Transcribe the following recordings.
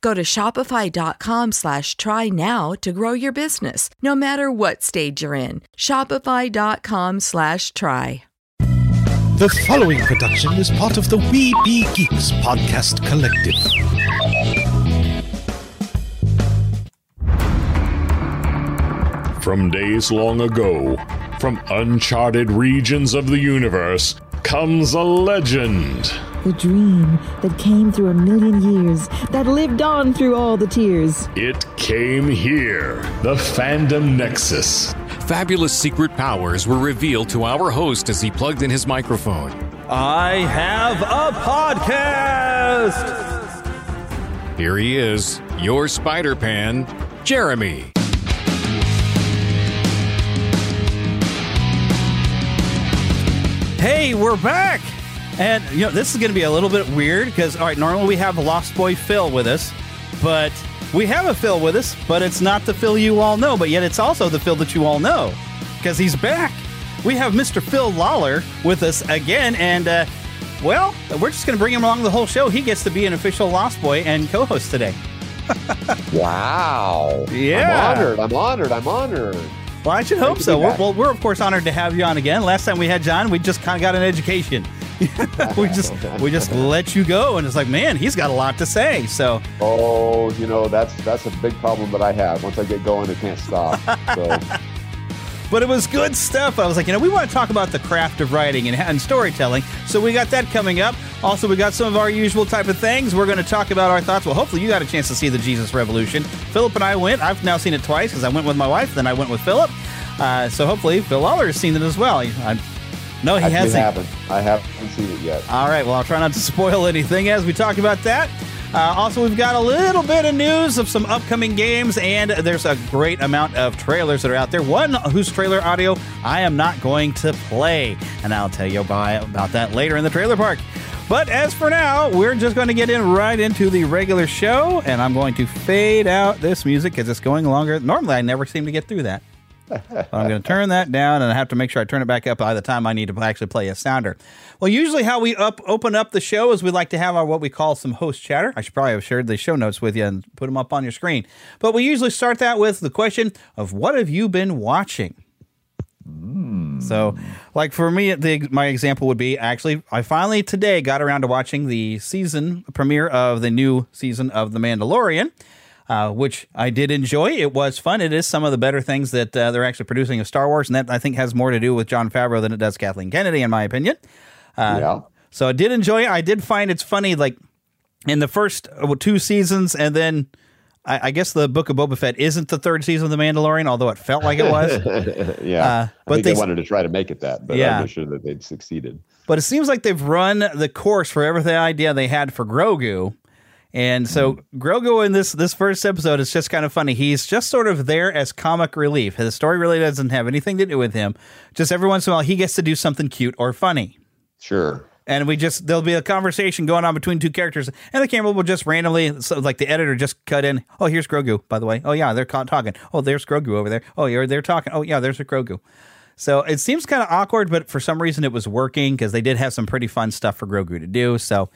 Go to shopify.com slash try now to grow your business, no matter what stage you're in. Shopify.com slash try. The following production is part of the We Be Geeks podcast collective. From days long ago, from uncharted regions of the universe, comes a legend. The dream that came through a million years, that lived on through all the tears. It came here, the Fandom Nexus. Fabulous secret powers were revealed to our host as he plugged in his microphone. I have a podcast! Here he is, your Spider Pan, Jeremy. Hey, we're back! And, you know, this is going to be a little bit weird because, all right, normally we have Lost Boy Phil with us, but we have a Phil with us, but it's not the Phil you all know, but yet it's also the Phil that you all know because he's back. We have Mr. Phil Lawler with us again, and, uh, well, we're just going to bring him along the whole show. He gets to be an official Lost Boy and co host today. wow. Yeah. I'm honored. I'm honored. I'm honored. Well, I should hope so. We're, well, we're of course honored to have you on again. Last time we had John, we just kind of got an education. we just we just let you go, and it's like, man, he's got a lot to say. So, oh, you know, that's that's a big problem that I have. Once I get going, I can't stop. So. but it was good stuff. I was like, you know, we want to talk about the craft of writing and, and storytelling. So we got that coming up. Also, we got some of our usual type of things. We're going to talk about our thoughts. Well, hopefully, you got a chance to see the Jesus Revolution. Philip and I went. I've now seen it twice because I went with my wife, then I went with Philip. Uh, so hopefully, Phil Lawler has seen it as well. I, no, he I hasn't. haven't. I haven't seen it yet. All right. Well, I'll try not to spoil anything as we talk about that. Uh, also, we've got a little bit of news of some upcoming games, and there's a great amount of trailers that are out there. One whose trailer audio I am not going to play, and I'll tell you about, about that later in the trailer park. But as for now, we're just going to get in right into the regular show, and I'm going to fade out this music because it's going longer. Normally, I never seem to get through that. I'm going to turn that down, and I have to make sure I turn it back up by the time I need to actually play a sounder. Well, usually how we up open up the show is we like to have our what we call some host chatter. I should probably have shared the show notes with you and put them up on your screen. But we usually start that with the question of what have you been watching. Hmm. So, like for me, the, my example would be actually, I finally today got around to watching the season premiere of the new season of The Mandalorian. Uh, which I did enjoy. It was fun. It is some of the better things that uh, they're actually producing of Star Wars, and that I think has more to do with Jon Favreau than it does Kathleen Kennedy, in my opinion. Uh, yeah. So I did enjoy it. I did find it's funny, like in the first uh, two seasons, and then I, I guess the Book of Boba Fett isn't the third season of The Mandalorian, although it felt like it was. yeah, Uh, I but think they- they, wanted to try to make it that, but Yeah. I'm not sure that they'd succeeded. But it seems like they've run the course for every idea they had for Grogu. And so Mm-hmm. Grogu in this this first episode is just kind of funny. He's just sort of there as comic relief. The story really doesn't have anything to do with him. Just every once in a while he gets to do something cute or funny. Sure. And we just there'll be a conversation going on between two characters, and the camera will just randomly, so like the editor just cut in. Oh, here's Grogu, by the way. Oh yeah, they're talking. Oh, there's Grogu over there. Oh, yeah, they're talking. Oh yeah, there's a Grogu. So it seems kind of awkward, but for some reason it was working because they did have some pretty fun stuff for Grogu to do. So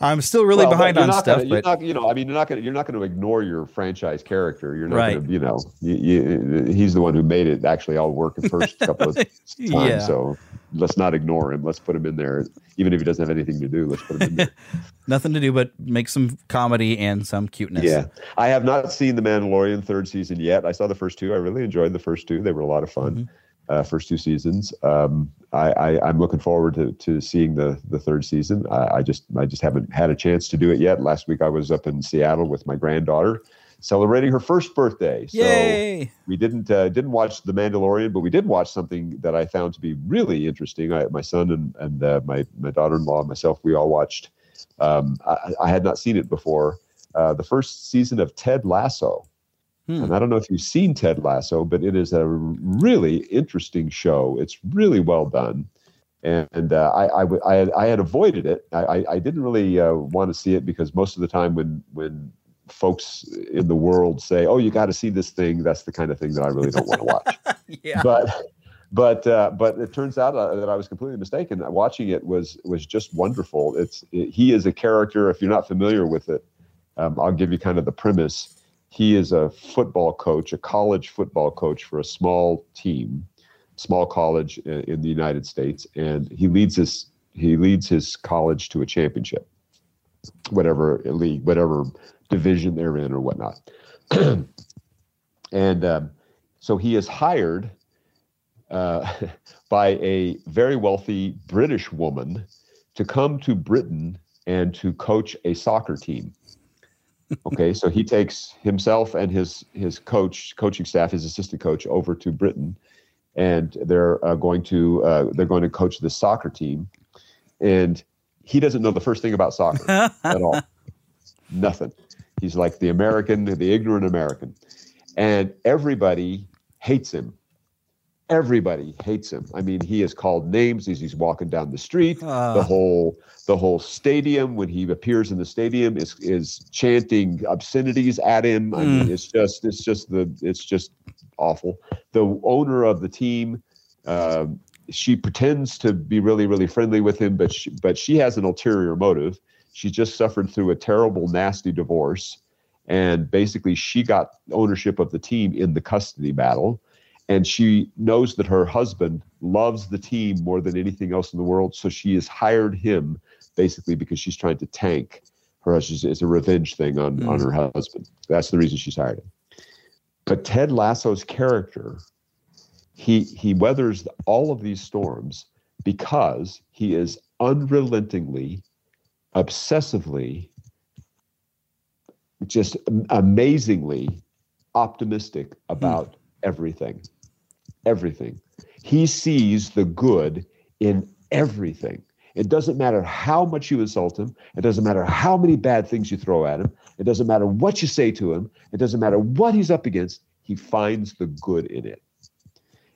I'm still really Well, behind on stuff, gonna- but not, you know, I mean, you're not going to you're not going to ignore your franchise character. You're not Right. going to, you know, you, you, he's the one who made it actually all work the first couple of times. Yeah. So let's not ignore him. Let's put him in there, even if he doesn't have anything to do. Let's put him in there. nothing to do but make some comedy and some cuteness. yeah, I have not seen the Mandalorian third season yet. I saw the first two. I really enjoyed the first two. They were a lot of fun. Mm-hmm. Uh, first two seasons. Um, I, I, I'm looking forward to, to seeing the the third season. I, I just I just haven't had a chance to do it yet. Last week I was up in Seattle with my granddaughter, celebrating her first birthday. So Yay! we didn't uh, didn't watch The Mandalorian, but we did watch something that I found to be really interesting. I, my son and and uh, my my daughter-in-law and myself, we all watched. Um, I, I had not seen it before. Uh, the first season of Ted Lasso, Hmm. and I don't know if you've seen Ted Lasso, but it is a really interesting show. It's really well done. And, and uh, I, I, I had, I had avoided it. I, I, I didn't really uh, want to see it because most of the time when when folks in the world say, "Oh, you got to see this thing," that's the kind of thing that I really don't want to watch. yeah. But but uh, but it turns out uh, that I was completely mistaken. Watching it was was just wonderful. It's it, he is a character. If you're not familiar with it, um, I'll give you kind of the premise. He is a football coach, a college football coach for a small team, small college in, the United States, and he leads his he leads his college to a championship, whatever league, whatever division they're in or whatnot. and um, so he is hired uh, by a very wealthy British woman to come to Britain and to coach a soccer team. Okay, so he takes himself and his his coach, coaching staff, his assistant coach, over to Britain, and they're uh, going to uh, they're going to coach the soccer team, and he doesn't know the first thing about soccer at all, nothing. He's like the American, the ignorant American, and everybody hates him everybody hates him. I mean, he is called names as he's walking down the street. Ah. the whole the whole stadium when he appears in the stadium is is chanting obscenities at him. I mean, it's just it's just the it's just awful. The owner of the team. Um, she pretends to be really, really friendly with him, but she, but she has an ulterior motive. She just suffered through a terrible, nasty divorce, and basically she got ownership of the team in the custody battle and she knows that her husband loves the team more than anything else in the world. So she has hired him basically because she's trying to tank her husband it's a revenge thing on, hmm. on her husband. That's the reason she's hired him. But ted lasso's character he he weathers all of these storms because he is unrelentingly obsessively just amazingly optimistic hmm. about everything everything. He sees the good in everything. It doesn't matter how much you insult him. It doesn't matter how many bad things you throw at him. It doesn't matter what you say to him. It doesn't matter what he's up against. He finds the good in it.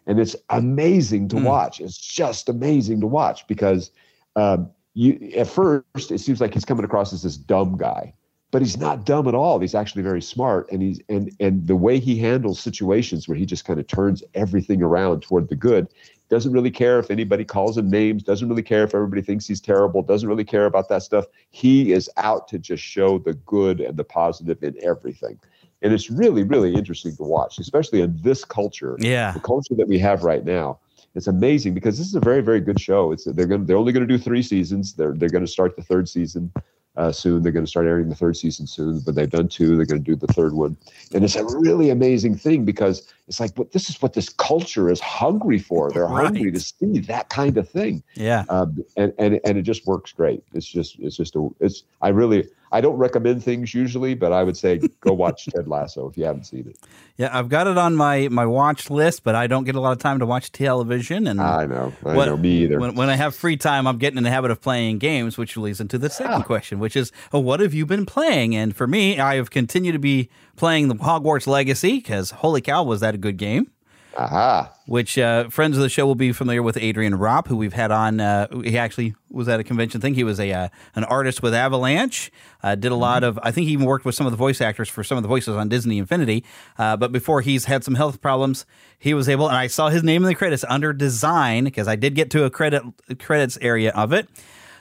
And it's amazing to watch. It's just amazing to watch because um, you at first it seems like he's coming across as this dumb guy but he's not dumb at all. He's actually very smart, and he's and and the way he handles situations where he just kind of turns everything around toward the good. Doesn't really care if anybody calls him names. Doesn't really care if everybody thinks he's terrible. Doesn't really care about that stuff. He is out to just show the good and the positive in everything, and it's really really interesting to watch, especially in this culture. Yeah. the culture that we have right now. It's amazing because this is a very very good show. It's they're going they're only going to do three seasons. They're they're going to start the third season uh, soon. They're going to start airing the third season soon, but they've done two. They're going to do the third one, and it's a really amazing thing because it's like, what this is what this culture is hungry for. They're hungry to see that kind of thing, Yeah. um, and and and it just works great. It's just it's just a it's I really I don't recommend things usually, but I would say go watch Ted Lasso if you haven't seen it. Yeah, I've got it on my my watch list, but I don't get a lot of time to watch television. And I know, I when, know, me either. When, when I have free time, I'm getting in the habit of playing games, which leads into the second Ah. question, which is, oh, what have you been playing? And for me, I have continued to be playing the Hogwarts Legacy because holy cow, was that a good game? Aha. Which uh, friends of the show will be familiar with Adrian Ropp, who we've had on. Uh, he actually was at a convention thing. He was a uh, an artist with Avalanche. Uh, did a lot of. I think he even worked with some of the voice actors for some of the voices on Disney Infinity. Uh, but before he's had some health problems, he was able. And I saw his name in the credits under design because I did get to a credit credits area of it,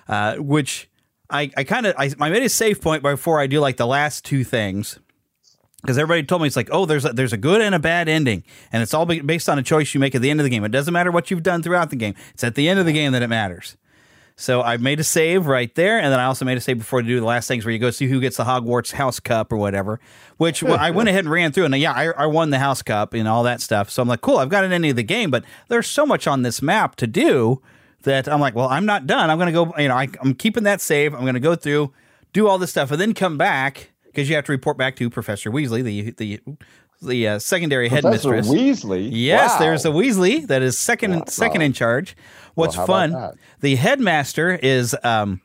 uh, which I, I kind of I, I made a safe point before I do like the last two things because everybody told me it's like, oh, there's a, there's a good and a bad ending, and it's all based on a choice you make at the end of the game. It doesn't matter what you've done throughout the game; it's at the end of the game that it matters. So I made a save right there, and then I also made a save before to do the last things where you go see who gets the Hogwarts House Cup or whatever. Which well, I went ahead and ran through, and yeah, I, I won the House Cup and all that stuff. So I'm like, cool, I've got an ending of the game, but there's so much on this map to do that I'm like, well, I'm not done. I'm gonna go, you know, I, I'm keeping that save. I'm gonna go through, do all this stuff, and then come back because you have to report back to Professor Weasley, the the the uh, secondary Professor headmistress. Weasley. Yes, Wow. there's a Weasley that is second second in charge. What's about fun? The headmaster is um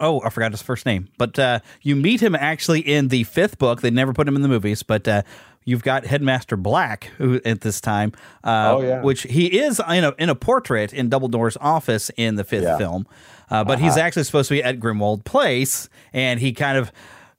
oh I forgot his first name, but uh, you meet him actually in the fifth book. They never put him in the movies, but. Uh, You've got Headmaster Black who, at this time, uh, Oh, yeah. which he is in a, in a portrait in Dumbledore's office in the fifth Yeah. film, uh, but he's Uh-huh. actually supposed to be at Grimmauld Place, and he kind of,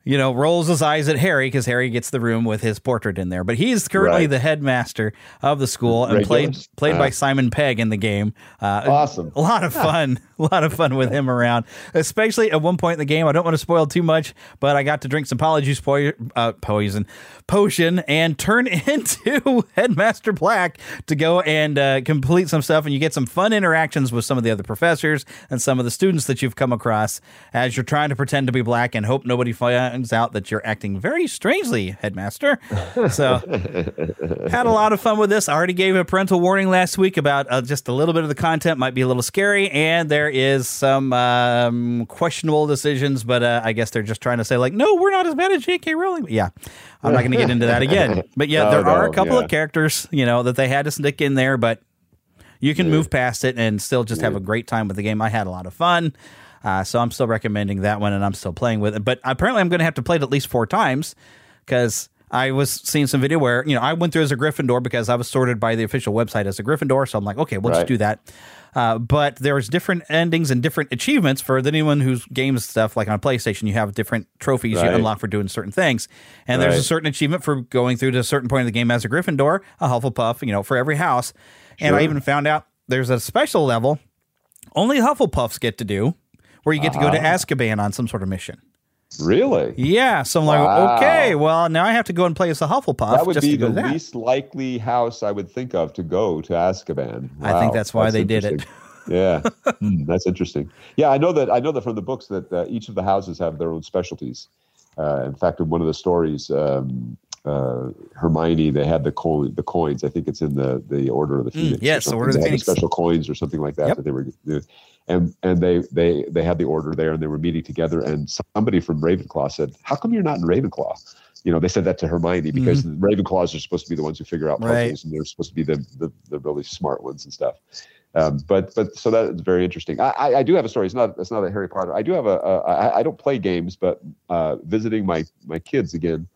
you know, rolls his eyes at Harry because Harry gets the room with his portrait in there. But he's currently Right. the headmaster of the school and played Regulars? played by Uh. Simon Pegg in the game. Uh, Awesome. a lot of fun, a lot of fun with him around. Especially at one point in the game, I don't want to spoil too much, but I got to drink some polyjuice po- uh, poison potion and turn into Headmaster Black to go and uh, complete some stuff, and you get some fun interactions with some of the other professors and some of the students that you've come across as you're trying to pretend to be black and hope nobody finds out that you're acting very strangely, Headmaster. So had a lot of fun with this. I already gave a parental warning last week about uh, just a little bit of the content might be a little scary, and there is some um, questionable decisions. But uh, I guess they're just trying to say like, no, we're not as bad as J.K. Rowling. Yeah, I'm not going to get into that again. But yeah, No, there are a couple yeah. of characters, you know, that they had to stick in there, but you can move past it and still just have a great time with the game. I had a lot of fun. Uh, so I'm still recommending that one and I'm still playing with it. But apparently I'm going to have to play it at least four times because I was seeing some video where, you know, I went through as a Gryffindor because I was sorted by the official website as a Gryffindor. So I'm like, okay, we'll Right. just do that. Uh, but there's different endings and different achievements for anyone who's games stuff like on PlayStation. You have different trophies you unlock for doing certain things, and there's a certain achievement for going through to a certain point of the game as a Gryffindor, a Hufflepuff, you know, for every house. And I even found out there's a special level only Hufflepuffs get to do, where you get to go to Uh-huh. Azkaban on some sort of mission. Really? Yeah, so I'm like, Wow. okay, well now I have to go and play as a Hufflepuff That would be the least likely house I would think of to go to Azkaban. I think that's why they did it. yeah, Hmm, that's interesting. Yeah, I know that. I know that from the books that uh, each of the houses have their own specialties. Uh, in fact, in one of the stories, um, uh, Hermione they had the coin, the coins. I think it's in the the Order of the Phoenix. or Mm, yes, the. Order of the They had Phoenix. special coins or something like that Yep. that they were. And and they they they had the order there, and they were meeting together. And somebody from Ravenclaw said, "How come you're not in Ravenclaw?" You know, they said that to Hermione because the Ravenclaws are supposed to be the ones who figure out puzzles, Mm-hmm. Right. and they're supposed to be the, the the really smart ones and stuff. Um, but but so that is very interesting. I, I, I do have a story. It's not it's not a Harry Potter. I do have a, a I, I don't play games, but uh, visiting my my kids again,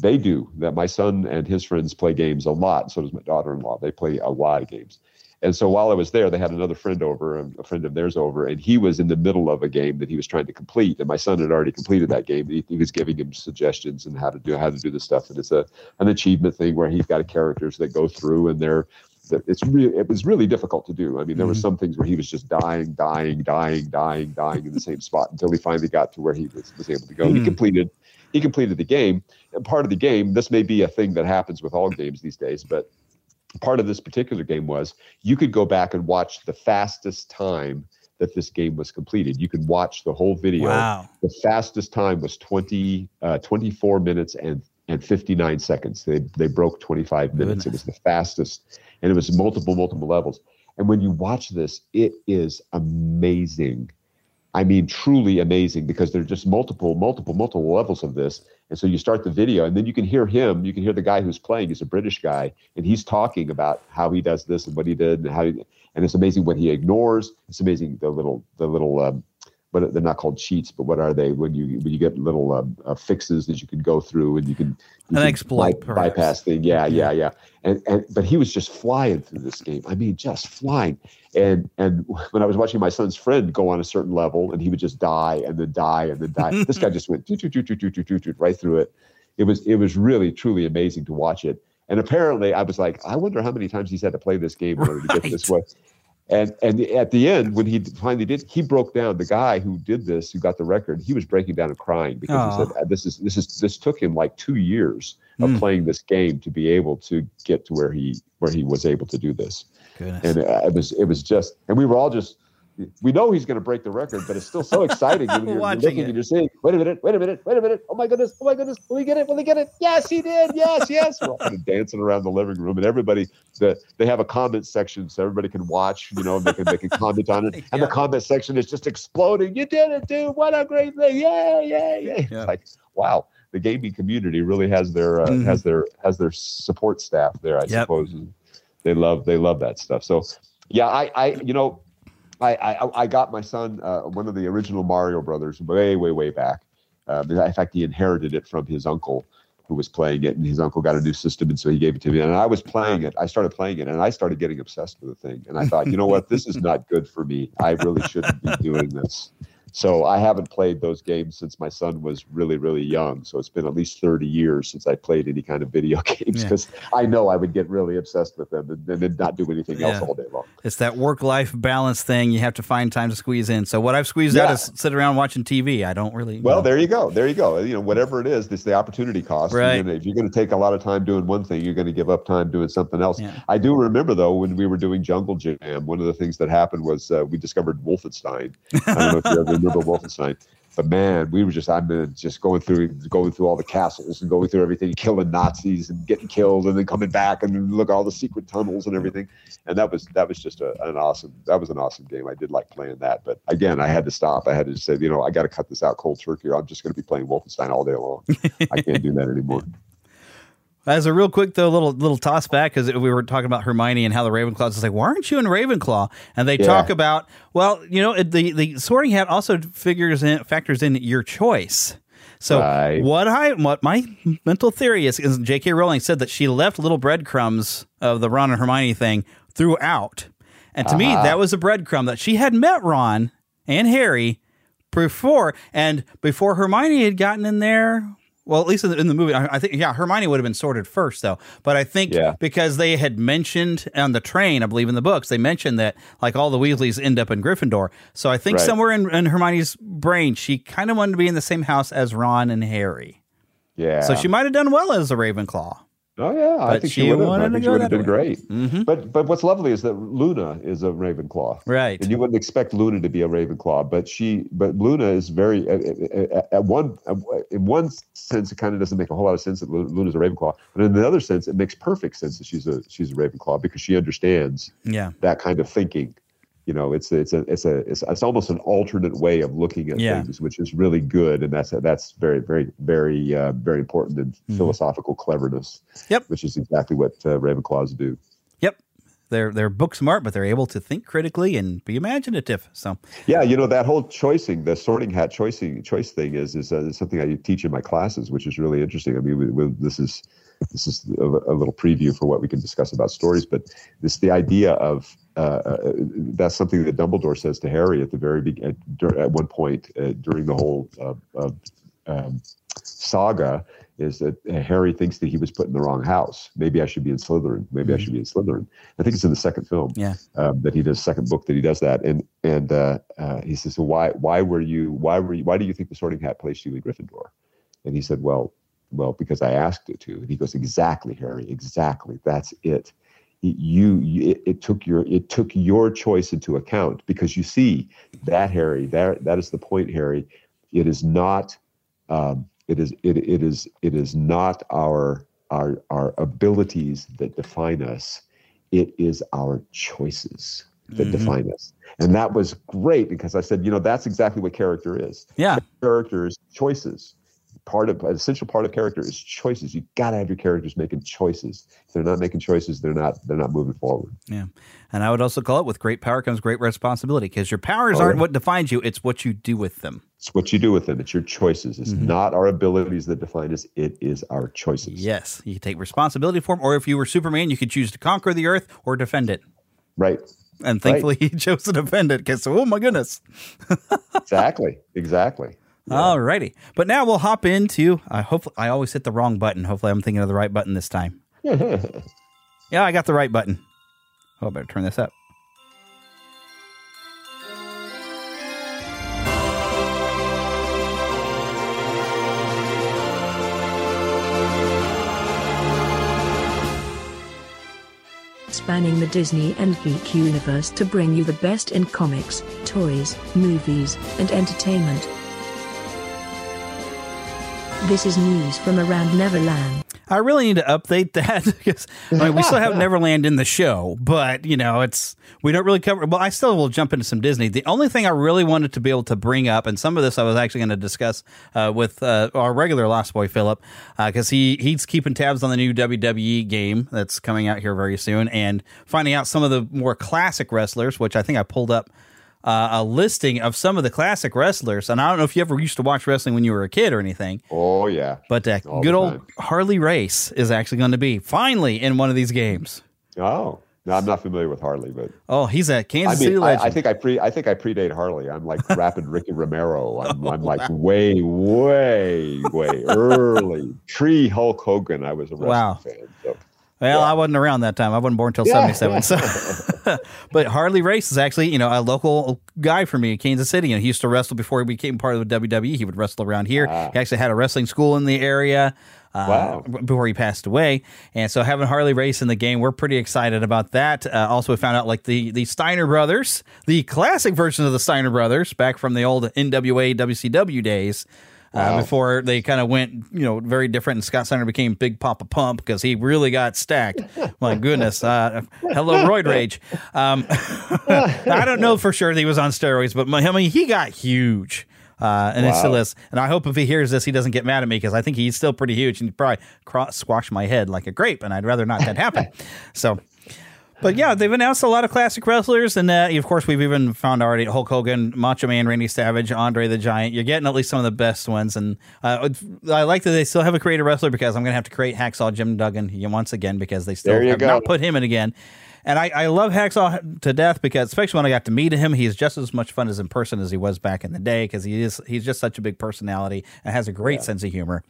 they do. That my son and his friends play games a lot. So does my daughter-in-law. They play a lot of games. And so while I was there, they had another friend over, um, a friend of theirs over, and he was in the middle of a game that he was trying to complete. And my son had already completed that game. He, he was giving him suggestions and how to do how to do the stuff. And it's a an achievement thing where he's got a characters that go through, and they're that it's really it was really difficult to do. I mean, there were some things where he was just dying, dying, dying, dying, dying in the same spot until he finally got to where he was, was able to go. He Hmm. completed he completed the game. And part of the game, this may be a thing that happens with all games these days, but part of this particular game was you could go back and watch the fastest time that this game was completed. You could watch the whole video. Wow. The fastest time was 20, uh, 24 minutes and, and 59 seconds. They, they broke 25 minutes. It was the fastest, and it was multiple, multiple levels. And when you watch this, it is amazing I mean, truly amazing because there's just multiple, multiple, multiple levels of this. And so you start the video, and then you can hear him. You can hear the guy who's playing. He's a British guy, and he's talking about how he does this and what he did, and how. He, and it's amazing what he ignores. It's amazing the little, the little. Um, but they're not called cheats. But what are they? When you when you get little uh, uh, fixes that you can go through and you can, you An exploit by, bypass thing. Yeah, yeah, yeah. And and but he was just flying through this game. I mean, just flying. And and when I was watching my son's friend go on a certain level, and he would just die and then die and then die. this guy just went right through it. It was it was really truly amazing to watch it. And apparently, I was like, I wonder how many times he's had to play this game in order to get this way. And and at the end, when he finally did, he broke down. The guy who did this, who got the record, he was breaking down and crying because Aw. he said, "This is this is this took him like two years of Mm. playing this game to be able to get to where he where he was able to do this." Goodness. And uh, it was it was just, and we were all just. We know he's going to break the record, but it's still so exciting when you're, you're Watching looking it. and you're saying, "Wait a minute, wait a minute, wait a minute! Oh my goodness, oh my goodness! Will he get it? Will he get it? Yes, he did! Yes, yes!" We're all kind of dancing around the living room, and everybody the they have a comment section so everybody can watch. You know, they can they can comment on it, and the comment section is just exploding. You did it, dude! What a great thing! Yeah, yeah, yeah! It's Yeah. like wow, the gaming community really has their uh, Mhm. has their has their support staff there. I Yep. suppose and they love they love that stuff. So yeah, I I you know. I, I I got my son uh, one of the original Mario Brothers way way way back. Um, in fact, he inherited it from his uncle, who was playing it, and his uncle got a new system, and so he gave it to me. And I was playing it. I started playing it, and I started getting obsessed with the thing. And I thought, you know what, this is not good for me. I really shouldn't be doing this. So I haven't played those games since my son was really really young. So it's been at least thirty years since I played any kind of video games Yeah. because I know I would get really obsessed with them and, then not do anything else all day long. It's that work life balance thing. You have to find time to squeeze in. So what I've squeezed out is sit around watching TV. I don't really. Well, know. there you go. There you go. You know, whatever it is, it's the opportunity cost. You're Right. gonna- if you're going to take a lot of time doing one thing, you're going to give up time doing something else. Yeah. I do remember though when we were doing Jungle Jam, one of the things that happened was uh, we discovered Wolfenstein. I don't know if you ever remember Wolfenstein. But man, we were just I've been just going through going through all the castles and going through everything, killing Nazis and getting killed, and then coming back and look at all the secret tunnels and everything. And that was that was just a, an awesome that was an awesome game. I did like playing that, but again, I had to stop. I had to say, you know, I got to cut this out cold turkey, or I'm just going to be playing Wolfenstein all day long. I can't do that anymore. As a real quick though, little little toss back because we were talking about Hermione and how the Ravenclaws is like, why aren't you in Ravenclaw? And they Yeah. talk about, well, you know, the the Sorting Hat also figures in factors in your choice. So Right. what I what my mental theory is is J.K. Rowling said that she left little breadcrumbs of the Ron and Hermione thing throughout, and to me Uh-huh. that was a breadcrumb that she had met Ron and Harry before, and before Hermione had gotten in there. Well, at least in the, in the movie, I, I think yeah, Hermione would have been sorted first though. But I think Yeah. because they had mentioned on the train, I believe in the books, they mentioned that like all the Weasleys end up in Gryffindor. So I think Right. somewhere in, in Hermione's brain, she kind of wanted to be in the same house as Ron and Harry. Yeah. So she might have done well as a Ravenclaw. Oh yeah, I think she she, would have. I think she would have way. great. Mhm. But but what's lovely is that Luna is a Ravenclaw, Right. And you wouldn't expect Luna to be a Ravenclaw, but she but Luna is very at, at, at one in one sense it kind of doesn't make a whole lot of sense that Lu- Luna's a Ravenclaw, but in the other sense it makes perfect sense that she's a she's a Ravenclaw because she understands Yeah. that kind of thinking. You know, it's it's a it's a it's, it's almost an alternate way of looking at Yeah. things, which is really good, and that's that's very very very uh, very important in Mhm. philosophical cleverness. Yep. which is exactly what uh, Ravenclaws do. Yep. They're they're book smart, but they're able to think critically and be imaginative. So Yeah, you know that whole choicing, the sorting hat choicing choice thing is is uh, something I teach in my classes, which is really interesting. I mean, we, we, this is this is a, a little preview for what we can discuss about stories, but this the idea of uh, uh, that's something that Dumbledore says to Harry at the very be- at, at one point uh, during the whole uh, uh, um, saga is that Harry thinks that he was put in the wrong house. Maybe I should be in Slytherin. Maybe I should be in Slytherin. I think it's in the second film yeah. um, that he does second book that he does that and and uh, uh, he says so why why were you why were you why do you think the sorting hat placed you in Gryffindor and he said well well because I asked it to and he goes exactly Harry exactly that's it It- you, it, it took your it took your choice into account because you see that Harry that that is the point Harry it is not um, it is it, it is it is not our our our abilities that define us it is our choices that Mhm. define us. And that was great because I said, you know, that's exactly what character is. Yeah. Character is choices. Part of an essential part of character is choices. You gotta have your characters making choices. If they're not making choices, they're not they're not moving forward. Yeah. And I would also call it with great power comes great responsibility because your powers Oh, aren't yeah. what defines you, it's what you do with them. It's what you do with them. It's your choices. It's Mm-hmm. not our abilities that define us. It is our choices. Yes. You take responsibility for them. Or if you were Superman, you could choose to conquer the earth or defend it. Right. And thankfully, he chose to defend it because, oh my goodness. Exactly. Exactly. All righty. But now we'll hop into, I hope I always hit the wrong button. Hopefully, I'm thinking of the right button this time. Yeah, I got the right button. Oh, I better turn this up. Spanning the Disney and geek universe to bring you the best in comics, toys, movies, and entertainment. This is news from around Neverland. I really need to update that because I mean, we still have Neverland in the show, but you know, it's we don't really cover. Well, I still will jump into some Disney. The only thing I really wanted to be able to bring up, and some of this I was actually going to discuss uh, with uh, our regular Lost Boy Philip, because he he's keeping tabs on the new WWE game that's coming out here very soon, and finding out some of the more classic wrestlers, which I think I pulled up. Uh, a listing of some of the classic wrestlers, and I don't know if you ever used to watch wrestling when you were a kid or anything. Oh yeah. But uh, good old time. Harley Race is actually going to be finally in one of these games. Oh. No, I'm not familiar with Harley, but Oh, he's a I Kansas mean, City I, legend. I think I pre I think I predate Harley. I'm like rapid Ricky Romero. I'm, I'm like way, way, way early. Tree Hulk Hogan. I was a wrestling Wow. fan. So well, I wasn't around that time. I wasn't born until Yeah. 77. So, but Harley Race is actually, you know, a local guy for me in Kansas City. Know, he used to wrestle before he became part of the WWE. He would wrestle around here. He actually had a wrestling school in the area. Uh, Wow. Before he passed away, and so having Harley Race in the game, we're pretty excited about that. Uh, also, we found out like the the Steiner brothers, the classic version of the Steiner brothers, back from the old NWA WCW days, uh, before they kind of went, you know, very different. And Scott Steiner became Big Papa Pump because he really got stacked. My goodness, uh, hello, Roid Rage. Um, I don't know for sure that he was on steroids, but my, I mean, he got huge. Uh, and it still is. And I hope if he hears this, he doesn't get mad at me because I think he's still pretty huge and he'd probably cro- squash my head like a grape. And I'd rather not that happen. so, but yeah, they've announced a lot of classic wrestlers, and uh, of course, we've even found already Hulk Hogan, Macho Man, Randy Savage, Andre the Giant. You're getting at least some of the best ones, and uh, I like that they still have a creative wrestler because I'm going to have to create Hacksaw Jim Duggan once again because they still have go. not put him in again. And I, I love Hacksaw to death because, especially when I got to meet him, he's just as much fun as in person as he was back in the day because he is he's just such a big personality and has a great sense of humor.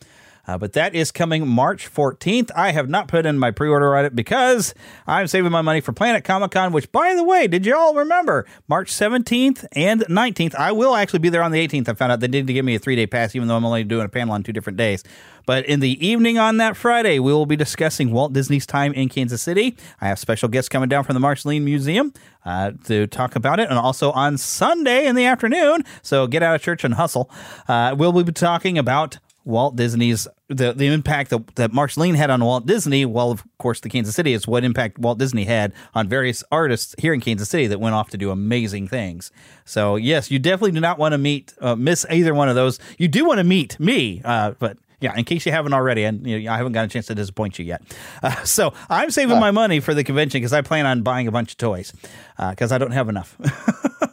Uh, but that is coming March 14th. I have not put in my pre order on it because I'm saving my money for Planet Comic Con, which, by the way, did you all remember? March 17th and 19th. I will actually be there on the 18th. I found out they did give me a three day pass, even though I'm only doing a panel on two different days. But in the evening on that Friday, we will be discussing Walt Disney's time in Kansas City. I have special guests coming down from the Marceline Museum uh, to talk about it. And also on Sunday in the afternoon, so get out of church and hustle, uh, we'll be talking about Walt Disney's the the impact that, that Marceline had on Walt Disney. Well, of course, the Kansas City is what impact Walt Disney had on various artists here in Kansas City that went off to do amazing things. So yes, you definitely do not want to meet uh, miss either one of those. You do want to meet me, uh, but. Yeah, in case you haven't already, and you know, I haven't got a chance to disappoint you yet. Uh, so I'm saving my money for the convention because I plan on buying a bunch of toys because I don't have enough.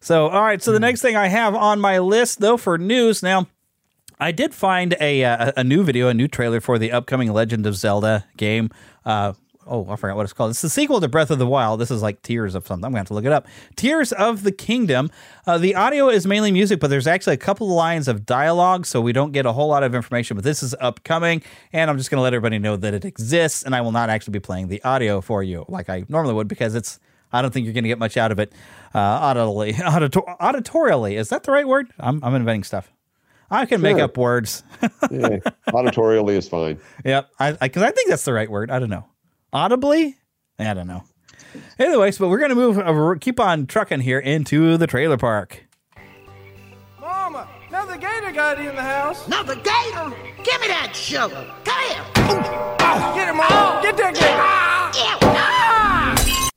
So, all right. So the next thing I have on my list, though, for news now. I did find a uh, a new video, a new trailer for the upcoming Legend of Zelda game. Oh, I forgot what it's called. It's the sequel to Breath of the Wild. This is like Tears of something. I'm going to have to look it up. Tears of the Kingdom. Uh, the audio is mainly music, but there's actually a couple of lines of dialogue, so we don't get a whole lot of information. But this is upcoming, and I'm just going to let everybody know that it exists, and I will not actually be playing the audio for you like I normally would because it's. I don't think you're going to get much out of it uh, audibly, auditor- auditorially. Is that the right word? I'm, I'm inventing stuff. I can make up words. yeah, auditorially is fine. Yep, I because I, think that's the right word. I don't know. Audibly, I don't know. Anyways, but we're gonna move, uh, keep on trucking here into the trailer park. Mama, another gator got in the house. Another gator? Give me that shovel. Come here. Get him, Mom. Get that gator.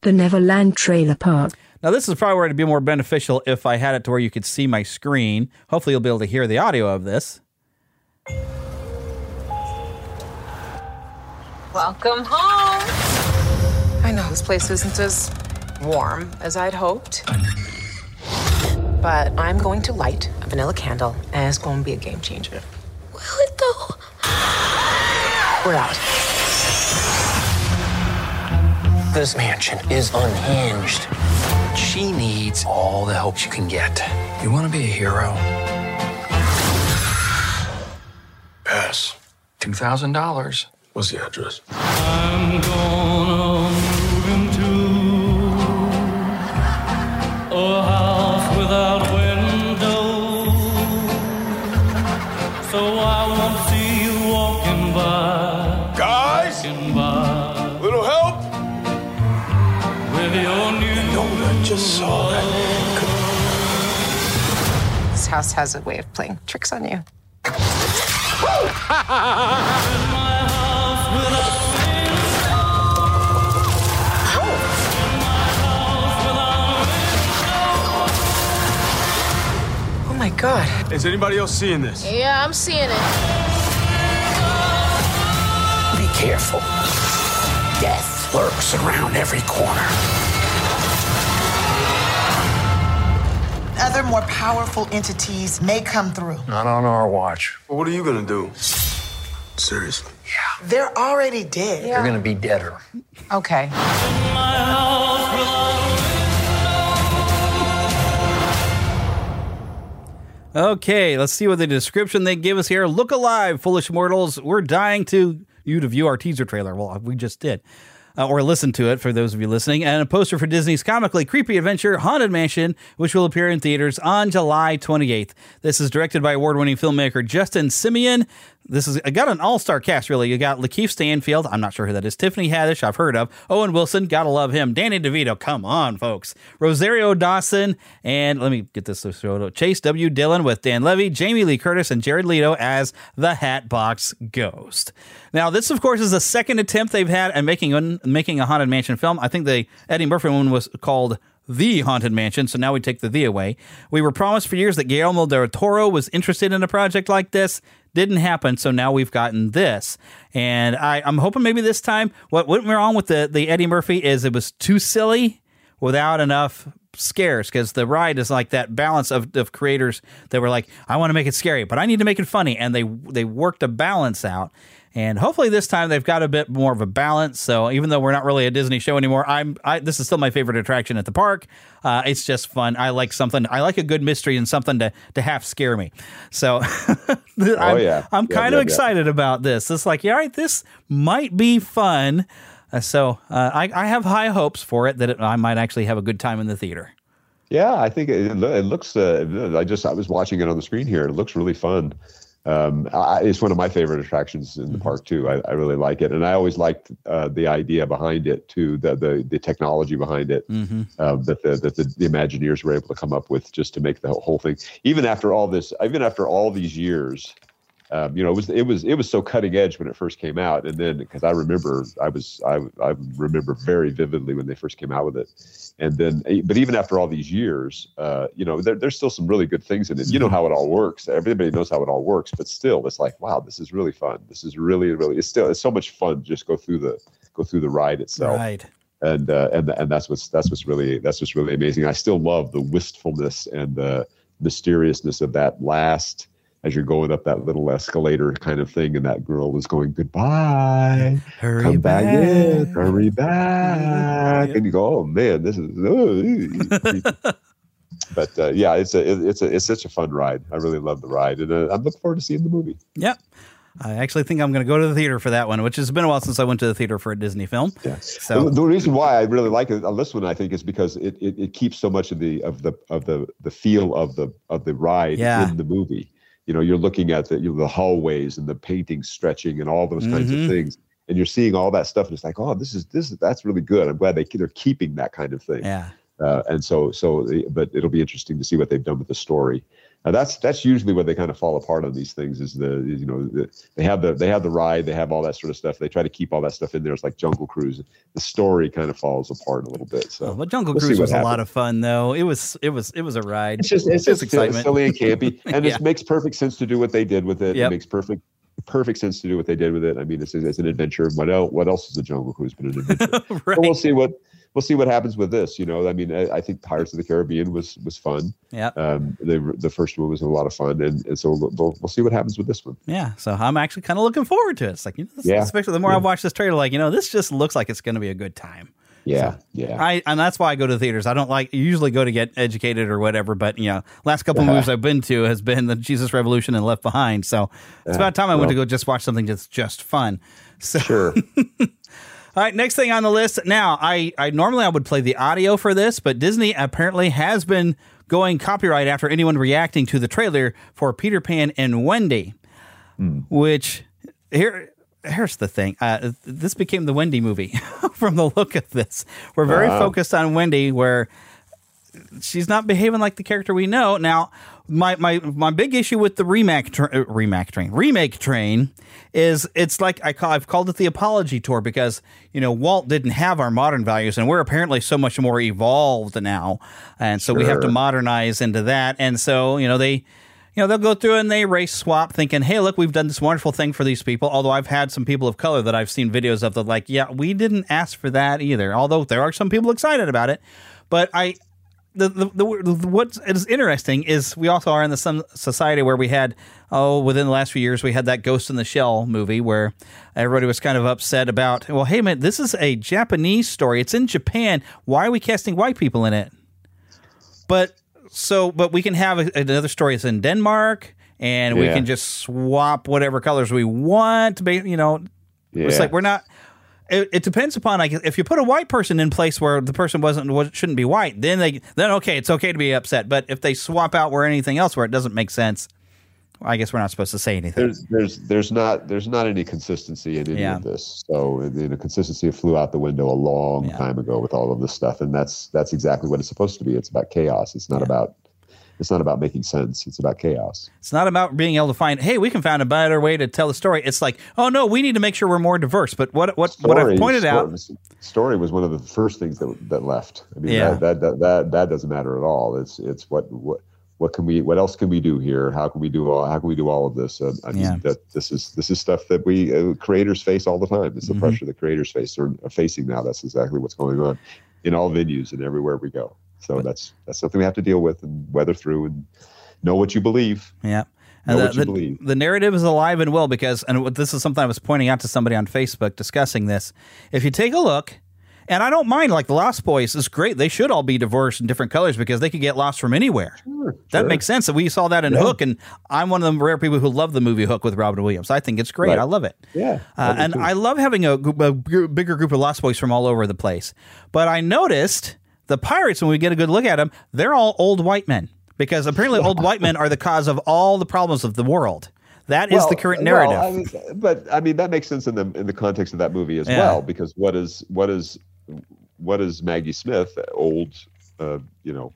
The Neverland Trailer Park. Now, this is probably where it'd be more beneficial if I had it to where you could see my screen. Hopefully, you'll be able to hear the audio of this. Welcome home. I know this place isn't as warm as I'd hoped. But I'm going to light a vanilla candle, and it's going to be a game changer. Will it though? We're out. This mansion is unhinged. She needs all the help she can get. You want to be a hero? Pass. $2,000. What's the address? I'm gonna move into a house without windows, so I won't see you walking by. Guys, walking by little help. with your new. No, I just saw that. This house has a way of playing tricks on you. god. Is anybody else seeing this? Yeah, I'm seeing it. Be careful. Death lurks around every corner. Other more powerful entities may come through. Not on our watch. Well, what are you gonna do? Seriously. Yeah. They're already dead. You're gonna be deader. Okay. Okay, let's see what the description they give us here. Look alive, foolish mortals. We're dying to you to view our teaser trailer. Well, we just did. Uh, or listen to it for those of you listening, and a poster for Disney's comically creepy adventure Haunted Mansion, which will appear in theaters on July 28th. This is directed by award winning filmmaker Justin Simien. This is I got an all star cast, really. You got Lakeith Stanfield, I'm not sure who that is. Tiffany Haddish, I've heard of. Owen Wilson, gotta love him. Danny DeVito, come on, folks. Rosario Dawson, and let me get this photo. Chase W. Dillon with Dan Levy, Jamie Lee Curtis, and Jared Leto as the Hatbox Ghost. Now, this, of course, is the second attempt they've had at making making a haunted mansion film. I think the Eddie Murphy one was called the Haunted Mansion, so now we take the the away. We were promised for years that Guillermo del Toro was interested in a project like this. Didn't happen, so now we've gotten this. And I, I'm hoping maybe this time, what went wrong with the, the Eddie Murphy is it was too silly without enough scares because the ride is like that balance of, of creators that were like, I want to make it scary, but I need to make it funny. And they they worked a balance out. And hopefully this time they've got a bit more of a balance. So even though we're not really a Disney show anymore, I'm I, this is still my favorite attraction at the park. Uh, it's just fun. I like something. I like a good mystery and something to to half scare me. So I'm, Oh, yeah. I'm kind of excited about this. It's like, yeah, all right, this might be fun. Uh, so uh, I, I have high hopes for it that it, I might actually have a good time in the theater. Yeah, I think it, it looks. Uh, I just I was watching it on the screen here. It looks really fun. Um, I, it's one of my favorite attractions in the park too. I, I really like it, and I always liked uh, the idea behind it too, the the, the technology behind it Mhm. uh, that the that the, the Imagineers were able to come up with just to make the whole thing. Even after all this, even after all these years, um, you know, it was it was it was so cutting edge when it first came out, and then because I remember I was I I remember very vividly when they first came out with it, and then eh, but even after all these years, uh, you know, there, there's still some really good things in it. You know how it all works. Everybody knows how it all works, but still, it's like wow, this is really fun. This is really really it's still it's so much fun. to Just go through the go through the ride itself Right. and uh, and and that's what's that's what's really that's what's really amazing. I still love the wistfulness and the mysteriousness of that last as you're going up that little escalator kind of thing, and that girl is going goodbye, hurry come back, in, hurry back, and you go, oh man, this is. oh." but uh, yeah, it's a it's a it's such a fun ride. I really love the ride, and uh, I'm looking forward to seeing the movie. Yep. I actually think I'm going to go to the theater for that one, which has been a while since I went to the theater for a Disney film. Yeah. So the, the reason why I really like it on this one, I think, is because it, it, it keeps so much of the of the of the the feel of the of the ride Yeah. in the movie. You know, you're looking at the you know, the hallways and the paintings stretching and all those kinds Mhm. of things, and you're seeing all that stuff, and it's like, oh, this is this is that's really good. I'm glad they they're keeping that kind of thing. Yeah. Uh, and so so, but it'll be interesting to see what they've done with the story. Uh, that's that's usually where they kind of fall apart on these things. Is the you know the, they have the they have the ride, they have all that sort of stuff. They try to keep all that stuff in there. It's like Jungle Cruise. The story kind of falls apart a little bit. So, But Jungle we'll Cruise was a lot of fun, though. It was it was it was a ride. It's just it's just excitement. silly and campy, and Yeah. it makes perfect sense to do what they did with it. Yep. It makes perfect perfect sense to do what they did with it. I mean, it's, it's an adventure. What else? What else is a Jungle Cruise but an adventure? But we'll see what we'll see what happens with this. You know, I mean, I, I think Pirates of the Caribbean was was fun. Yeah. Um, the the first one was a lot of fun, and, and so we'll, we'll we'll see what happens with this one. Yeah, so I'm actually kind of looking forward to it. It's like, you know, this, Yeah. especially the more I watch this trailer, like, you know, this just looks like it's going to be a good time. Yeah, yeah. I and that's why I go to theaters. I don't like usually go to get educated or whatever, but you know, last couple movies I've been to has been the Jesus Revolution and Left Behind. So it's Yeah, about time I went to go just watch something that's just fun. So Sure. All right, next thing on the list. Now, I, I normally I would play the audio for this, but Disney apparently has been going copyright after anyone reacting to the trailer for Peter Pan and Wendy, which here here's the thing. Uh, this became the Wendy movie from the look of this. We're very focused on Wendy, where she's not behaving like the character we know. Now, my my my big issue with the remake tra- uh, remake train remake train is it's like I call I've called it the apology tour because you know Walt didn't have our modern values and we're apparently so much more evolved now, and so we have to modernize into that, and so you know they. You know, they'll go through and they race swap thinking, hey, look, we've done this wonderful thing for these people. Although I've had some people of color that I've seen videos of that, like, yeah, we didn't ask for that either. Although there are some people excited about it. But I, the, the, the, the what is interesting is we also are in the some society where we had oh within the last few years we had that Ghost in the Shell movie where everybody was kind of upset about well hey man this is a Japanese story. It's in Japan. Why are we casting white people in it? But so but we can have a, another story that's in Denmark and we can just swap whatever colors we want you know. It's like we're not it, it depends upon like if you put a white person in place where the person wasn't was, shouldn't be white then they then okay it's okay to be upset but if they swap out where anything else where it doesn't make sense i guess we're not supposed to say anything There's there's there's not there's not any consistency in any Yeah. of this. So you know, consistency flew out the window a long time ago with all of this stuff, and that's that's exactly what it's supposed to be. It's about chaos. It's not about it's not about making sense. It's about chaos. it's not about being able to find hey we can find a better way to tell the story it's like oh no we need to make sure we're more diverse but what what what i've Story- pointed out story, story was one of the first things that that left. I mean, Yeah. that, that that that that doesn't matter at all. It's it's what what. What can we? What else can we do here? How can we do all? How can we do all of this? Uh, I mean, Yeah. that this is this is stuff that we uh, creators face all the time. It's the Mhm. pressure that creators face are, are facing now. That's exactly what's going on in all venues and everywhere we go. So that's that's something we have to deal with and weather through and know what you believe. Yeah. Know And what the, you the, believe. the narrative is alive and well because, and this is something I was pointing out to somebody on Facebook discussing this. If you take a look, and I don't mind, like the Lost Boys is great. They should all be diverse in different colors because they could get lost from anywhere. that sure. makes sense. We saw that in Yeah. Hook, and I'm one of the rare people who love the movie Hook with Robin Williams. I think it's great. Right. I love it. Yeah, Uh, and too. I love having a, a bigger group of Lost Boys from all over the place. But I noticed the pirates, when we get a good look at them, they're all old white men because apparently old white men are the cause of all the problems of the world. That is Well, the current well, narrative. I mean, but I mean that makes sense in the in the context of that movie as Yeah. well, because what is what is what is Maggie Smith, old, uh, you know,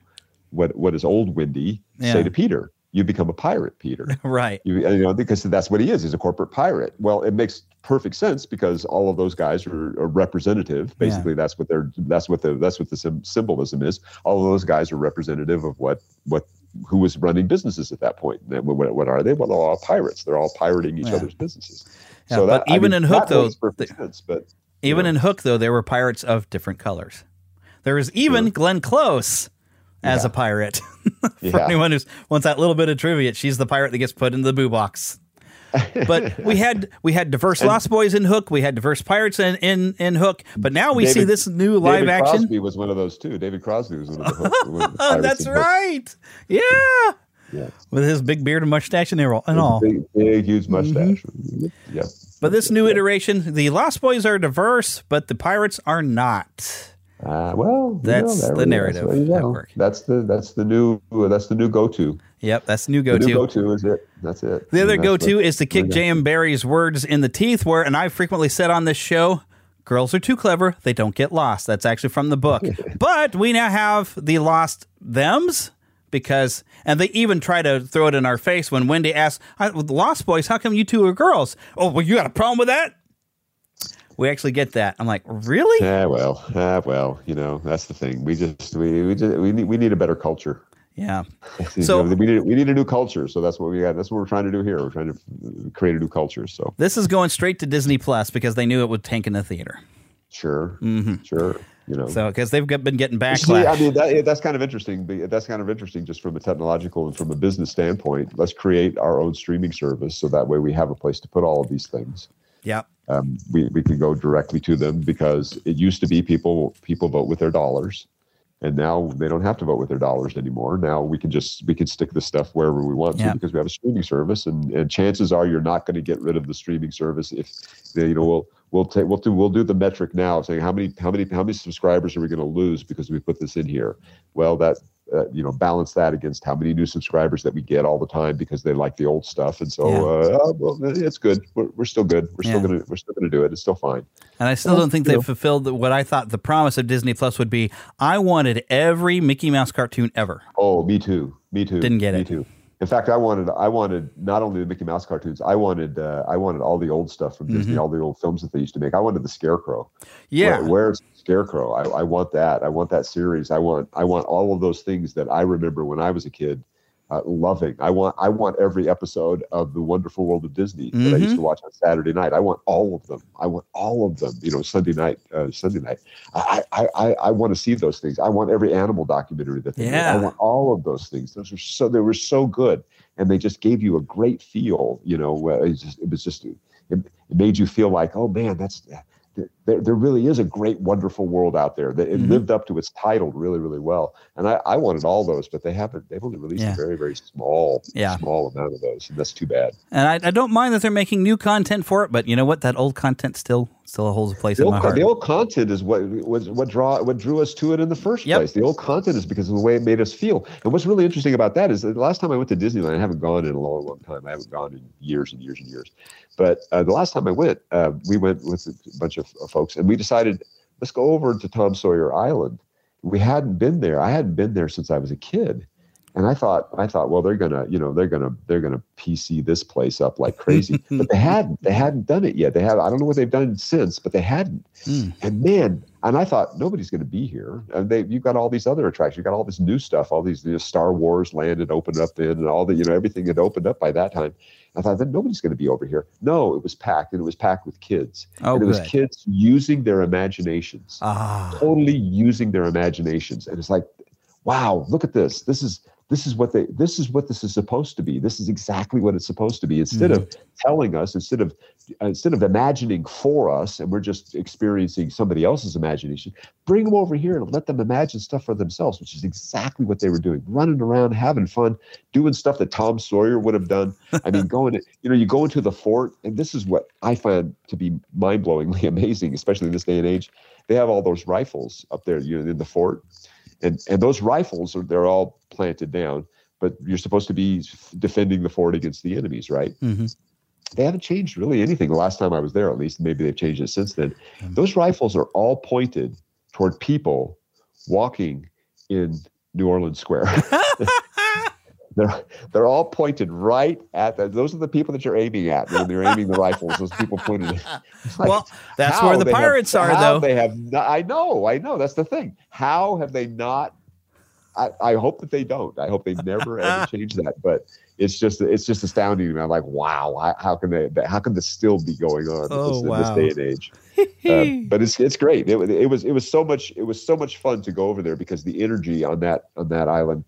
what what is old Wendy Yeah. say to Peter? You become a pirate, Peter. right. You, you know, because that's what he is. He's a corporate pirate. Well, it makes perfect sense because all of those guys are, are representative. Basically, that's what they're. That's what the. That's what the sym- symbolism is. All of those guys are representative of what what who was running businesses at that point. And what, what are they? Well, they're all pirates. They're all pirating each Yeah. other's businesses. Yeah, so but that, I even mean, in Hook, though, makes perfect sense. But Even in Hook, though, there were pirates of different colors. There was even Glenn Close as a pirate. For Yeah. anyone who wants that little bit of trivia, she's the pirate that gets put in the boo box. but we had we had diverse And- Lost Boys in Hook. We had diverse pirates in in, in Hook. But now we see this new live action. David action. Crosby was one of those too. David Crosby was one of the. Hook, one of the That's right. Yeah. Yeah. With his big beard and mustache and all. And all. Big, big, huge mustache. Mm-hmm. Yeah. But this new iteration, the Lost Boys are diverse, but the pirates are not. Uh, well, you That's know, the narrative you go. network. That's the that's the new that's the new go to. Yep, that's the new go-to. new go to is it. That's it. The other go to is to kick J.M. Barrie's words in the teeth, where, and I've frequently said on this show, girls are too clever. They don't get lost. That's actually from the book. but we now have the lost thems because, and they even try to throw it in our face when Wendy asks, "I- Lost Boys, how come you two are girls? Oh, well, you got a problem with that? We actually get that. I'm like, really? Yeah, well, ah, well, you know, that's the thing. We just we we just, we need we need a better culture. Yeah. So- know, we need we need a new culture. So that's what we got. That's what we're trying to do here. We're trying to create a new culture. So This is going straight to Disney Plus because they knew it would tank in the theater. sure, Mhm. sure, you know. So because they've been getting See, backlash. I mean, that, that's kind of interesting. That's kind of interesting just from a technological and from a business standpoint. Let's create our own streaming service so that way we have a place to put all of these things. yeah. Um, we, we can go directly to them because it used to be people people vote with their dollars and now they don't have to vote with their dollars anymore. Now we can just we can stick this stuff wherever we want to because we have a streaming service and, and chances are you're not going to get rid of the streaming service if you know we'll we'll take we'll do we'll do the metric now saying how many how many how many subscribers are we going to lose because we put this in here? Well that uh, you know balance that against how many new subscribers that we get all the time because they like the old stuff and so Yeah. uh, well, it's good we're, we're still good we're still gonna we're still gonna do it it's still fine And I still don't think they've fulfilled what I thought the promise of Disney Plus would be. I wanted every Mickey Mouse cartoon ever. Oh, me too. Me too. Didn't get me it. too. In fact, I wanted I wanted not only the Mickey Mouse cartoons, I wanted uh, I wanted all the old stuff from Disney, Mhm. all the old films that they used to make. I wanted the Scarecrow. Yeah. Where, where's Scarecrow? I, I want that. I want that series. I want I want all of those things that I remember when I was a kid. Uh, loving. I want I want every episode of the Wonderful World of Disney that I used to watch on Saturday night. I want all of them. I want all of them. You know, Sunday night, uh, Sunday night. I I I, I want to see those things. I want every animal documentary that they. Yeah. I want all of those things. Those are so they were so good, and they just gave you a great feel. You know, where it, just, it was just it, it made you feel like, oh man, that's there, there really is a great, wonderful world out there. That it Mhm. lived up to its title really, really well. And I, I wanted all those, but they haven't. They've only released Yeah. a very, very small, Yeah. small amount of those, and that's too bad. And I, I don't mind that they're making new content for it, but you know what? That old content still still holds a place The in old, my heart. the old content is what was what draw what drew us to it in the first Yep. place. The old content is because of the way it made us feel. And what's really interesting about that is that the last time I went to Disneyland, I haven't gone in a long, long time. I haven't gone in years and years and years. But uh, the last time I went, uh, we went with a bunch of of folks, and we decided let's go over to Tom Sawyer Island. We hadn't been there. I hadn't been there since I was a kid. And I thought, I thought, well, they're gonna, you know, they're gonna, they're gonna PC this place up like crazy. but they hadn't, they hadn't done it yet. They have, I don't know what they've done since, but they hadn't. Hmm. And man, and I thought nobody's going to be here. And they, you've got all these other attractions. you've got all this new stuff. All these you know, Star Wars land had opened up in, and all the, you know, everything had opened up by that time. I thought then nobody's going to be over here. No, it was packed, and it was packed with kids. Oh, and it was kids using their imaginations, Ah. totally using their imaginations. And it's like, wow, look at this. This is this is what they this is what this is supposed to be. This is exactly what it's supposed to be. Instead of telling us, instead of uh, instead of imagining for us, and we're just experiencing somebody else's imagination, bring them over here and let them imagine stuff for themselves, which is exactly what they were doing, running around, having fun, doing stuff that Tom Sawyer would have done. I mean, going, to, you know, you go into the fort, and this is what I find to be mind-blowingly amazing, especially in this day and age. They have all those rifles up there, you know, in the fort, and and those rifles are they're all planted down, but you're supposed to be defending the fort against the enemies, right? Mhm. they haven't changed really anything the last time I was there, at least. Maybe they've changed it since then. Those rifles are all pointed toward people walking in New Orleans Square. they're they're all pointed right at the, those are the people that you're aiming at when you're aiming the rifles. Those people pointed. Like, Well, that's where the they have- pirates are, though. They have. Not, I know. I know. That's the thing. How have they not? I, I hope that they don't. I hope they never ever change that. But it's just it's just astounding to me. I'm like, wow, how- how can they? How can this still be going on Oh, in, this, wow. in this day and age? Uh, but it's it's great. It, it was it was so much it was so much fun to go over there because the energy on that on that island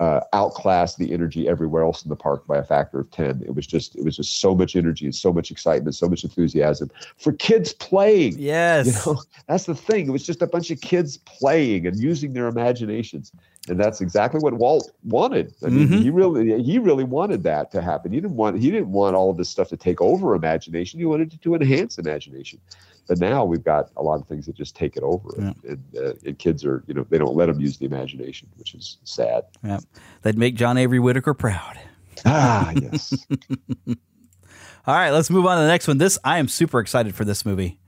uh, outclassed the energy everywhere else in the park by a factor of ten. It was just it was just so much energy and so much excitement, so much enthusiasm for kids playing. Yes. You know, that's the thing. It was just a bunch of kids playing and using their imaginations. And that's exactly what Walt wanted. I mean, Mhm. he really he really wanted that to happen. He didn't want he didn't want all of this stuff to take over imagination. He wanted it to enhance imagination. But now we've got a lot of things that just take it over, and, and, uh, and kids are you know they don't let them use the imagination, which is sad. Yeah. They'd make John Avery Whitaker proud. Ah, yes. All right, let's move on to the next one. This I am super excited for this movie.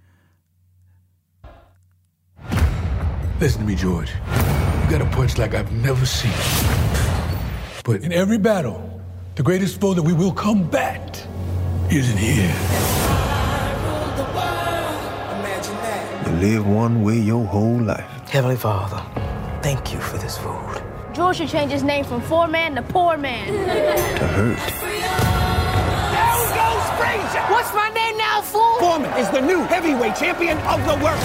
Listen to me, George. You got a punch like I've never seen. But in every battle, the greatest foe that we will combat isn't here. You live one way your whole life. Heavenly Father, thank you for this food. George should change his name from Four Man to Poor Man. To hurt. What's my name now, fool? Foreman is the new heavyweight champion of the world.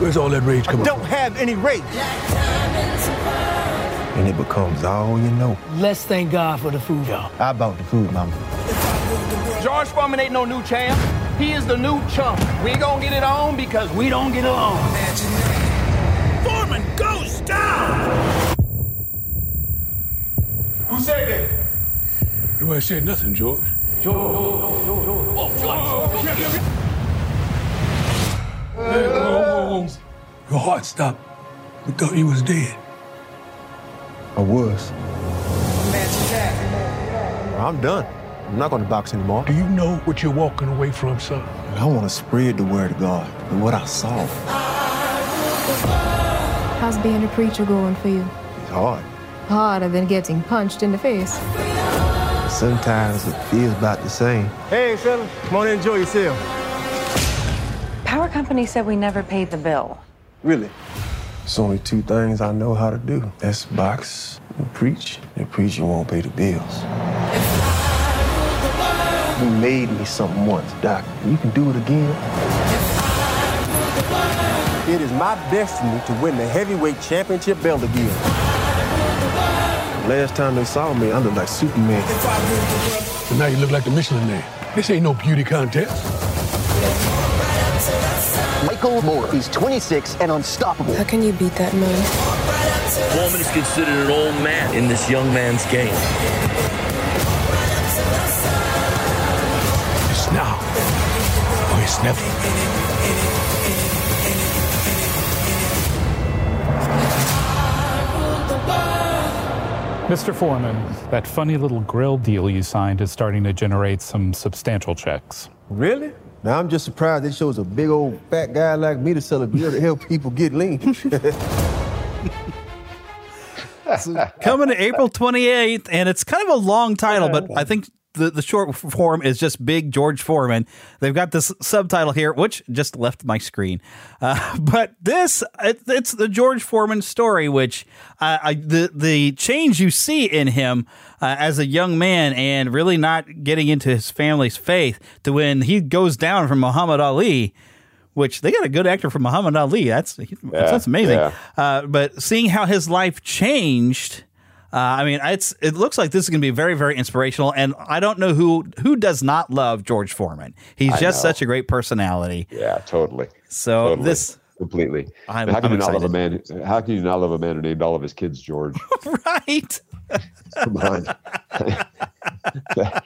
Where's all that rage I from? don't have any rage. And it becomes all you know. Let's thank God for the food, y'all. How about the food, mama? George Foreman ain't no new champ. He is the new chump. We gonna get it on because we don't get along. Foreman goes down! Who said that? Nobody said nothing, George. Hey, whoa, whoa, whoa. Your heart stopped. We thought you was dead. I was. I'm done. I'm not going to box anymore. Do you know what you're walking away from, son? I want to spread the word of God and what I saw. How's being a preacher going for you? It's hard. Harder than getting punched in the face. Sometimes it feels about the same. Hey, fella, come on and enjoy yourself. Power company said we never paid the bill. Really? It's only two things I know how to do. That's box and preach. And preaching won't pay the bills. You made me something once, Doc. You can do it again. It is my destiny to win the heavyweight championship belt again. Last time they saw me, I looked like Superman. So now you look like the Michelin man. This ain't no beauty contest. Michael Moorer He's 26 and unstoppable. How can you beat that man? Foreman is considered an old man in this young man's game. Or. Mr. Foreman, that funny little grill deal you signed is starting to generate some substantial checks. Really? Now I'm just surprised they chose a big old fat guy like me to sell a beer to help people get lean. Coming to April 28th, and it's kind of a long title, but I think the, the short form is just Big George Foreman. They've got this subtitle here, which just left my screen. Uh, but this, it, it's the George Foreman story, which uh, I, the, the change you see in him uh, as a young man and really not getting into his family's faith to when he goes down from Muhammad Ali which they got a good actor for Muhammad Ali. That's that's amazing. yeah. Uh, but seeing how his life changed, uh, I mean, it's it looks like this is going to be very very inspirational. And I don't know who who does not love George Foreman. He's I just know. such a great personality. Yeah, totally. So Totally. this completely. I'm- how can I'm you not love a man? How can you not love a man who named all of his kids George? right. Come on.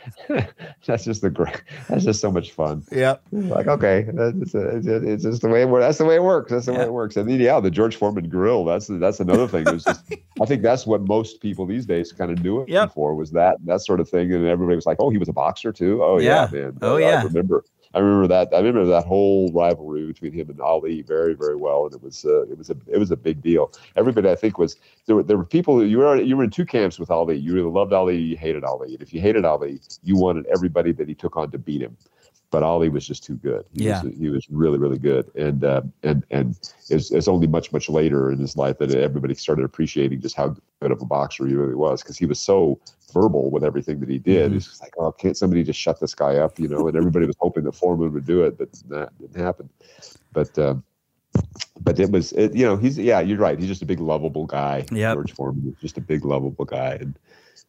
that's just the great. That's just so much fun. Yep. Like okay, that's it's, it's just the way it works. That's the way it works. That's the way it works. And then, yeah, the George Foreman grill. That's that's another thing. Was just, I think that's what most people these days kind of knew it Yep. for was that that sort of thing. And everybody was like, oh, he was a boxer too. Oh yeah, Yeah. man. Oh, I yeah. remember. I remember that. I remember that whole rivalry between him and Ali very, very well, and it was uh, it was a it was a big deal. Everybody, I think, was there. Were, there were people. You were you were in two camps with Ali. You either loved Ali, you hated Ali. And if you hated Ali, you wanted everybody that he took on to beat him. But Ali was just too good. He Yeah. was, he was really, really good. And uh, and and it's, it's only much, much later in his life that everybody started appreciating just how good of a boxer he really was because he was so verbal with everything that he did. Mm-hmm. It's like, oh, can't somebody just shut this guy up? You know, and everybody was hoping that Foreman would do it, but that didn't happen. But um, but it was, it, you know, he's yeah, you're right. He's just a big lovable guy. Yep. George Foreman was just a big lovable guy, and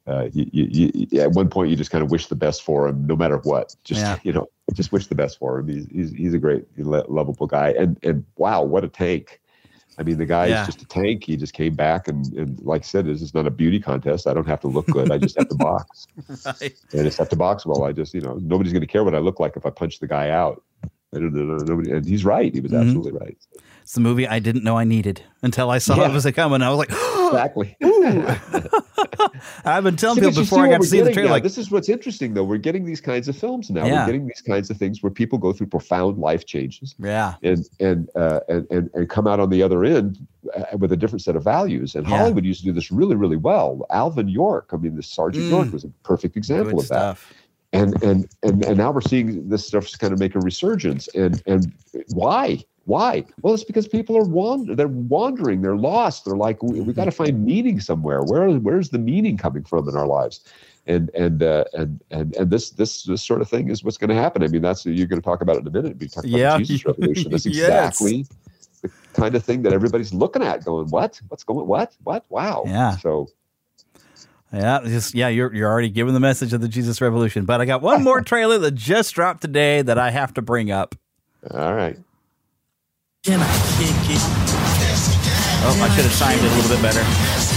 uh, you, you, you, at one point you just kind of wish the best for him, no matter what. Just Yeah. you know, just wish the best for him. He's he's, he's a great, lo- lovable guy, and and wow, what a tank! I mean, the guy Yeah. is just a tank. He just came back, and, and like I said, this is not a beauty contest. I don't have to look good. I just have to box. Right. I just have to box well. I just, you know, nobody's going to care what I look like if I punch the guy out. I don't know. Nobody, and he's right. He was Mhm. absolutely right. It's the movie I didn't know I needed until I saw Yeah. it was coming. I was like, Exactly. I've been telling but people before I got to see the trailer, now. like, this is what's interesting, though. We're getting these kinds of films now. Yeah. We're getting these kinds of things where people go through profound life changes. Yeah. And and uh, and, and and come out on the other end uh, with a different set of values. And Yeah. Hollywood used to do this really, really well. Alvin York, I mean, the Sergeant Mm. York was a perfect example good of that. And and and and now we're seeing this stuff's kind of make a resurgence. And and why? Why? Well, it's because people are wander. They're wandering. They're lost. They're like, we, we got to find meaning somewhere. Where where's the meaning coming from in our lives? And and uh, and and and this this this sort of thing is what's going to happen. I mean, that's you're going to talk about it in a minute. We talk about Yeah. Jesus Revolution. That's Yes. exactly the kind of thing that everybody's looking at, going, "What? What's going? What? What? Wow!" Yeah. So Yeah, just yeah, you're you're already giving the message of the Jesus Revolution. But I got one more trailer that just dropped today that I have to bring up. all right. It? Oh, I should have timed it a little bit better.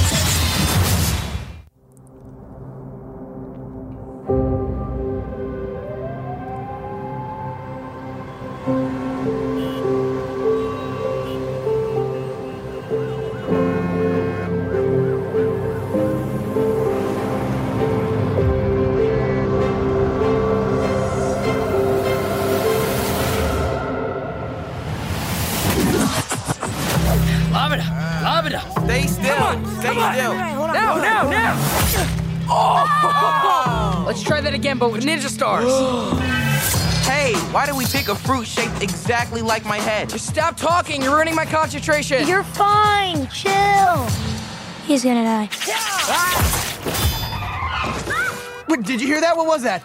Exactly like my head? Just stop talking. You're ruining my concentration. You're fine. Chill. He's gonna die. Ah! Wait, did you hear that? What was that?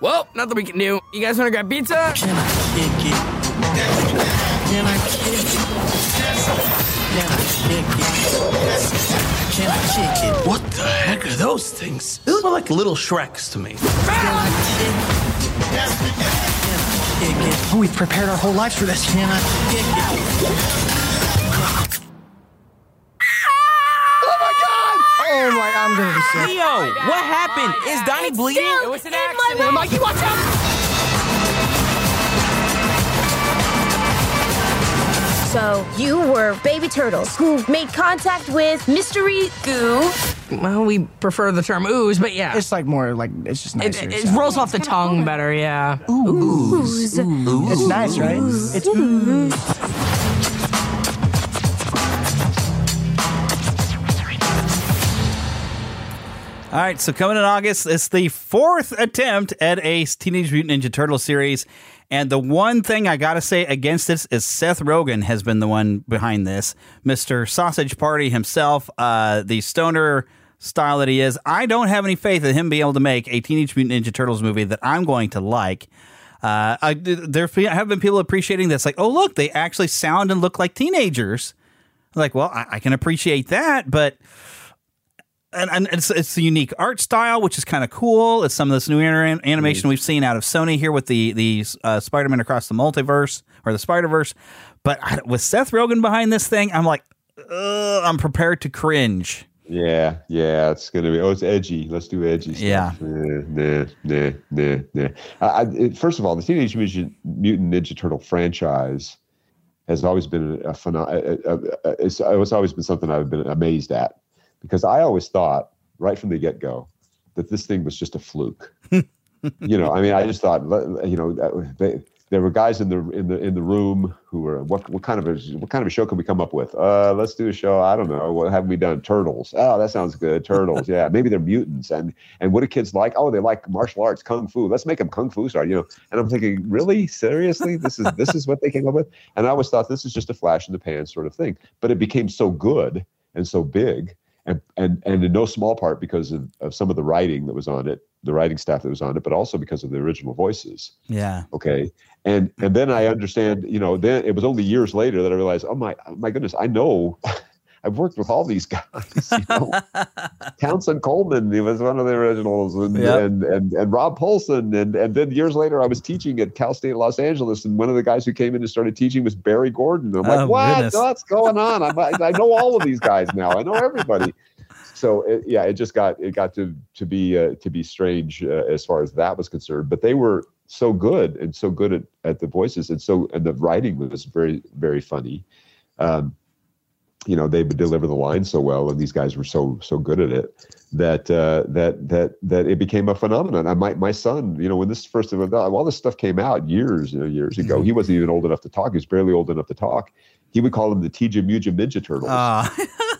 Well, nothing we can do. You guys want to grab pizza? Can I kick it? Can I kick it? Can I kick it? Can I kick it? What the heck are those things? They look like little Shreks to me. Oh, we've prepared our whole lives for this. Can I kick it? Oh my! God oh I'm gonna be sick. Leo, what happened? Is Donnie bleeding? It was an accident. Mikey, watch out! So you were baby turtles who made contact with mystery goo. Well, we prefer the term ooze, but yeah. It's like more like it's just nicer. it, it rolls off the tongue better, yeah. Ooze. It's nice, right? It's ooze. All right, so coming in August, it's the fourth attempt at a Teenage Mutant Ninja Turtle series. And the one thing I got to say against this is Seth Rogen has been the one behind this. Mr. Sausage Party himself, uh, the stoner style that he is. I don't have any faith in him being able to make a Teenage Mutant Ninja Turtles movie that I'm going to like. Uh, I, there have been people appreciating this, like, oh, look, they actually sound and look like teenagers. Like, well, I, I can appreciate that, but and, and it's it's a unique art style, which is kind of cool. It's some of this new anim- animation we've seen out of Sony here with the the uh, Spider Man across the multiverse or the Spider Verse. But I, with Seth Rogen behind this thing, I'm like, I'm prepared to cringe. Yeah, yeah, it's gonna be. Oh, it's edgy. Let's do edgy stuff. Yeah. nah, nah, nah, nah. First of all, the Teenage Mutant, Mutant Ninja Turtle franchise has always been a, a, pheno- a, a, a it's, it's always been something I've been amazed at because I always thought right from the get go that this thing was just a fluke. you know, I mean, I just thought, you know, they, there were guys in the in the in the room who were what what kind of a what kind of a show can we come up with? Uh, let's do a show. I don't know. What have we done? Turtles. Oh, that sounds good. Turtles. Yeah, maybe they're mutants. And and what do kids like? Oh, they like martial arts, kung fu. Let's make them kung fu star. You know. And I'm thinking, really, seriously, this is this is what they came up with. And I always thought this is just a flash in the pan sort of thing. But it became so good and so big and and and in no small part because of, of some of the writing that was on it, the writing staff that was on it, but also because of the original voices. Yeah. Okay. And and then I understand, you know, then it was only years later that I realized, oh my oh my goodness, I know I've worked with all these guys. You know? Townsend Coleman, he was one of the originals, and Yep. and, and and Rob Paulsen, and and then years later I was teaching at Cal State Los Angeles, and one of the guys who came in and started teaching was Barry Gordon. I'm like, Oh, what? What's going on? I'm, I, I know all of these guys now. I know everybody. So it, yeah, it just got it got to to be uh, to be strange uh, as far as that was concerned. But they were so good and so good at, at the voices and so and the writing was very very funny. Um, you know they would deliver the line so well, and these guys were so so good at it that uh, that that that it became a phenomenon. I, my my son, you know, when this first all this stuff came out years you know, years ago, he wasn't even old enough to talk. He was barely old enough to talk. He would call them the Teenage Mutant Ninja Turtles.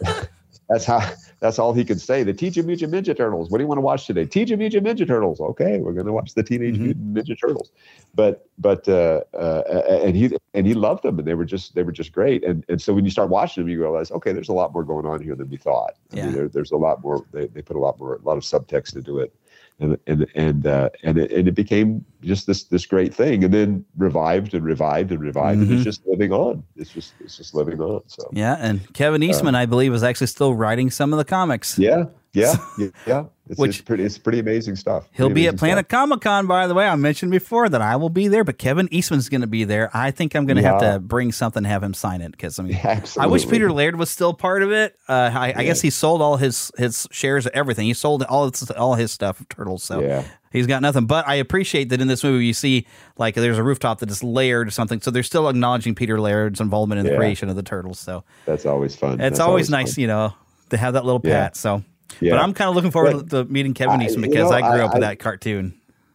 that's how. That's all he could say. The Teenage Mutant Ninja Turtles. What do you want to watch today? Teenage Mutant Ninja Turtles. Okay, we're going to watch the Teenage Mm-hmm. Mutant Ninja Turtles. But but uh, uh, and he and he loved them, and they were just they were just great. And and so when you start watching them, you realize, okay, there's a lot more going on here than we thought. I Yeah. mean, there, there's a lot more. They, they put a lot more, a lot of subtext into it. And and and uh, and it, and it became just this this great thing, and then revived and revived and revived, and Mhm. it's just living on. It's just it's just living on. So Yeah, and Kevin Eastman, I believe, is actually still writing some of the comics. yeah, yeah, yeah, yeah. It's, Which- it's pretty it's pretty amazing stuff. He'll Pretty be at Planet Comic Con, by the way. I mentioned before that I will be there, but Kevin Eastman's going to be there. I think I'm going to have to bring something, to have him sign it because I mean, I wish Peter Laird was still part of it. Uh, I, I guess he sold all his his shares of everything. He sold all his, all his stuff of Turtles, so Yeah. he's got nothing. But I appreciate that in this movie you see like there's a rooftop that is layered or something, so they're still acknowledging Peter Laird's involvement in the creation of the Turtles. So That's always fun. it's That's always, nice, fun. you know, to have that little Yeah. pat. So. Yeah. But I'm kind of looking forward But to meeting Kevin Eastman because know, I grew I- up with that cartoon.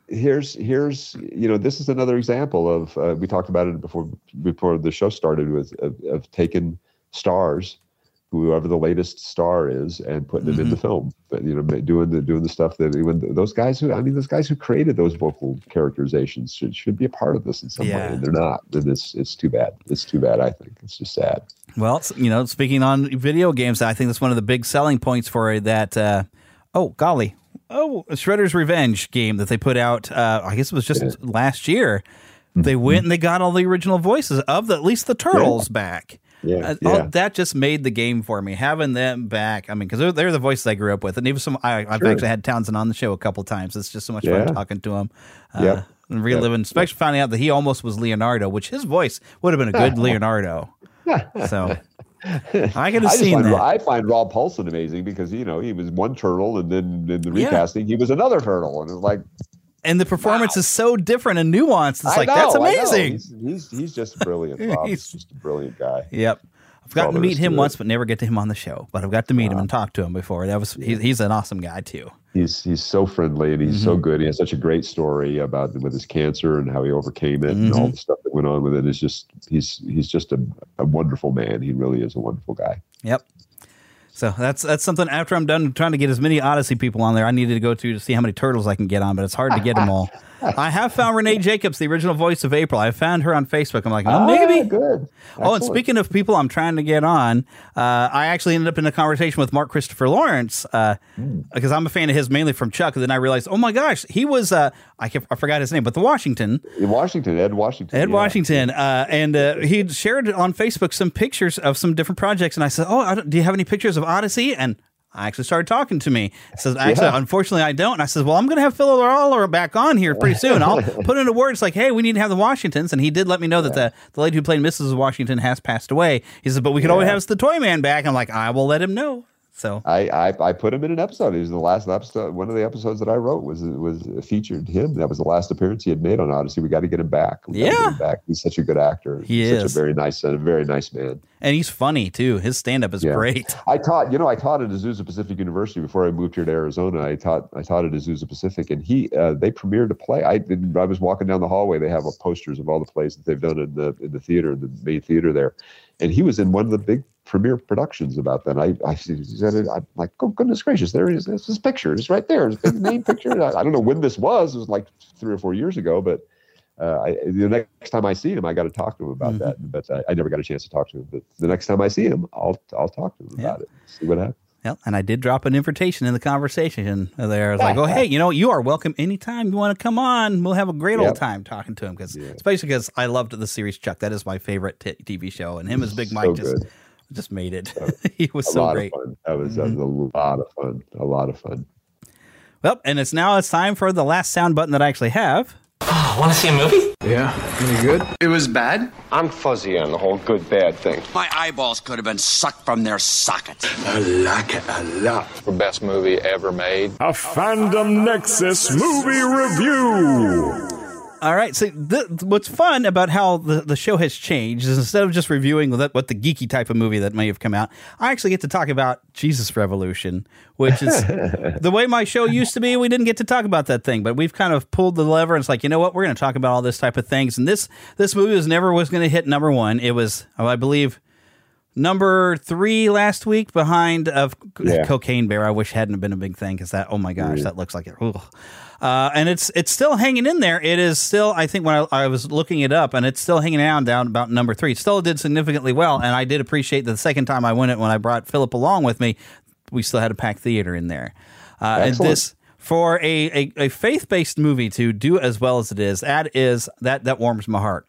here's here's you know this is another example of uh, we talked about it before before the show started with of, of taking stars whoever the latest star is and putting them Mm-hmm. into film but you know doing the doing the stuff that even those guys who i mean those guys who created those vocal characterizations should should be a part of this in some way and they're not and it's it's too bad it's too bad i think it's just sad Well, you know, speaking on video games, I think that's one of the big selling points for that. Uh, oh, golly. Oh, Shredder's Revenge game that they put out, uh, I guess it was just last year. They Mm-hmm. went and they got all the original voices of the, at least the Turtles back. Yeah, Uh, all- that just made the game for me. Having them back, I mean, because they're, they're the voices I grew up with, and even some. I, I've Sure. actually had Townsend on the show a couple times. It's just so much Yeah. fun talking to him. Uh, Yep. And reliving, especially finding out that he almost was Leonardo, which his voice would have been a good Leonardo. So I could have just seen find, that. I find Rob Paulsen amazing because you know he was one turtle and then in the Yeah. recasting he was another turtle and it was like and the performance is so different and nuanced. It's I like know, that's amazing. He's, he's he's just brilliant. Rob. he's just a brilliant guy. Yep. I've gotten to meet him once, but never get to him on the show. But I've got to meet him and talk to him before. That was he's, he's an awesome guy too. He's he's so friendly and he's Mm-hmm. so good. He has such a great story about with his cancer and how he overcame it and all Mhm. the stuff that went on with it. It's just he's he's just a, a wonderful man. He really is a wonderful guy. Yep. So that's that's something. After I'm done trying to get as many Odyssey people on there, I needed to go to to see how many turtles I can get on, but it's hard to get them all. I have found Renae Jacobs, the original voice of April. I found her on Facebook. I'm like, oh, Ah, maybe. good. Oh, and speaking of people I'm trying to get on, uh, I actually ended up in a conversation with Mark Christopher Lawrence uh, Hmm. because I'm a fan of his mainly from Chuck. And then I realized, oh my gosh, he was uh, I, I forgot his name, but the Washington. Washington, Ed Washington. Ed yeah. Washington, uh, and uh, he shared on Facebook some pictures of some different projects, and I said, "Oh, I don't- do you have any pictures of Odyssey?" And actually started talking to me. Says, "Actually, Yeah. unfortunately, I don't." And I said, "Well, I'm going to have Phil Lollar back on here pretty soon. I'll put in a word. It's like, hey, we need to have the Washingtons.'" And he did let me know that the the lady who played Mrs. Washington has passed away. He says, "But we could always have the Toy Man back." I'm like, "I will let him know." So I, I I put him in an episode. He was the last episode. One of the episodes that I wrote was was featured him. That was the last appearance he had made on Odyssey. We got to get him back. We Yeah. him back. He's such a good actor. He He's is. such a very nice and a very nice man. and he's funny too. His stand up is Yeah. great. I taught, you know, I taught at Azusa Pacific University before I moved here to Arizona. I taught, I taught at Azusa Pacific, and he, uh, they premiered a play. I, I was walking down the hallway. They have posters of all the plays that they've done in the in the theater, the main theater there, and he was in one of the big premiere productions about that. I, I said, it. I'm like, oh goodness gracious, there is this, is. It's his picture. It's right there. His big name picture. I, I don't know when this was. It was like three or four years ago, but. Uh, I, the next time I see him, I got to talk to him about Mm-hmm. that. But I, I never got a chance to talk to him. But the next time I see him, I'll I'll talk to him about it. See what happens. Yep, and I did drop an invitation in the conversation there. I was like, "Oh, hey, you know, you are welcome anytime you want to come on. We'll have a great old time talking to him because, especially because I loved the series Chuck. That is my favorite t- TV show, and him as Big Mike So just good. Just made it. he was a so lot great. Mm-hmm. of fun. That was, that was a lot of fun. A lot of fun. Well, and it's now it's time for the last sound button that I actually have. Want to see a movie? Yeah. Any good? It was bad? I'm fuzzy on the whole good bad thing. My eyeballs could have been sucked from their sockets. I like it a lot. The best movie ever made. A Fandom Nexus movie review. All right. So th- what's fun about how the, the show has changed is instead of just reviewing what, what the geeky type of movie that may have come out, I actually get to talk about Jesus Revolution, which is the way my show used to be. We didn't get to talk about that thing, but we've kind of pulled the lever. And it's like, you know what? We're going to talk about all this type of things. And this this movie was never was going to hit number one. It was, oh, I believe, number three last week behind of Yeah. Cocaine Bear. I wish hadn't been a big thing because that. Oh my gosh, Mm. that looks like it. Ugh. Uh, and it's it's still hanging in there. It is still, I think, when I, I was looking it up, and it's still hanging down down about number three. It still did significantly well, and I did appreciate that the second time I went it when I brought Philip along with me, we still had a packed theater in there. Uh, and this for a, a, a faith based movie to do as well as it is, that is that that warms my heart.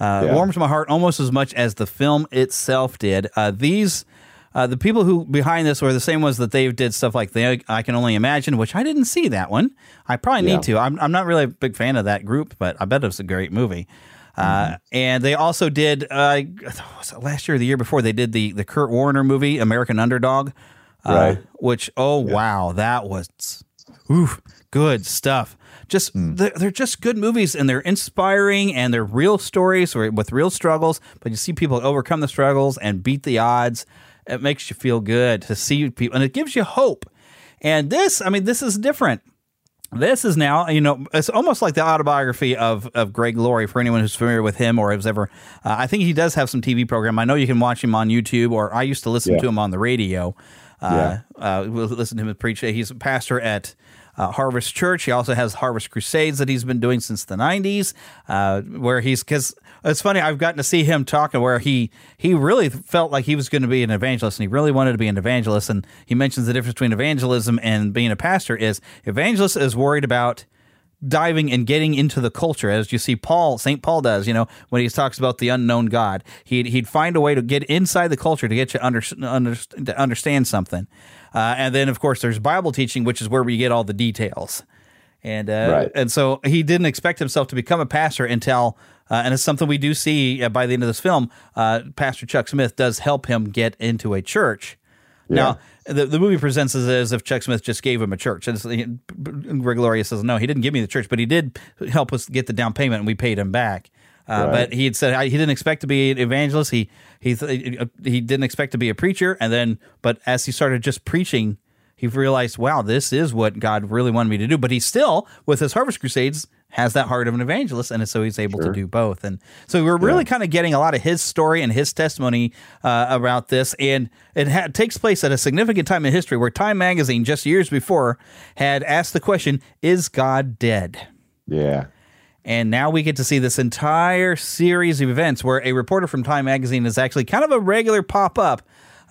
Uh, Yeah. Warms my heart almost as much as the film itself did. Uh, these. Uh, the people who behind this were the same ones that they did stuff like they I can only imagine, which I didn't see that one. I probably Yeah. need to. I'm, I'm not really a big fan of that group, but I bet it's a great movie. Uh, and they also did uh, was it last year or the year before they did the the Kurt Warner movie American Underdog, uh, Right. which oh wow that was oof, good stuff. Just they're, they're just good movies and they're inspiring and they're real stories or- with real struggles. But you see people overcome the struggles and beat the odds. It makes you feel good to see people, and it gives you hope. And this, I mean, this is different. This is now, you know, it's almost like the autobiography of, of Greg Laurie for anyone who's familiar with him or has ever. Uh, I think he does have some TV program. I know you can watch him on YouTube, or I used to listen Yeah. to him on the radio. Uh, uh, we'll listen to him preach. He's a pastor at uh, Harvest Church. He also has Harvest Crusades that he's been doing since the '90s, uh, where he's because it's funny. I've gotten to see him talking where he he really felt like he was going to be an evangelist, and he really wanted to be an evangelist. And he mentions the difference between evangelism and being a pastor is evangelist is worried about diving and getting into the culture as you see Paul St. Paul does you know when he talks about the unknown God he'd, he'd find a way to get inside the culture to get you under, under, to understand something uh, and then of course there's Bible teaching which is where we get all the details and uh, Right. and so he didn't expect himself to become a pastor until uh, and it's something we do see uh, by the end of this film uh, Pastor Chuck Smith does help him get into a church now, the, the movie presents it as if Chuck Smith just gave him a church. And Gloria says, no, he didn't give me the church, but he did help us get the down payment and we paid him back. Uh, Right. But he had said he didn't expect to be an evangelist. He he th- he didn't expect to be a preacher, and then but as he started just preaching, he realized, wow, this is what God really wanted me to do. But he still, with his Harvest Crusades, has that heart of an evangelist, and so he's able to do both. And so we're really kind of getting a lot of his story and his testimony uh, about this. And it ha- takes place at a significant time in history where Time Magazine, just years before, had asked the question, "Is God dead?" Yeah. And now we get to see this entire series of events where a reporter from Time Magazine is actually kind of a regular pop up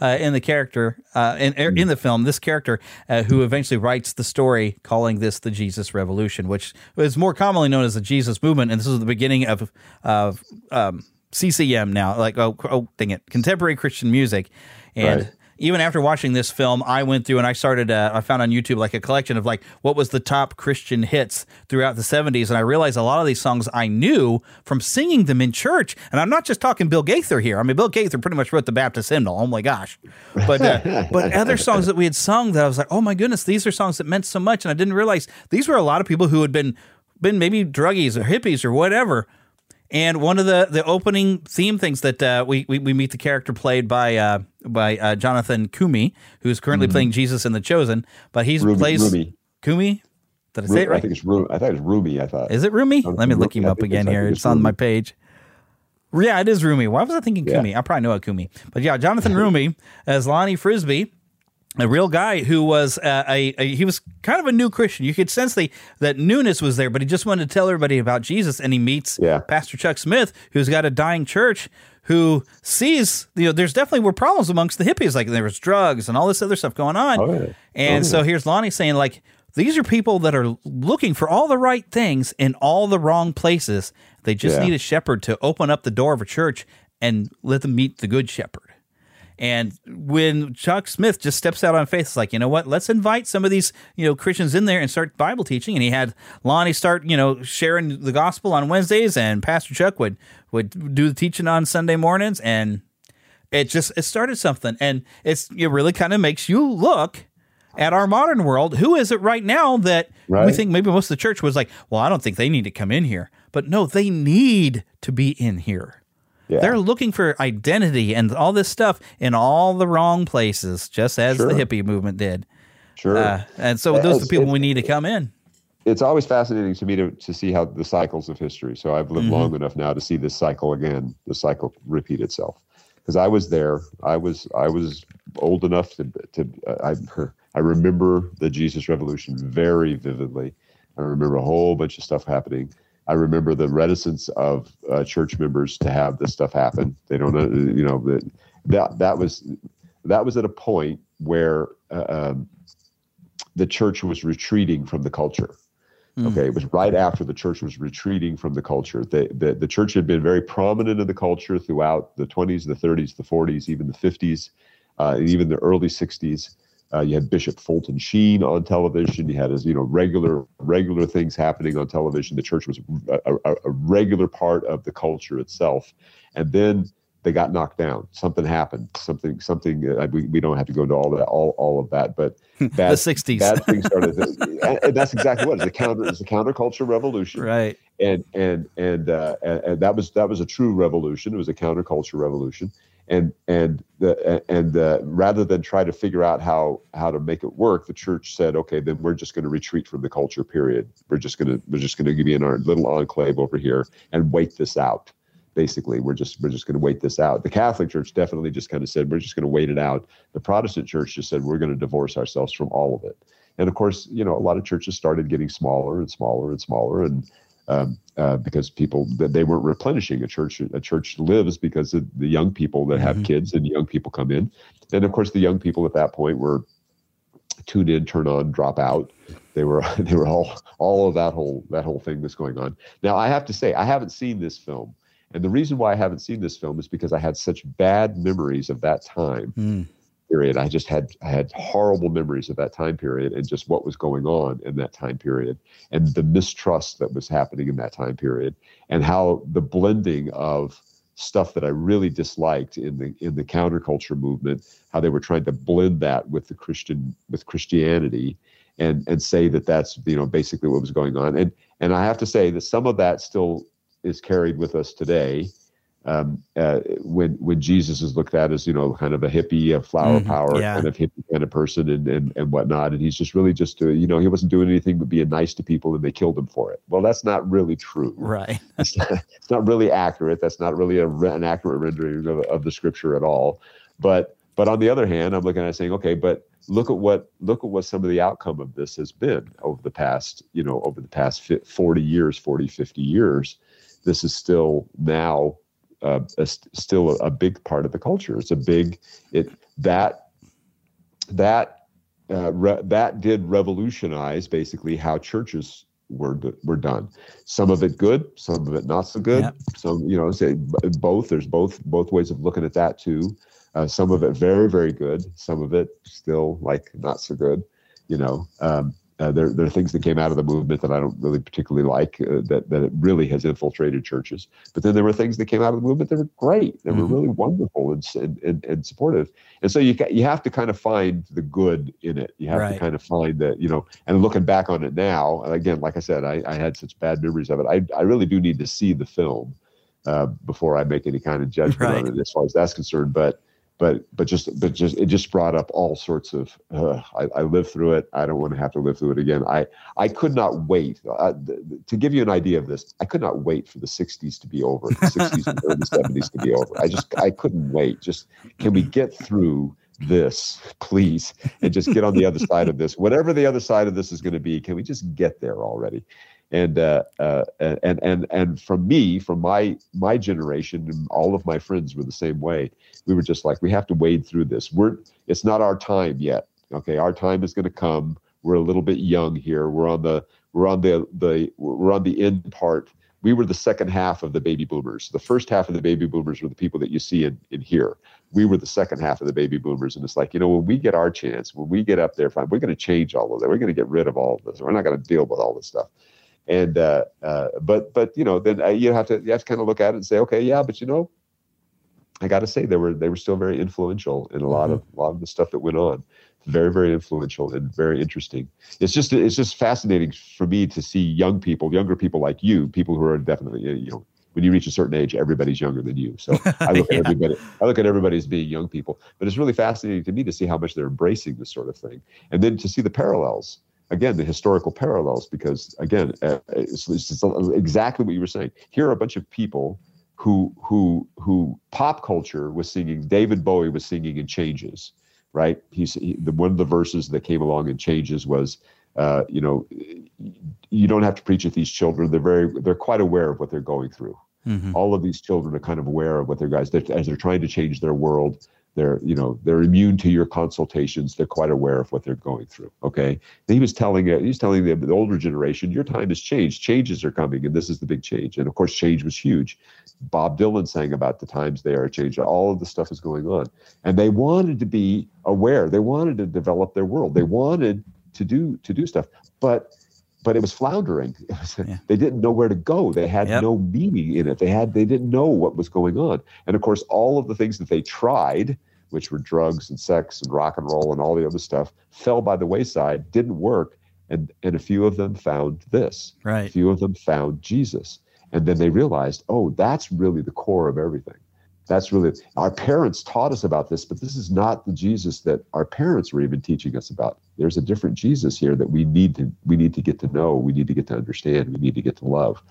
uh, in the character uh, in in the film. This character uh, who eventually writes the story, calling this the Jesus Revolution, which is more commonly known as the Jesus Movement, and this is the beginning of of um, CCM now, like oh, oh dang it, contemporary Christian music, and. Right. Even after watching this film, I went through and I started. Uh, I found on YouTube like a collection of like what was the top Christian hits throughout the '70s, and I realized a lot of these songs I knew from singing them in church. And I'm not just talking Bill Gaither here. I mean, Bill Gaither pretty much wrote the Baptist hymnal. Oh my gosh! But uh, but other songs that we had sung that I was like, oh my goodness, these are songs that meant so much, and I didn't realize these were a lot of people who had been been maybe druggies or hippies or whatever. And one of the, the opening theme things that uh, we, we we meet the character played by uh, by uh, Jonathan Kumi, who's currently playing Jesus in The Chosen, but he's Mm-hmm. Plays Roumie. Kumi. Did I say it right? I think it's Roumie. I thought it was Roumie. I thought. Is it Roumie? Let me look Ru- him up again I here. think It's on my page. Yeah, it is Roumie. Why was I thinking Kumi? I probably know a Kumi. But yeah, Jonathan Roumie as Lonnie Frisbee, a real guy who was uh, a, a he was kind of a new Christian. You could sense the that newness was there, but he just wanted to tell everybody about Jesus. And he meets Yeah. Pastor Chuck Smith, who's got a dying church, who sees you know there's definitely were problems amongst the hippies, like there was drugs and all this other stuff going on. Oh, yeah. And Oh, so here's Lonnie saying like these are people that are looking for all the right things in all the wrong places. They just Yeah. need a shepherd to open up the door of a church and let them meet the good shepherd. And when Chuck Smith just steps out on faith, it's like, you know what? Let's invite some of these, you know, Christians in there and start Bible teaching. And he had Lonnie start, you know, sharing the gospel on Wednesdays, and Pastor Chuck would would do the teaching on Sunday mornings, and it just it started something. And it's it really kind of makes you look at our modern world. Who is it right now that we think maybe most of the church was like, well, I don't think they need to come in here. But no, they need to be in here. Yeah. They're looking for identity and all this stuff in all the wrong places, just as Sure. the hippie movement did. Sure. Uh, and so those are the people we need to come in. it's always fascinating to me to, to see how the cycles of history. So I've lived Mhm. long enough now to see this cycle again, the cycle repeat itself. Because I was there, I was I was old enough to to uh, I I remember the Jesus Revolution very vividly. I remember a whole bunch of stuff happening. I remember the reticence of uh, church members to have this stuff happen. They don't know, you know, that that that was that was at a point where uh, um, the church was retreating from the culture. Okay, it was right after the church was retreating from the culture. The, the, the church had been very prominent in the culture throughout the 20s, the 30s, the 40s, even the 50s, uh, and even the early 60s. Uh, you had Bishop Fulton Sheen on television. You had, as you know, regular regular things happening on television. The church was a, a, a regular part of the culture itself, and then they got knocked down. Something happened. Something something. Uh, we, we don't have to go into all that all, all of that, but bad, 60s. bad things started. and, and that's exactly what it's a counter. It's a counterculture revolution, right? And and and, uh, and and that was that was a true revolution. It was a counterculture revolution, and and the and uh, rather than try to figure out how how to make it work, the church said, okay, then we're just going to retreat from the culture. Period. We're just going to we're just going to be in our little enclave over here and wait this out basically we're just we're just going to wait this out the catholic church definitely just kind of said we're just going to wait it out the protestant church just said we're going to divorce ourselves from all of it and of course you know a lot of churches started getting smaller and smaller and smaller and um, uh, because people that they weren't replenishing a church a church lives because of the young people that have Mhm. kids and young people come in and of course the young people at that point were tune in, turn on, drop out. They were they were all all of that whole that whole thing that's going on. Now I have to say I haven't seen this film, and the reason why I haven't seen this film is because I had such bad memories of that time Mm. Period. I just had I had horrible memories of that time period and just what was going on in that time period and the mistrust that was happening in that time period and how the blending of stuff that I really disliked in the in the counterculture movement, how they were trying to blend that with the Christian with Christianity and and say that that's you know basically what was going on. And and I have to say that some of that still is carried with us today um, uh, when when Jesus is looked at as you know kind of a hippie, a flower Mhm, power yeah. kind of hippie kind of person and and and whatnot, and he's just really just uh, you know he wasn't doing anything but being nice to people, and they killed him for it. Well, that's not really true. Right. It's not, it's not really accurate. That's not really a, an accurate rendering of, of the scripture at all. But but on the other hand, I'm looking at it saying, okay, but look at what look at what some of the outcome of this has been over the past you know over the past 40 years, 40, 50 years. This is still now uh, a, st- still a, big part of the culture. It's a big it that that uh, re- that did revolutionize basically how churches were were done. Some of it good, some of it not so good. Yeah. Some you know say both. There's both both ways of looking at that too. Uh, some of it very very good. Some of it still like not so good. You know. Um, uh, there, there are things that came out of the movement that I don't really particularly like. Uh, that that it really has infiltrated churches. But then there were things that came out of the movement that were great. That were Mhm. really wonderful and, and and and supportive. And so you you have to kind of find the good in it. You have to kind of find that you know. And looking back on it now, and again, like I said, I, I had such bad memories of it. I I really do need to see the film uh, before I make any kind of judgment Right. on it as far as that's concerned. But but but just but just it just brought up all sorts of uh, I, I lived through it. I don't want to have to live through it again. I i could not wait. Uh, th- th- to give you an idea of this i could not wait for the 60s to be over the 60s and early 70s to be over. I just i couldn't wait. Just can we get through this please? And just get on the other side of this. Whatever the other side of this is going to be can we just get there already? And uh, uh, and and and from me, from my my generation, and all of my friends were the same way. We were just like, we have to wade through this. We're it's not our time yet. Okay, our time is going to come. We're a little bit young here. We're on the we're on the the we're on the end part. We were the second half of the baby boomers. The first half of the baby boomers were the people that you see in, in here. We were the second half of the baby boomers. And it's like, you know, when we get our chance, when we get up there, fine, we're going to change all of that. We're going to get rid of all of this. We're not going to deal with all this stuff and uh, uh, but but you know then uh, you have to you have to kind of look at it and say okay yeah but you know I got to say they were they were still very influential in a lot of a lot of the stuff that went on. Very very influential and very interesting. It's just it's just fascinating for me to see young people, younger people like you, people who are definitely you know when you reach a certain age, everybody's younger than you. So I look Yeah. at everybody. I look at everybody as being young people. But it's really fascinating to me to see how much they're embracing this sort of thing, and then to see the parallels. Again, the historical parallels, because again, uh, it's, it's just exactly what you were saying. Here are a bunch of people who who who pop culture was singing. David Bowie was singing in Changes, right? He's he, the one of the verses that came along in Changes was, uh, you know, you don't have to preach at these children. They're very they're quite aware of what they're going through. Mhm. All of these children are kind of aware of what their guys as they're trying to change their world. They're you know they're immune to your consultations. They're quite aware of what they're going through. Okay, and he was telling uh, he was telling the, the older generation, your time has changed. Changes are coming, and this is the big change. And of course, change was huge. Bob Dylan sang about the times they are changed. All of the stuff is going on, and they wanted to be aware. They wanted to develop their world. They wanted to do to do stuff, but but it was floundering. It was, They didn't know where to go. They had no meaning in it. They had they didn't know what was going on. And of course, all of the things that they tried, which were drugs and sex and rock and roll and all the other stuff, fell by the wayside. Didn't work. And and a few of them found this. Right. A few of them found Jesus. And then they realized, oh, that's really the core of everything. That's really our parents taught us about this, but this is not the Jesus that our parents were even teaching us about. There's a different Jesus here that we need to we need to get to know, we need to get to understand, we need to get to love,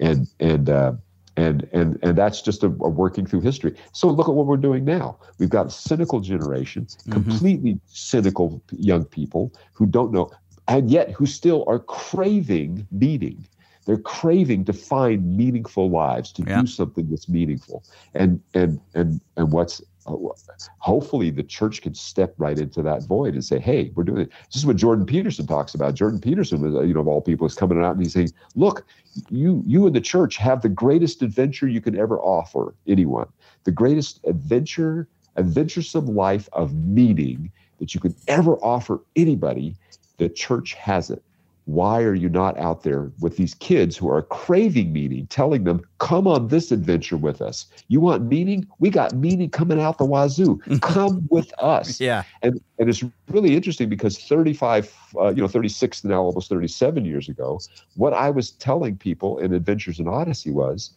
and and uh, and and and that's just a, a working through history. So look at what we're doing now. We've got a cynical generation, completely cynical young people who don't know, and yet who still are craving meaning. They're craving to find meaningful lives, to do something that's meaningful, and and and and what's hopefully the church can step right into that void and say, "Hey, we're doing it." This is what Jordan Peterson talks about. Jordan Peterson, was, you know, of all people, is coming out and he's saying, "Look, you you in the church have the greatest adventure you can ever offer anyone. The greatest adventure, adventuresome life of meaning that you could ever offer anybody. The church has it." Why are you not out there with these kids who are craving meaning, telling them, come on this adventure with us? You want meaning? We got meaning coming out the wazoo. Come with us. Yeah. And and it's really interesting because 35, uh, you know, 36 now, almost 37 years ago, what I was telling people in Adventures in Odyssey was,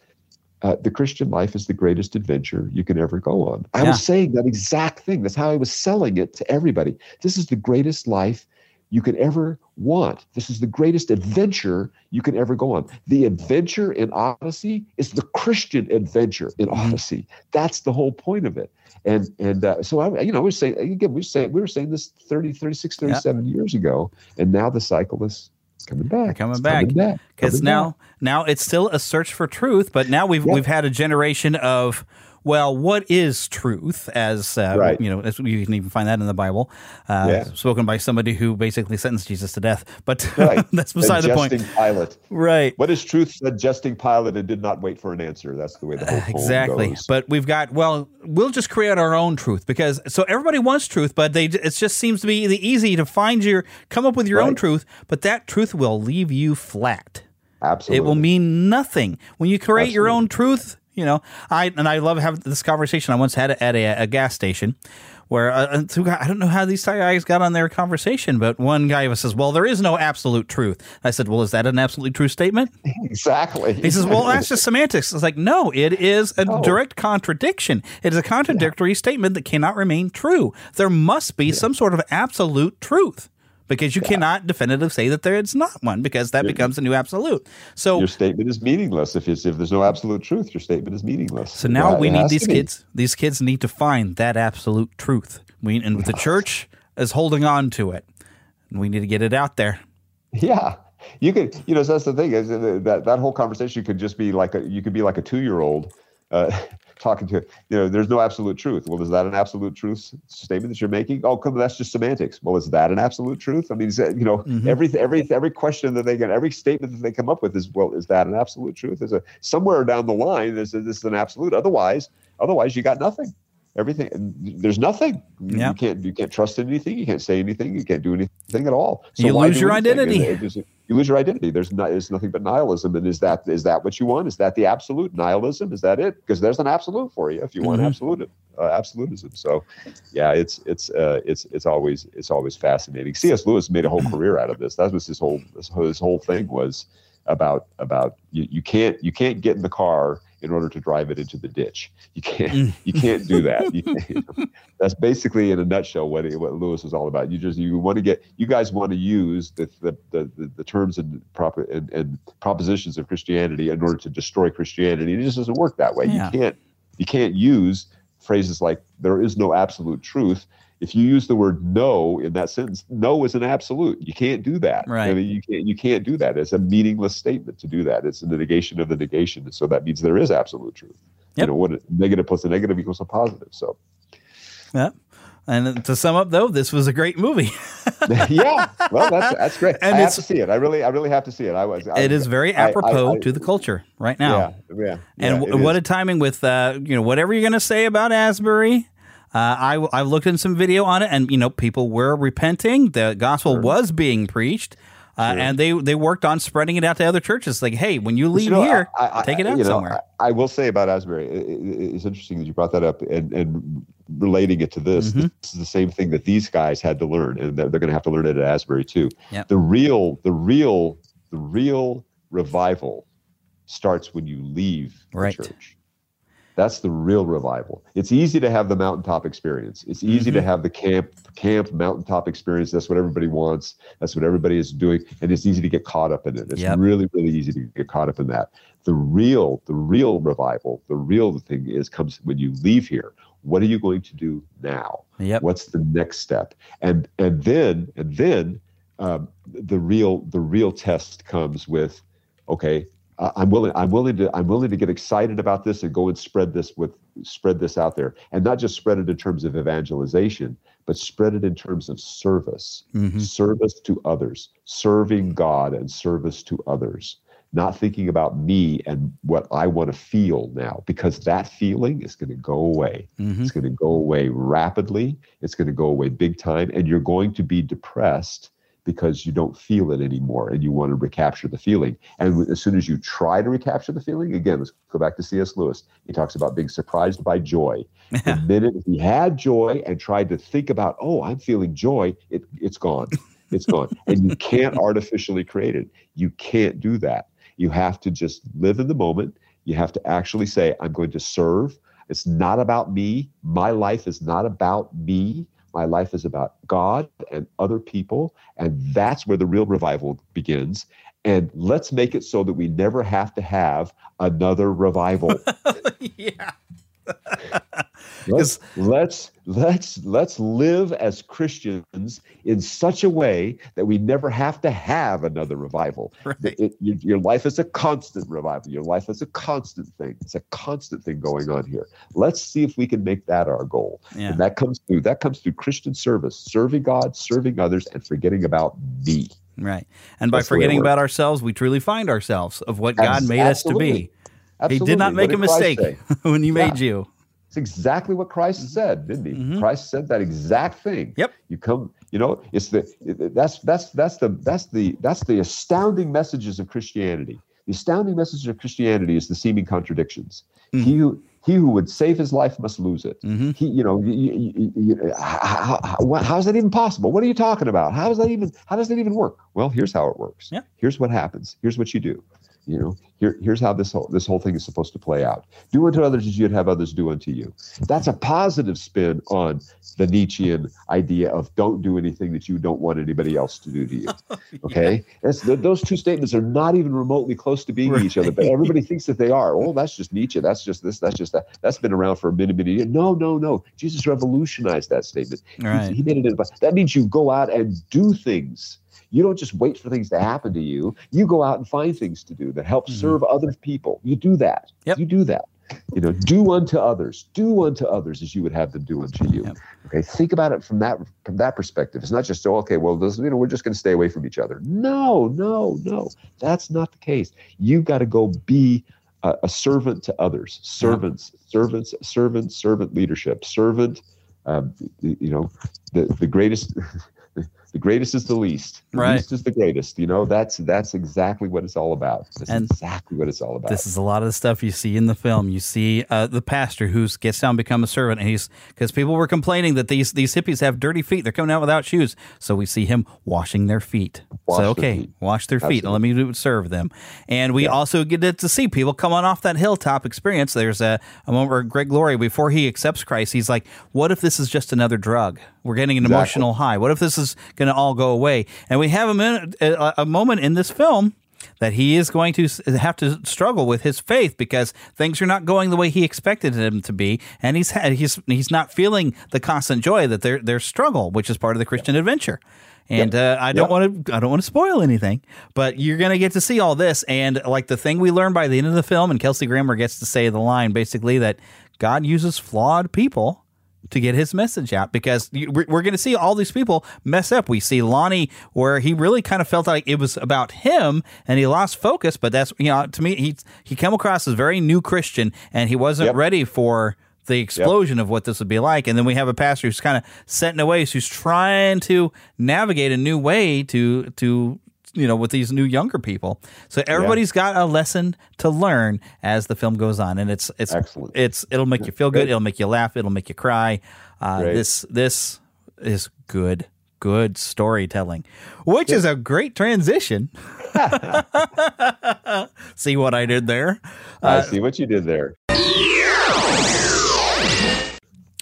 uh, the Christian life is the greatest adventure you can ever go on. I Yeah. was saying that exact thing. That's how I was selling it to everybody. This is the greatest life you could ever want. This is the greatest adventure you can ever go on. The adventure in Odyssey is the Christian adventure in Odyssey. That's the whole point of it. And and uh, so I, you know, we were saying again, we were saying we were saying this 30, 36, 37 years ago, and now the cycle is coming back. coming It's back because now back. now it's still a search for truth but now we've we've had a generation of well what is truth as uh, Right. you know as you can even find that in the bible uh, Yeah. spoken by somebody who basically sentenced jesus to death but Right. that's beside the point Pilate. Right. What is truth? Said jesting Pilate and did not wait for an answer. That's the way the whole poem exactly goes. but we've got well we'll just create our own truth because so everybody wants truth but they it just seems to be the easy to find your come up with your own truth but that truth will leave you flat Absolutely. it will mean nothing when you create your own truth you know i and i love having this conversation i once had it at a, a gas station where uh, uh, guys, I don't know how these guys got on their conversation, but one guy says, "Well, there is no absolute truth." I said, "Well, is that an absolutely true statement?" Exactly. He says, "Well, that's just semantics." It's like, no, it is a direct contradiction. It is a contradictory statement that cannot remain true. There must be some sort of absolute truth because you cannot definitively say that there is not one because that becomes a new absolute. So, your statement is meaningless if it's, if there's no absolute truth. Your statement is meaningless. so now Yeah, we need these kids. These kids need to find that absolute truth. We and the church is holding on to it. And we need to get it out there. Yeah. You could, you know, so that's the thing is that that, that whole conversation could just be like a, you could be like a two year old uh, talking to, you know, there's no absolute truth. Well, is that an absolute truth statement that you're making? Oh, come, that's just semantics. Well, is that an absolute truth? I mean, that, you know, Mm-hmm. every every every question that they get, every statement that they come up with is, well, is that an absolute truth? Is a somewhere down the line, is this is an absolute. Otherwise, otherwise, you got nothing. Everything. There's nothing. You, Yeah. you can't you can't trust in anything. You can't say anything. You can't do anything at all. You lose your anything? identity. It- it- it- you lose your identity. There's not. There's nothing but nihilism. And is that is that what you want? Is that the absolute nihilism? Is that it? Because there's an absolute for you if you want Mhm. absolute uh, absolutism. So, yeah, it's it's uh, it's it's always it's always fascinating. C.S. Lewis made a whole career out of this. That was his whole his whole, his whole thing was about about you, you can't you can't get in the car in order to drive it into the ditch. You can't mm. you can't do that. Can't- that's basically in a nutshell what what Lewis was all about. You just you want to get you guys want to use the the, the, the, the terms and proper and, and propositions of Christianity in order to destroy Christianity. It just doesn't work that way. Yeah. You can't you can't use phrases like there is no absolute truth. If you use the word no in that sentence, no is an absolute. You can't do that. Right. I mean, you can't you can't do that. It's a meaningless statement to do that. It's the negation of the negation. So that means there is absolute truth. You know, what negative plus a negative equals a positive. So Yeah. And to sum up, though, this was a great movie. yeah, well, that's that's great. And I have to see it. I really, I really have to see it. I was. I it is very I- I- apropos I- to the culture right now. Yeah, yeah. And yeah, w- what is. a timing with uh, you know whatever you're going to say about Asbury. Uh, I I looked in some video on it, and you know people were repenting. The gospel was being preached, uh, and they they worked on spreading it out to other churches. Like, hey, when you leave you know, here, I- I- take it out you know, somewhere. I, I will say about Asbury, i- i- it's interesting that you brought that up, and, and relating it to this, Mm-hmm. this is the same thing that these guys had to learn, and they're, they're going to have to learn it at Asbury too. Yep. The real, the real, the real revival starts when you leave Right. the church. That's the real revival. It's easy to have the mountaintop experience. It's easy to Mhm. have the camp camp mountaintop experience. That's what everybody wants. That's what everybody is doing, and it's easy to get caught up in it. It's Yep. really really easy to get caught up in that. The real the real revival, the real thing is comes when you leave here. What are you going to do now? Yep. What's the next step? And and then and then um, the real the real test comes with okay I'm willing. I'm willing to. I'm willing to get excited about this and go and spread this with spread this out there, and not just spread it in terms of evangelization, but spread it in terms of service, Mhm. service to others, serving God and service to others. Not thinking about me and what I want to feel now, because that feeling is going to go away. Mhm. It's going to go away rapidly. It's going to go away big time, and you're going to be depressed because you don't feel it anymore and you want to recapture the feeling. And as soon as you try to recapture the feeling, again, let's go back to C.S. Lewis. He talks about being surprised by joy. The minute he had joy and tried to think about, oh, I'm feeling joy, it, it's gone. It's gone. and you can't artificially create it. You can't do that. You have to just live in the moment. You have to actually say, I'm going to serve. It's not about me. My life is not about me. My life is about God and other people. And that's where the real revival begins. And let's make it so that we never have to have another revival. yeah. let's, let's let's let's live as Christians in such a way that we never have to have another revival. It- it- your, life is a constant revival. Your life is a constant thing. It's a constant thing going on here. Let's see if we can make that our goal. Yeah. And that comes through that comes through Christian service, serving God, serving others, and forgetting about me. Right. And by That's forgetting about ourselves, we truly find ourselves of what God made us to absolutely. He did not make a did Christ mistake when he made Yeah. you. It's exactly what Christ mm-hmm. said, didn't he? Mm-hmm. Christ said that exact thing. Yep. You come, you know, it's the that's that's that's the that's the that's the astounding messages of Christianity. The astounding message of Christianity is the seeming contradictions. Mm-hmm. He who he who would save his life must lose it. He, you know, you, you, you- how, how, how is that even possible? What are you talking about? How does that even how does that even work? Well, here's how it works. Yeah. Here's what happens. Here's what you do. You know, here, here's how this whole this whole thing is supposed to play out. Do unto others as you'd have others do unto you. That's a positive spin on the Nietzschean idea of don't do anything that you don't want anybody else to do to you. Okay, That's- th- those two statements are not even remotely close to being each other, but everybody thinks that they are. Oh, that's just Nietzsche. That's just this. That's just that. That's been around for many, many years. No, no, no. Jesus revolutionized that statement. He- Right. He, made it. That means you go out and do things. You don't just wait for things to happen to you. You go out and find things to do that help serve other people. You do that. You do that. You know, do unto others. Do unto others as you would have them do unto you. Okay. Think about it from that from that perspective. It's not just oh, okay, well, this, you know, we're just going to stay away from each other. No, no, no. That's not the case. You've got to go be a, a servant to others, servants, servants, servant, servant leadership, servant. Um, you know, the the greatest. The greatest is the least. The Right. least is the greatest. You know, that's that's exactly what it's all about. That's And exactly what it's all about. This is a lot of the stuff you see in the film. You see uh, the pastor who gets down, become a servant, and he's because people were complaining that these these hippies have dirty feet. They're coming out without shoes, so we see him washing their feet. Wash so their okay, feet. wash their feet. and Let me do- serve them. And we also get to see people come on off that hilltop experience. There's a, a moment where Greg Laurie, before he accepts Christ, he's like, "What if this is just another drug? We're getting an Exactly. emotional high. What if this is going to all go away?" And we have a minute, a, a moment in this film that he is going to have to struggle with his faith because things are not going the way he expected them to be, and he's had, he's he's not feeling the constant joy that their their struggle, which is part of the Christian adventure. And uh, I don't Yep. want to I don't want to spoil anything, but you're going to get to see all this, and like the thing we learn by the end of the film, and Kelsey Grammer gets to say the line basically that God uses flawed people to get his message out because we're, going to see all these people mess up. We see Lonnie where he really kind of felt like it was about him and he lost focus. But that's you know to me he he came across as very new Christian and he wasn't ready for the explosion of what this would be like. And then we have a pastor who's kind of set in a way, who's trying to navigate a new way to to you know with these new younger people. So everybody's got a lesson to learn as the film goes on, and it's it's excellent. It's it'll make you feel good. Great. It'll make you laugh. It'll make you cry. Uh, this this is good good storytelling, which is a great transition. See what I did there? I Uh, see what you did there.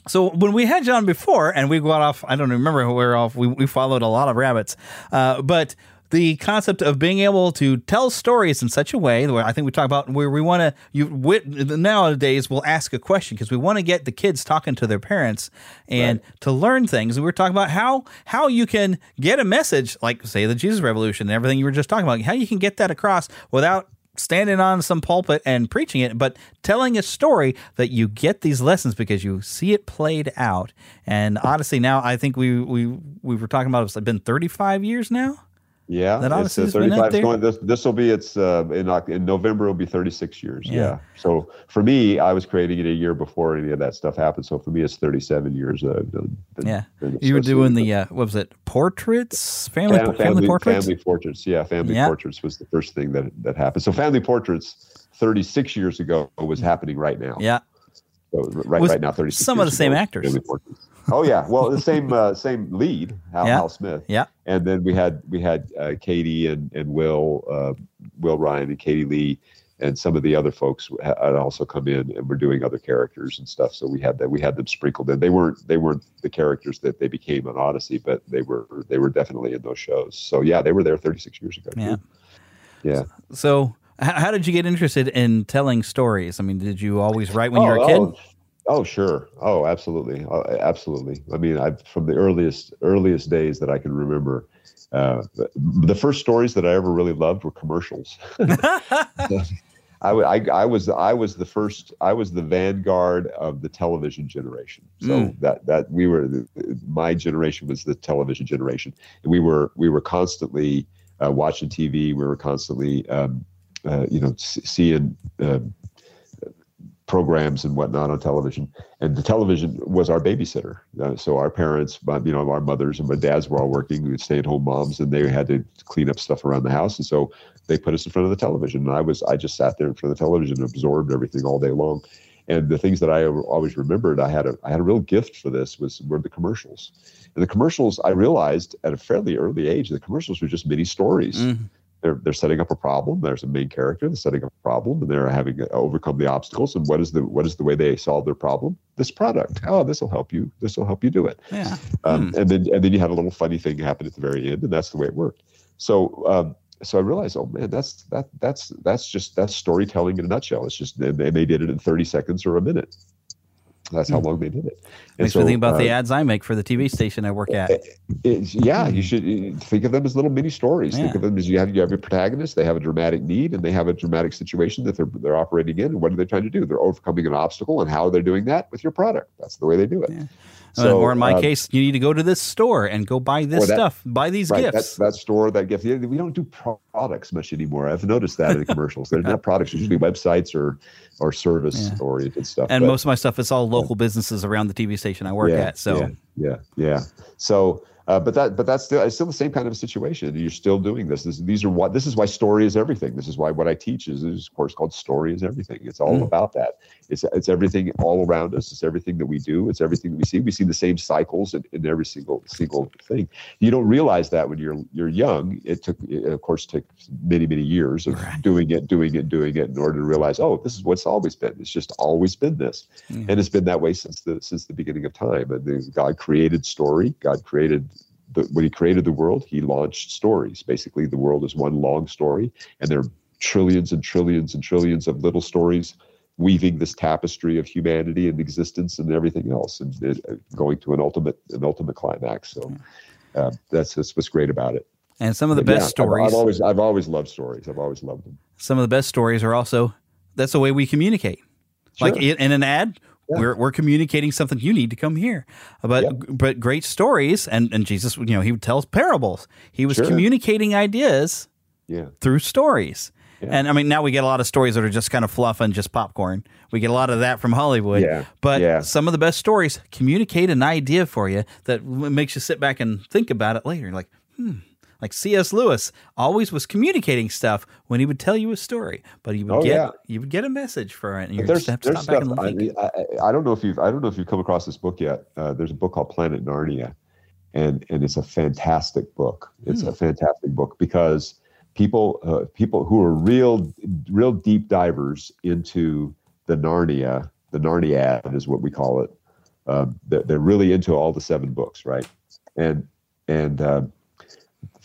So when we had John before, and we got off, I don't remember where we're off. We, we followed a lot of rabbits, uh, but the concept of being able to tell stories in such a way where I think we talk about where we want to. You wit, nowadays we'll ask a question because we want to get the kids talking to their parents and to learn things. And we were talking about how how you can get a message like say the Jesus Revolution and everything you were just talking about. How you can get that across without standing on some pulpit and preaching it, but telling a story that you get these lessons because you see it played out. And Odyssey now, I think we we we were talking about it's been 35 years now. Yeah, That it's uh, Odyssey's been out 35 's there? going. This this will be it's uh, in in November. It'll be 36 years. Yeah. Yeah. So for me, I was creating it a year before any of that stuff happened. So for me, it's 37 years. Uh, been- Yeah, been you were doing the uh, what was it? Portraits, family Fam- family, portraits. Family portraits. Yeah, family Yeah. portraits was the first thing that that happened. So family portraits 36 years ago was happening right now. Yeah. So right right now 36 some of the same ago, actors. Oh yeah, well the same uh, same lead, Hal, Yeah. Hal Smith. Yeah. And then we had we had uh, Katie and and Will uh, Will Ryan and Katie Lee and some of the other folks ha- had also come in and were doing other characters and stuff. So we had that we had them sprinkled in. They weren't they weren't the characters that they became on Odyssey, but they were they were definitely in those shows. So yeah, they were there 36 years ago. too. Yeah. Yeah. So, how did you get interested in telling stories? I mean, did you always write when you were a Oh, kid? Oh, oh, sure. Oh, absolutely. Oh, absolutely. I mean, I from the earliest earliest days that I can remember, uh, the, the first stories that I ever really loved were commercials. I, I, I was I was the first I was the vanguard of the television generation. So Mm. that that we were my generation was the television generation, and we were we were constantly uh, watching TV. We were constantly um, uh, you know seeing. um programs and whatnot on television, and the television was our babysitter. Uh, so our parents, you know, our mothers and my dads were all working. We were stay-at-home moms, and they had to clean up stuff around the house, and so they put us in front of the television. And I was, I just sat there in front of the television and absorbed everything all day long. And the things that I always remembered, I had a, I had a real gift for this was were the commercials. And the commercials, I realized at a fairly early age, the commercials were just mini stories Mm-hmm. They're they're setting up a problem. There's a main character. They're setting up a problem, and they're having to overcome the obstacles. And what is the what is the way they solve their problem? This product. Oh, this will help you. This will help you do it. Yeah. Um, And then and then you had a little funny thing happen at the very end, and that's the way it worked. So um, so I realized, oh man, that's that that's that's just that's storytelling in a nutshell. It's just and they they did it in 30 seconds or a minute. That's how long they did it. And Makes me think about the uh, ads I make for the TV station I work at. it's, yeah, you should uh, think of them as little mini stories. Think of them as you have you have your protagonist. They have a dramatic need, and they have a dramatic situation that they're they're operating in. And what are they trying to do? They're overcoming an obstacle, and how are they doing that with your product? That's the way they do it. Uh, or in my uh, case, you need to go to this store and go buy this that- stuff, buy these right, gifts. That, that store, that gift. We don't do products much anymore. I've noticed that in the commercials. They're not products. Usually websites or or service oriented stuff. and But- most of my stuff is all local businesses around the TV station I work yeah, at. So yeah, yeah, yeah. So, uh, but that, but that's still, it's still the same kind of situation. You're still doing this. this. These are what. This is why story is everything. This is why what I teach is, is a course called Story is Everything. It's all Mm. about that. It's it's everything all around us. It's everything that we do. It's everything that we see. We see the same cycles in, in every single single thing. You don't realize that when you're you're young. It took, it, of course, took many many years of doing it, doing it, doing it in order to realize, oh, this is what's always been. It's just always been this, Mm. and it's been that way since the since the beginning of time. And God created story. God created. The, when he created the world, he launched stories. Basically, the world is one long story, and there are trillions and trillions and trillions of little stories weaving this tapestry of humanity and existence and everything else, and uh, going to an ultimate an ultimate climax. So uh, that's that's what's great about it. And some of the But best yeah, I've- stories- I've, always I've always loved stories. I've always loved them. some of the best stories are also that's the way we communicate. Like in, in an ad, we're we're communicating something. You need to come here. But but great stories and and Jesus, you know, he tells parables. He was Sure. communicating ideas Yeah. through stories. And I mean, now we get a lot of stories that are just kind of fluff and just popcorn. We get a lot of that from Hollywood. Yeah. But Yeah. some of the best stories communicate an idea for you that makes you sit back and think about it later. You're like, hmm. Like C.S. Lewis always was communicating stuff when he would tell you a story, but you would Oh, get yeah. you would get a message for it, and you just have to stop back and I, think. I, I don't know if you've I don't know if you've come across this book yet. Uh, there's a book called Planet Narnia, and and it's a fantastic book. It's Hmm. a fantastic book because people uh, people who are real real deep divers into the Narnia, the Narniad is what we call it. Um, they're, they're really into all the seven books, right? And and um,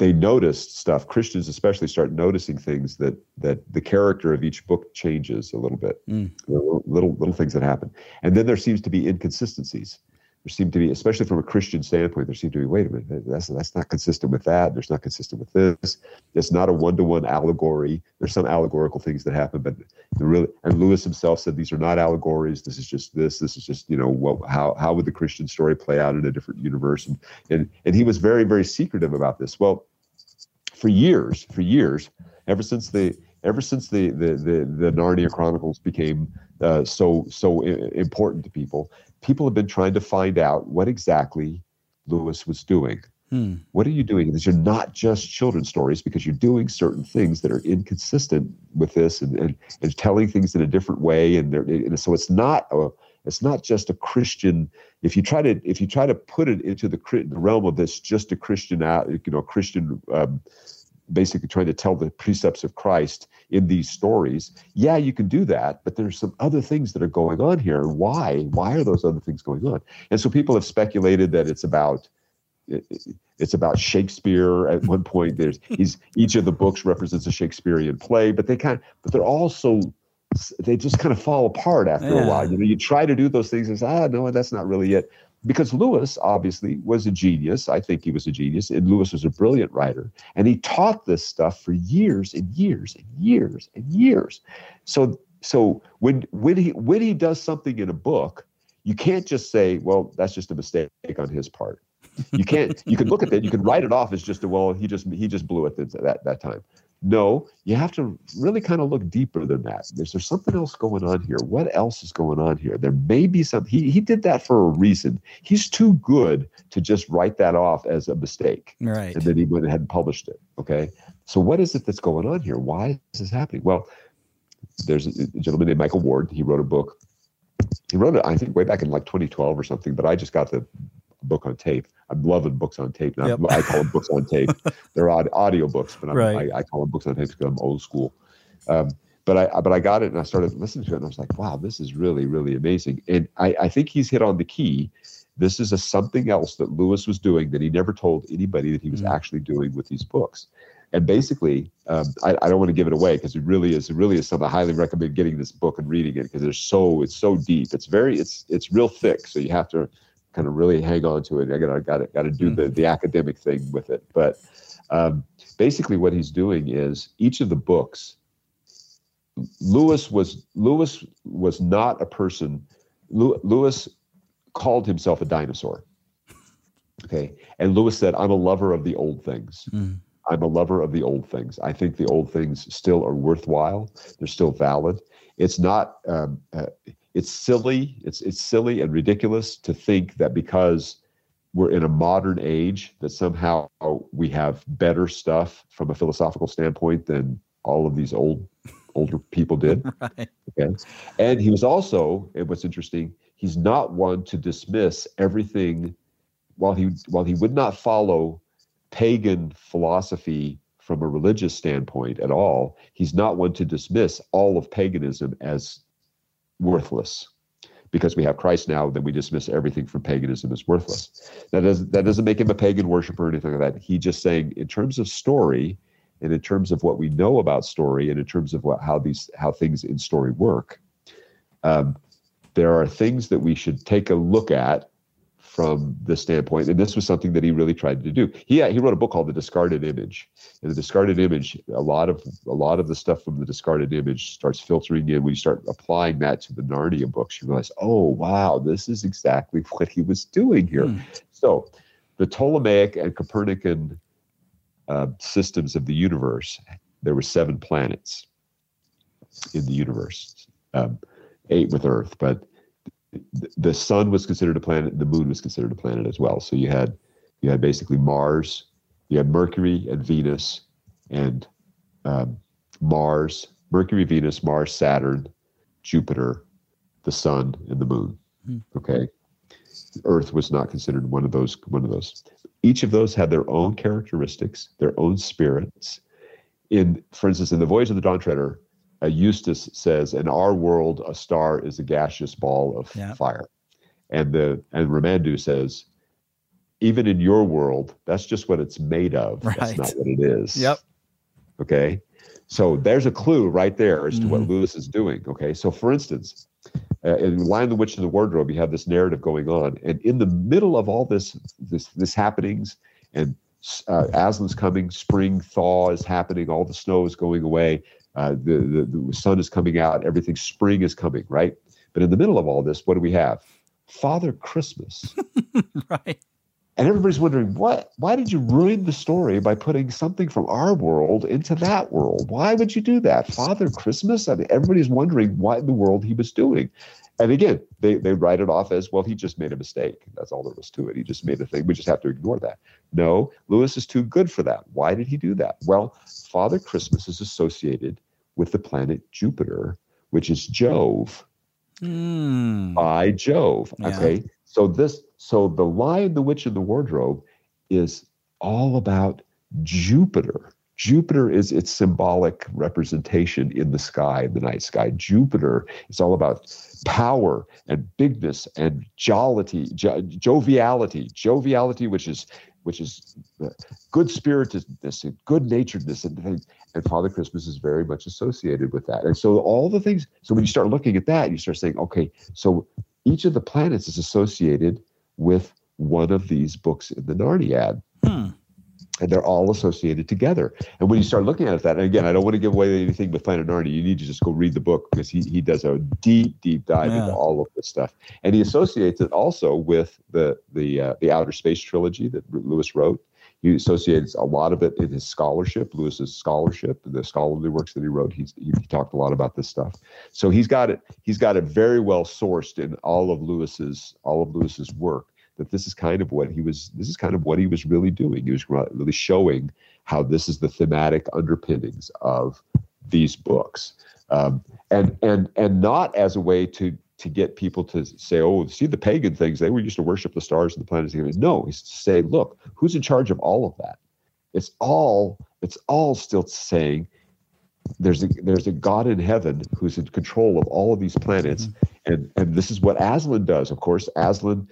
they noticed stuff. Christians especially start noticing things that that the character of each book changes a little bit. Mm. Little, little little things that happen, and then there seems to be inconsistencies. There seem to be, especially from a Christian standpoint, there seem to be. Wait a minute, that's that's not consistent with that. There's not consistent with this. It's not a one to one allegory. There's some allegorical things that happen, but the really and Lewis himself said these are not allegories. This is just this. This is just you know what how how would the Christian story play out in a different universe? And and and he was very very secretive about this. Well, for years, for years, ever since the ever since the the the, the Narnia Chronicles became uh, so so i- important to people, people have been trying to find out what exactly Lewis was doing. Hmm. What are you doing? These are not just children's stories because you're doing certain things that are inconsistent with this and, and, and telling things in a different way. And, they're- and so it's not a, it's not just a Christian. If you try to if you try to put it into the, the realm of this just a Christian out you know Christian um, basically trying to tell the precepts of Christ in these stories. Yeah, you can do that, but there's some other things that are going on here. Why? Why are those other things going on? And so people have speculated that it's about it- it- it's about Shakespeare. At one point, there's he's each of the books represents a Shakespearean play, but they kind of, but they're also they just kind of fall apart after Yeah. a while. You know, you try to do those things and say, ah, no, that's not really it. Because Lewis obviously was a genius. I think he was a genius, and Lewis was a brilliant writer, and he taught this stuff for years and years and years and years. So, so when when he when he does something in a book, you can't just say, well, that's just a mistake on his part. You can't. You can look at that. You can write it off as just a well. He just he just blew it at that that time. No, you have to really kind of look deeper than that. Is there something else going on here? What else is going on here? There may be some. He he did that for a reason. He's too good to just write that off as a mistake. Right. And then he went ahead and published it. Okay. So what is it that's going on here? Why is this happening? Well, there's a a gentleman named Michael Ward. He wrote a book. He wrote it, I think, way back in like 2012 or something. But I just got the book on tape. I'm loving books on tape. Now, Yep. I call them books on tape. They're aud- audio books, but I'm, Right. I, I call them books on tape because I'm old school. Um, but I but I got it and I started listening to it and I was like, wow, this is really really amazing. And I, I think he's hit on the key. This is a something else that Lewis was doing that he never told anybody that he was actually doing with these books. and basically, um, I, I, don't want to give it away because it really is. It really is something I highly recommend getting this book and reading it because it's so it's so deep. It's very it's it's real thick, so you have to kind of really hang on to it. I got got to got to do the the academic thing with it. But um, basically, what he's doing is each of the books. Lewis was Lewis was not a person. Lewis called himself a dinosaur. Okay, and Lewis said, "I'm a lover of the old things." Mm. I'm a lover of the old things. I think the old things still are worthwhile. They're still valid. It's not. Um, uh, it's silly. It's it's silly and ridiculous to think that because we're in a modern age that somehow we have better stuff from a philosophical standpoint than all of these old older people did. right. Okay. And he was also, and what's interesting, he's not one to dismiss everything while he while he would not follow pagan philosophy from a religious standpoint at all, he's not one to dismiss all of paganism as worthless. Because we have Christ now, then we dismiss everything from paganism as worthless. That doesn't that doesn't make him a pagan worshiper or anything like that. He just saying, in terms of story, and in terms of what we know about story, and in terms of what how these how things in story work, um, there are things that we should take a look at from the standpoint. And this was something that he really tried to do. He he wrote a book called The Discarded Image. And the discarded image, a lot of a lot of the stuff from the discarded image starts filtering in. When you start applying that to the Narnia books, you realize, oh wow, this is exactly what he was doing here. Hmm. So the Ptolemaic and Copernican uh, systems of the universe, there were seven planets in the universe, um, eight with Earth, but the sun was considered a planet the moon was considered a planet as well. So you had you had basically mars you had mercury and venus and um, mars mercury venus mars saturn jupiter the sun and the moon. Hmm. okay? Earth was not considered one of those one of those. Each of those had their own characteristics their own spirits. In for instance in the voyage of the dawn treader uh, Eustace says, "In our world, a star is a gaseous ball of yeah. fire," and the and Ramandu says, "Even in your world, that's just what it's made of. Right. That's not what it is." Yep. Okay, so there's a clue right there as to mm-hmm. what Lewis is doing. Okay, so for instance, uh, in Lion the Witch and the Wardrobe, you have this narrative going on, and in the middle of all this this this happenings and uh, Aslan's coming, spring thaw is happening, all the snow is going away. Uh, the, the, the sun is coming out, everything, spring is coming, right? But in the middle of all this, what do we have? Father Christmas. right. And everybody's wondering, what? Why did you ruin the story by putting something from our world into that world? Why would you do that? Father Christmas? I mean, everybody's wondering what in the world he was doing. And again, they, they write it off as, well, he just made a mistake. That's all there was to it. He just made a thing. We just have to ignore that. No, Lewis is too good for that. Why did he do that? Well, Father Christmas is associated with the planet Jupiter, which is Jove. Mm. By Jove. Yeah. Okay. So this so the lion, the witch, and the wardrobe is all about Jupiter. Jupiter is its symbolic representation in the sky, the night sky. Jupiter is all about power and bigness and jollity, jo- joviality, joviality, which is which is uh, good spiritedness and good naturedness and things. And Father Christmas is very much associated with that. And so all the things, so when you start looking at that, you start saying, okay, so each of the planets is associated with one of these books in the Narniad. And they're all associated together. And when you start looking at that, and again, I don't want to give away anything with Planet Narnia. You need to just go read the book because he he does a deep, deep dive yeah. into all of this stuff, and he associates it also with the the uh, the Outer Space trilogy that Lewis wrote. He associates a lot of it in his scholarship, Lewis's scholarship, the scholarly works that he wrote. He's, he, he talked a lot about this stuff. So he's got it. He's got it very well sourced in all of Lewis's all of Lewis's work that this is kind of what he was this is kind of what he was really doing. He was really showing how this is the thematic underpinnings of these books. Um, and and and not as a way to to get people to say oh see the pagan things. They were used to worship the stars and the planets. No he's to say look who's in charge of all of that? It's all it's all still saying there's a there's a God in heaven who's in control of all of these planets, mm-hmm. and and this is what Aslan does. Of course, Aslan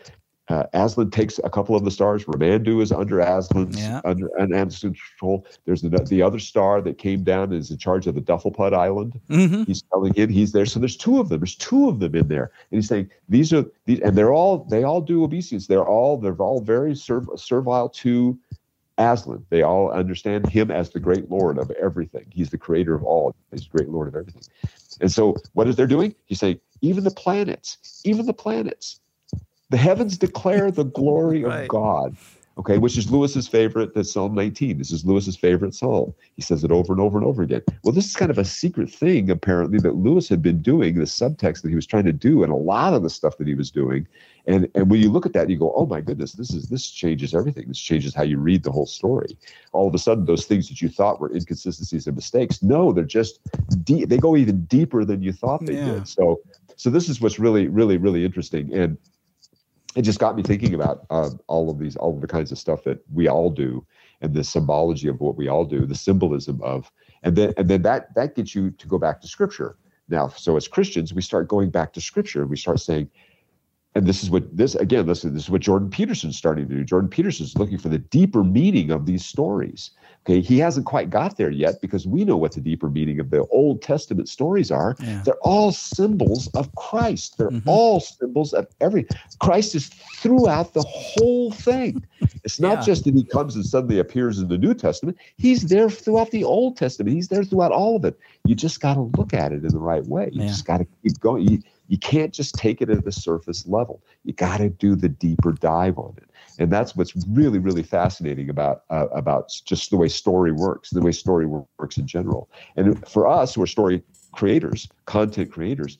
uh, Aslan takes a couple of the stars. Ramandu is under Aslan's Yeah. under an Aslan's control. There's the, the other star that came down and is in charge of the Dufflepud Island. Mhm. He's telling him he's there. So there's two of them. There's two of them in there, and he's saying these are these, and they're all they all do obeisance. They're all they're all very serv- servile to Aslan. They all understand him as the great lord of everything. He's the creator of all. He's the great lord of everything. And so what is they're doing? He's saying even the planets, even the planets, the heavens declare the glory of God. Okay, which is Lewis's favorite. That's Psalm 19. This is Lewis's favorite psalm. He says it over and over and over again. Well, this is kind of a secret thing, apparently, that Lewis had been doing, the subtext that he was trying to do, and a lot of the stuff that he was doing. And and when you look at that, you go, oh my goodness, this is this changes everything. This changes how you read the whole story. All of a sudden, those things that you thought were inconsistencies and mistakes, no, they're just de- they go even deeper than you thought they Yeah. did. So so this is what's really, really, really interesting. And it just got me thinking about um, all of these, all of the kinds of stuff that we all do, and the symbology of what we all do, the symbolism of, and then and then that that gets you to go back to Scripture. Now, so as Christians, we start going back to Scripture, and we start saying, and this is what this again, is, this is what Jordan Peterson's starting to do. Jordan Peterson's looking for the deeper meaning of these stories. Okay, he hasn't quite got there yet because we know what the deeper meaning of the Old Testament stories are. Yeah. They're all symbols of Christ. They're mm-hmm. all symbols of every. Christ is throughout the whole thing. It's not Yeah. just that he comes and suddenly appears in the New Testament. He's there throughout the Old Testament. He's there throughout all of it. You just got to look at it in the right way. You Yeah. just got to keep going. You, you can't just take it at the surface level. You got to do the deeper dive on it, and that's what's really, really fascinating about uh, about just the way story works, the way story works in general. And for us, who are story creators, content creators,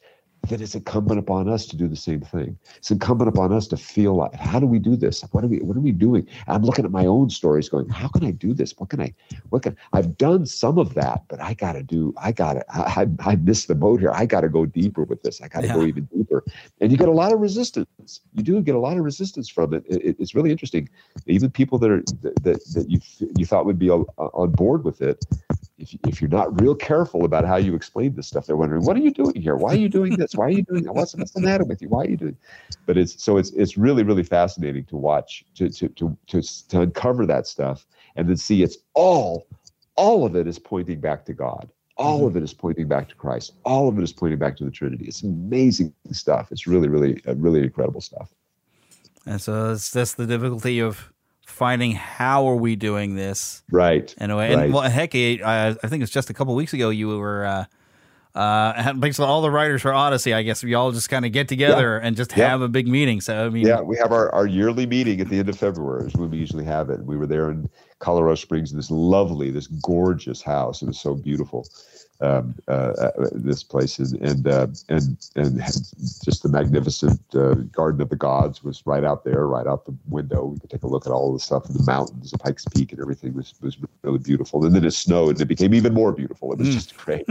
that it's incumbent upon us to do the same thing. It's incumbent upon us to feel like, how do we do this? What are we? What are we doing? I'm looking at my own stories, going, how can I do this? What can I? What can? I've done some of that, but I got to do. I got to. I, I I missed the boat here. I got to go deeper with this. I got to go even deeper. And you get a lot of resistance. You do get a lot of resistance from it. It- it- it's really interesting. Even people that are that that, you you thought would be on, on board with it, if, if you're not real careful about how you explain this stuff, they're wondering, what are you doing here? Why are you doing this? Why are you doing that? What's, what's the matter with you? Why are you doing? But it's so it's it's really really fascinating to watch to to to to, to uncover that stuff and then see it's all all of it is pointing back to God. All of it is pointing back to Christ. All of it is pointing back to the Trinity. It's amazing stuff. It's really really uh, really incredible stuff. And so it's that's the difficulty of finding how are we doing this Right. in a way. And Right. well, heck, I, I think it's just a couple weeks ago you were. Uh, uh, basically all the writers for Odyssey. I guess we all just kind of get together and just Yeah. have a big meeting. So I mean, Yeah, we have our, our yearly meeting at the end of February is when we usually have it. We were there in Colorado Springs in this lovely, this gorgeous house. It was so beautiful. Um, uh, uh, this place and and uh, and and just the magnificent uh, Garden of the Gods was right out there, right out the window. We could take a look at all the stuff in the mountains, the Pikes Peak, and everything was was really beautiful. And then it snowed, and it became even more beautiful. It was Mm. just great.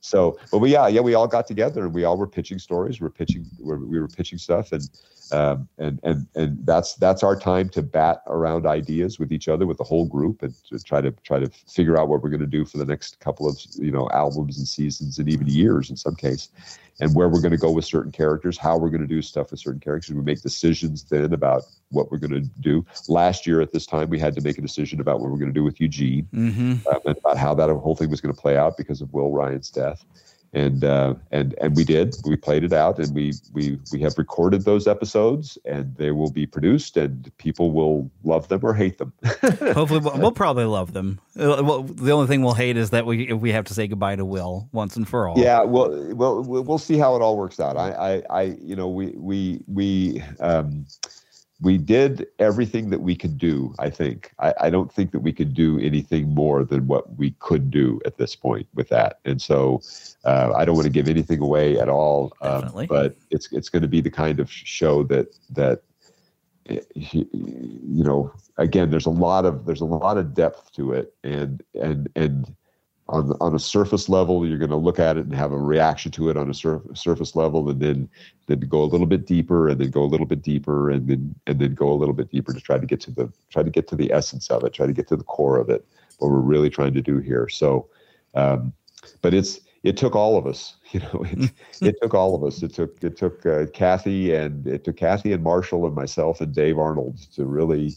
So, but we yeah yeah we all got together and we all were pitching stories. We were pitching we we were pitching stuff and um, and and and that's that's our time to bat around ideas with each other with the whole group and to try to try to figure out what we're going to do for the next couple of you know albums and seasons and even years in some case and where we're going to go with certain characters how we're going to do stuff with certain characters. We make decisions then about what we're going to do. Last year at this time we had to make a decision about what we're going to do with eugene Mhm. um, and about how that whole thing was going to play out because of will ryan's death and uh, and and we did. We played it out, and we we we have recorded those episodes, and they will be produced, and people will love them or hate them. hopefully we'll, we'll probably love them. Uh, well, the only thing we'll hate is that we we have to say goodbye to Will once and for all. Yeah, well, well, we'll we'll see how it all works out. I, I, I you know, we we we um, we did everything that we could do. I think. I, I don't think that we could do anything more than what we could do at this point with that. And so, uh, I don't want to give anything away at all. Um, Definitely. but it's it's going to be the kind of show that that eh, you know again there's a lot of there's a lot of depth to it and and and on on a surface level you're going to look at it and have a reaction to it on a sur- surface level and then then go a little bit deeper and then go a little bit deeper and then and then go a little bit deeper to try to get to the try to get to the essence of it try to get to the core of it what we're really trying to do here so um but it's it took all of us. You know, it, it took all of us. It took it took uh, Kathy and it took Kathy and Marshall and myself and Dave Arnold to really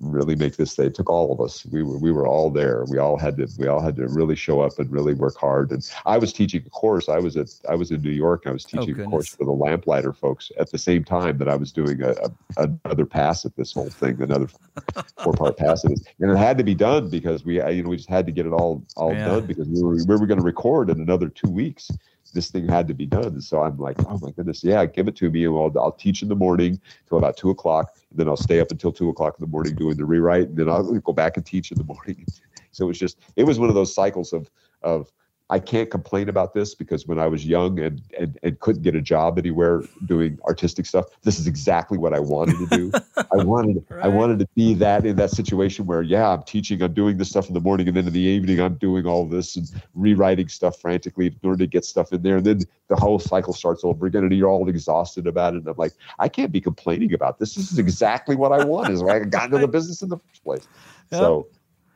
really make this day. It took all of us. We were we were all there. We all had to we all had to really show up and really work hard. And I was teaching a course. I was at I was in New York. I was Oh, teaching a course for the lamplighter folks at the same time that I was doing a, a another pass at this whole thing, another four part pass at. And it had to be done because we you know we just had to get it all all Yeah. done because we were we were going to record in another two weeks. This thing had to be done. So I'm like, oh my goodness, yeah, give it to me. And I'll, I'll teach in the morning till about two o'clock. And then I'll stay up until two o'clock in the morning doing the rewrite. And then I'll go back and teach in the morning. So it was just, it was one of those cycles of, of, I can't complain about this because when I was young and, and, and couldn't get a job anywhere doing artistic stuff, this is exactly what I wanted to do. I wanted I wanted to be that in that situation where yeah, I'm teaching, I'm doing this stuff in the morning, and then in the evening I'm doing all this and rewriting stuff frantically in order to get stuff in there. And then the whole cycle starts over again, and you're all exhausted about it. And I'm like, I can't be complaining about this. This is exactly what I want. Is why I got into the business in the first place. So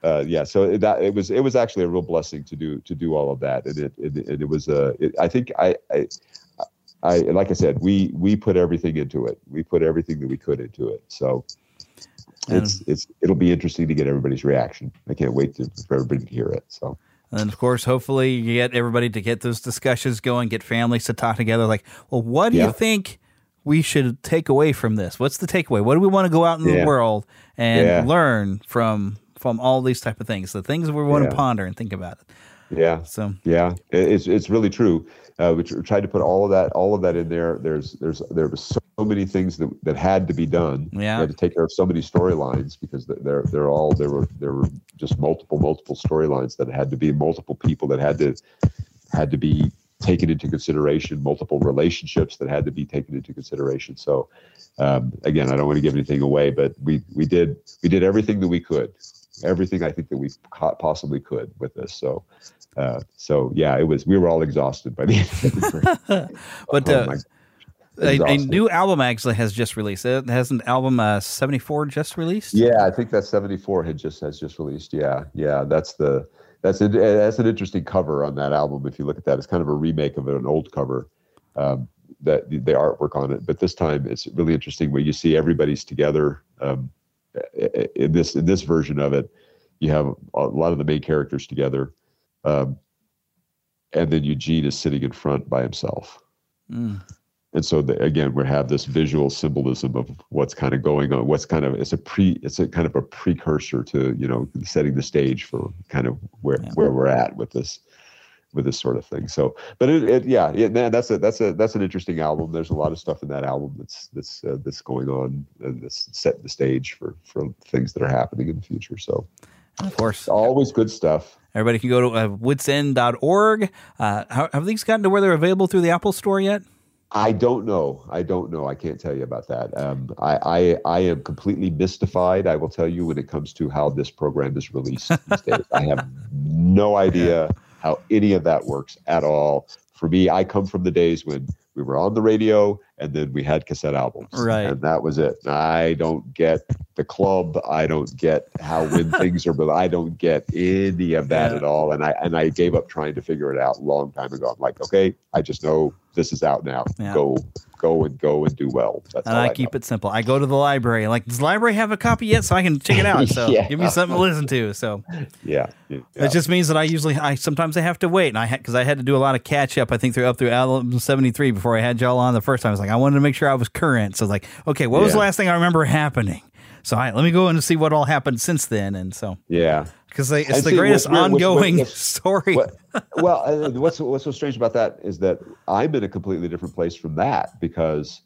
uh, yeah, so it- that it was it was actually a real blessing to do to do all of that, and it and, and it was uh, it, I think I, I I like I said we we put everything into it. We put everything that we could into it. So it's it's it'll be interesting to get everybody's reaction. I can't wait to, for everybody to hear it. So And of course, hopefully, you get everybody to get those discussions going, get families to talk together. Like, well, what do Yeah. you think we should take away from this? What's the takeaway? What do we want to go out in Yeah. the world and Yeah. learn from from all these type of things? The things we want Yeah. to ponder and think about it. Yeah. So yeah, it's it's really true. Uh, we tried to put all of that all of that in there. There's there's there was so many things that, that had to be done. Yeah. We had to take care of so many storylines because they're they're all there were there were just multiple multiple storylines that had to be multiple people that had to had to be taken into consideration, multiple relationships that had to be taken into consideration. So um, again, I don't want to give anything away, but we we did we did everything that we could, everything I think that we possibly could with this. So uh, so yeah, it was we were all exhausted by the end. But Oh uh, a, a new album actually has just released. It has an album uh, seventy four just released. Yeah, I think that 74 had just has just released. Yeah, yeah, that's the that's a, that's an interesting cover on that album. If you look at that, it's kind of a remake of an old cover. Um, that the the artwork on it, but this time it's really interesting where you see everybody's together. Um, in this in this version of it, you have a lot of the main characters together, um, and then Eugene is sitting in front by himself. Mm. and so the, again we have this visual symbolism of what's kind of going on what's kind of it's a pre it's a kind of a precursor to you know setting the stage for kind of where where we're at with this with this sort of thing so but it, it yeah it, man, that's a that's a that's an interesting album there's a lot of stuff in that album that's that's uh, that's going on and that's setting the stage for for things that are happening in the future so of course always good stuff Everybody can go to uh, whitsend.org. Uh, how, have these gotten to where they're available through the Apple Store yet? I don't know. I don't know. I can't tell you about that. Um, I, I I am completely mystified. I will tell you when it comes to how this program is released these days. I have no idea how any of that works at all. For me, I come from the days when we were on the radio and then we had cassette albums, Right. And that was it. I don't get the club. I don't get how when things are. But I don't get any of that Yeah. at all. And I and I gave up trying to figure it out a long time ago. I'm like, okay, I just know this is out now. Yeah. Go, go and go and do well. That's And I, I, keep it simple. I go to the library. Like, does the library have a copy yet, so I can check it out? So Yeah. give me something to listen to. So Yeah. yeah. it just means that I usually, I sometimes I have to wait, and I because I had to do a lot of catch up. I think through up through album seventy three before I had y'all on the first time. I was like, I wanted to make sure I was current. So like, okay, what was the last thing I remember happening? So I, let me go in and see what all happened since then. And so Yeah. Because it's And the see, greatest weird- ongoing story. What, well, uh, what's what's so strange about that is that I'm in a completely different place from that because,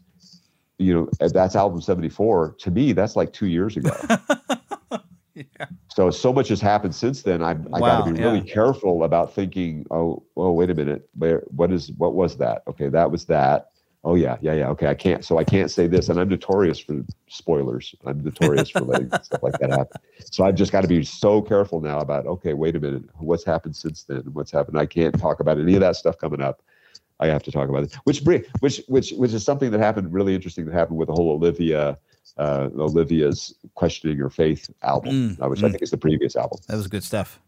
you know, uh, that's album 74. To me, that's like two years ago. yeah. So so much has happened since then. I'm, I got to be really yeah. careful about thinking. Oh, oh, wait a minute. Where what is what was that? Okay, that was that. Oh yeah, yeah, yeah. Okay, I can't. So I can't say this, and I'm notorious for spoilers. I'm notorious for letting stuff like that happen. So I've just got to be so careful now about. Okay, wait a minute. What's happened since then? What's happened? I can't talk about any of that stuff coming up. I have to talk about it. Which which which which is something that happened really interesting that happened with the whole Olivia. Uh, Olivia's questioning her faith album, Mm, uh, which I mm. think is the previous album. that was good stuff.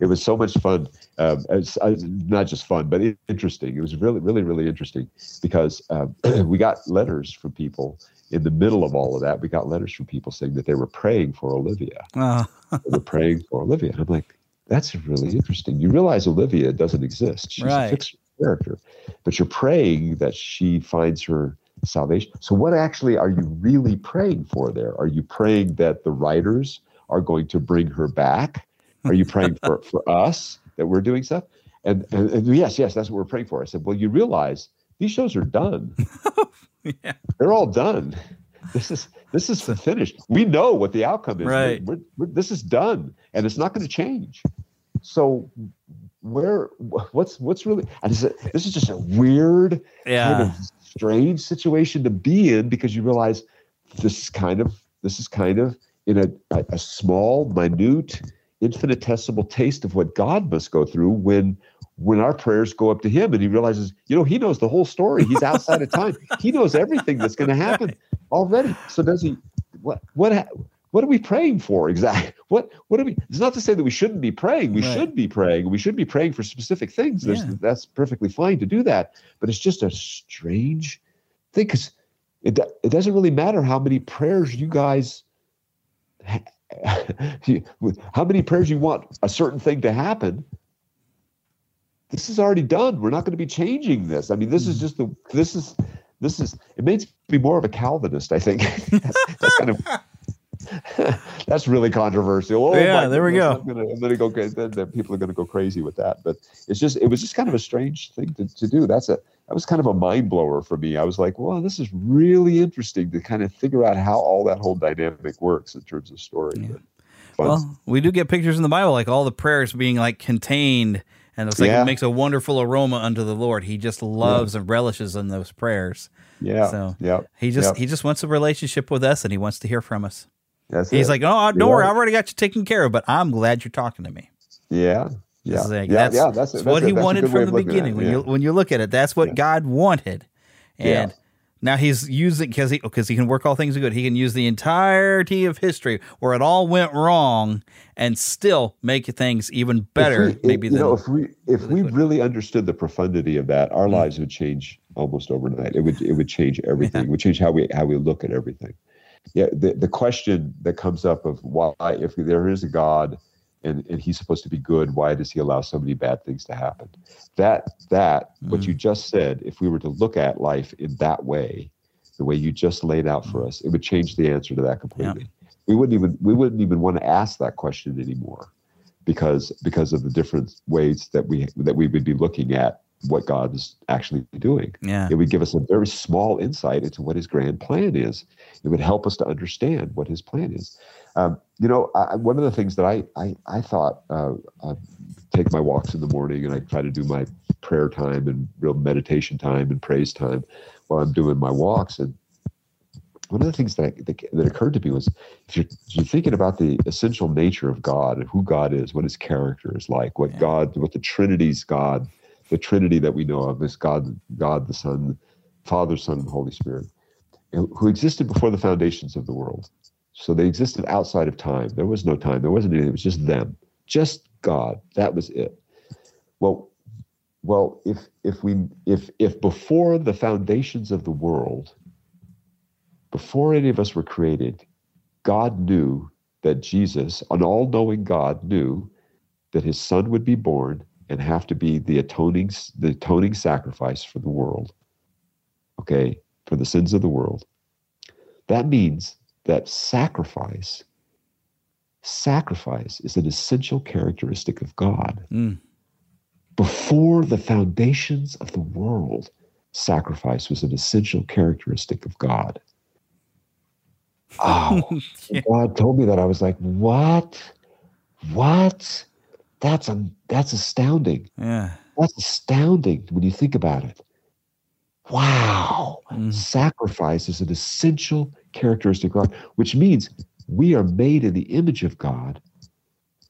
It was so much fun. Um, it's, uh, not just fun, but it, interesting. It was really, really, really interesting because um, we got letters from people in the middle of all of that. We got letters from people saying that they were praying for Olivia. Oh. they were praying for Olivia. And I'm like, that's really interesting. You realize Olivia doesn't exist. She's Right. a fictional character, but you're praying that she finds her salvation. So, what actually are you really praying for there? Are you praying that the writers are going to bring her back? Are you praying for, for us that we're doing stuff? And, and, and yes, yes, that's what we're praying for. I said, well, you realize these shows are done. They're all done. This is this is finished. We know what the outcome is. Right. We're- we're- this is done, and it's not going to change. So, where what's what's really? And this is, this is just a weird, Yeah. kind of strange situation to be in because you realize this is kind of this is kind of in a, a, a small, minute, infinitesimal taste of what God must go through when when our prayers go up to him and he realizes, you know, he knows the whole story. He's outside of time. He knows everything that's going to happen already. So does he what what what are we praying for exactly? What what are we? It's not to say that we shouldn't be praying. We Right. should be praying. We should be praying for specific things. There's, Yeah. That's perfectly fine to do that. But it's just a strange thing because it it doesn't really matter how many prayers you guys. how many prayers you want a certain thing to happen? This is already done. We're not going to be changing this. I mean, this Hmm. is just the this is this is it makes me more of a Calvinist. I think that's, that's kind of that's really controversial. Oh, Yeah, there we goodness, go. I'm gonna, I'm gonna go. Then, then people are going to go crazy with that. But it's just it was just kind of a strange thing to, to do. That's a that was kind of a mind blower for me. I was like, well, this is really interesting to kind of figure out how all that whole dynamic works in terms of story. Fun. Well, we do get pictures in the Bible, like all the prayers being like contained, and it's like Yeah. it makes a wonderful aroma unto the Lord. He just loves and relishes in those prayers. Yeah, So yeah, he just yeah. he just wants a relationship with us, and he wants to hear from us. That's He's it. like, oh, don't worry. I've already got you taken care of, but I'm glad you're talking to me. Yeah. Yeah. like- yeah. that's, yeah. That's, that's that's what he that's wanted from the beginning. When yeah. you when you look at it, that's what God wanted, and Yeah. now he's using because he because he can work all things good. He can use the entirety of history where it all went wrong and still make things even better. If we, maybe you than know, if we if we really understood the profundity of that, our mm-hmm. lives would change almost overnight. It would it would change everything. It would change how we how we look at everything. Yeah, the the question that comes up of why if there is a God and and he's supposed to be good, why does he allow so many bad things to happen? That that what Mm. you just said, if we were to look at life in that way, the way you just laid out Mm. for us, it would change the answer to that completely. We wouldn't even we wouldn't even want to ask that question anymore because because of the different ways that we that we would be looking at what God is actually doing. Yeah. It would give us a very small insight into what his grand plan is. It would help us to understand what his plan is. Um, you know, I, one of the things that I I, I thought uh, I take my walks in the morning and I try to do my prayer time and real meditation time and praise time while I'm doing my walks. And one of the things that, I, that that occurred to me was if you're, if you're thinking about the essential nature of God and who God is, what His character is like, what God, what the Trinity's God, the Trinity that we know of is God, God the Son, Father, Son, and Holy Spirit, who existed before the foundations of the world. So they existed outside of time. There was no time. There wasn't anything. It was just them, just God. That was it. Well, well, if if we if if before the foundations of the world, before any of us were created, God knew that Jesus, an all-knowing God, knew that his son would be born and have to be the atoning the atoning sacrifice for the world. Okay, for the sins of the world. That means that sacrifice sacrifice is an essential characteristic of God. Mm. Before the foundations of the world, sacrifice was an essential characteristic of God. Oh, God told me that. I was like, what? What? That's a, that's astounding. Yeah. That's astounding when you think about it. Wow. Sacrifice is an essential characteristic of God, which means we are made in the image of God.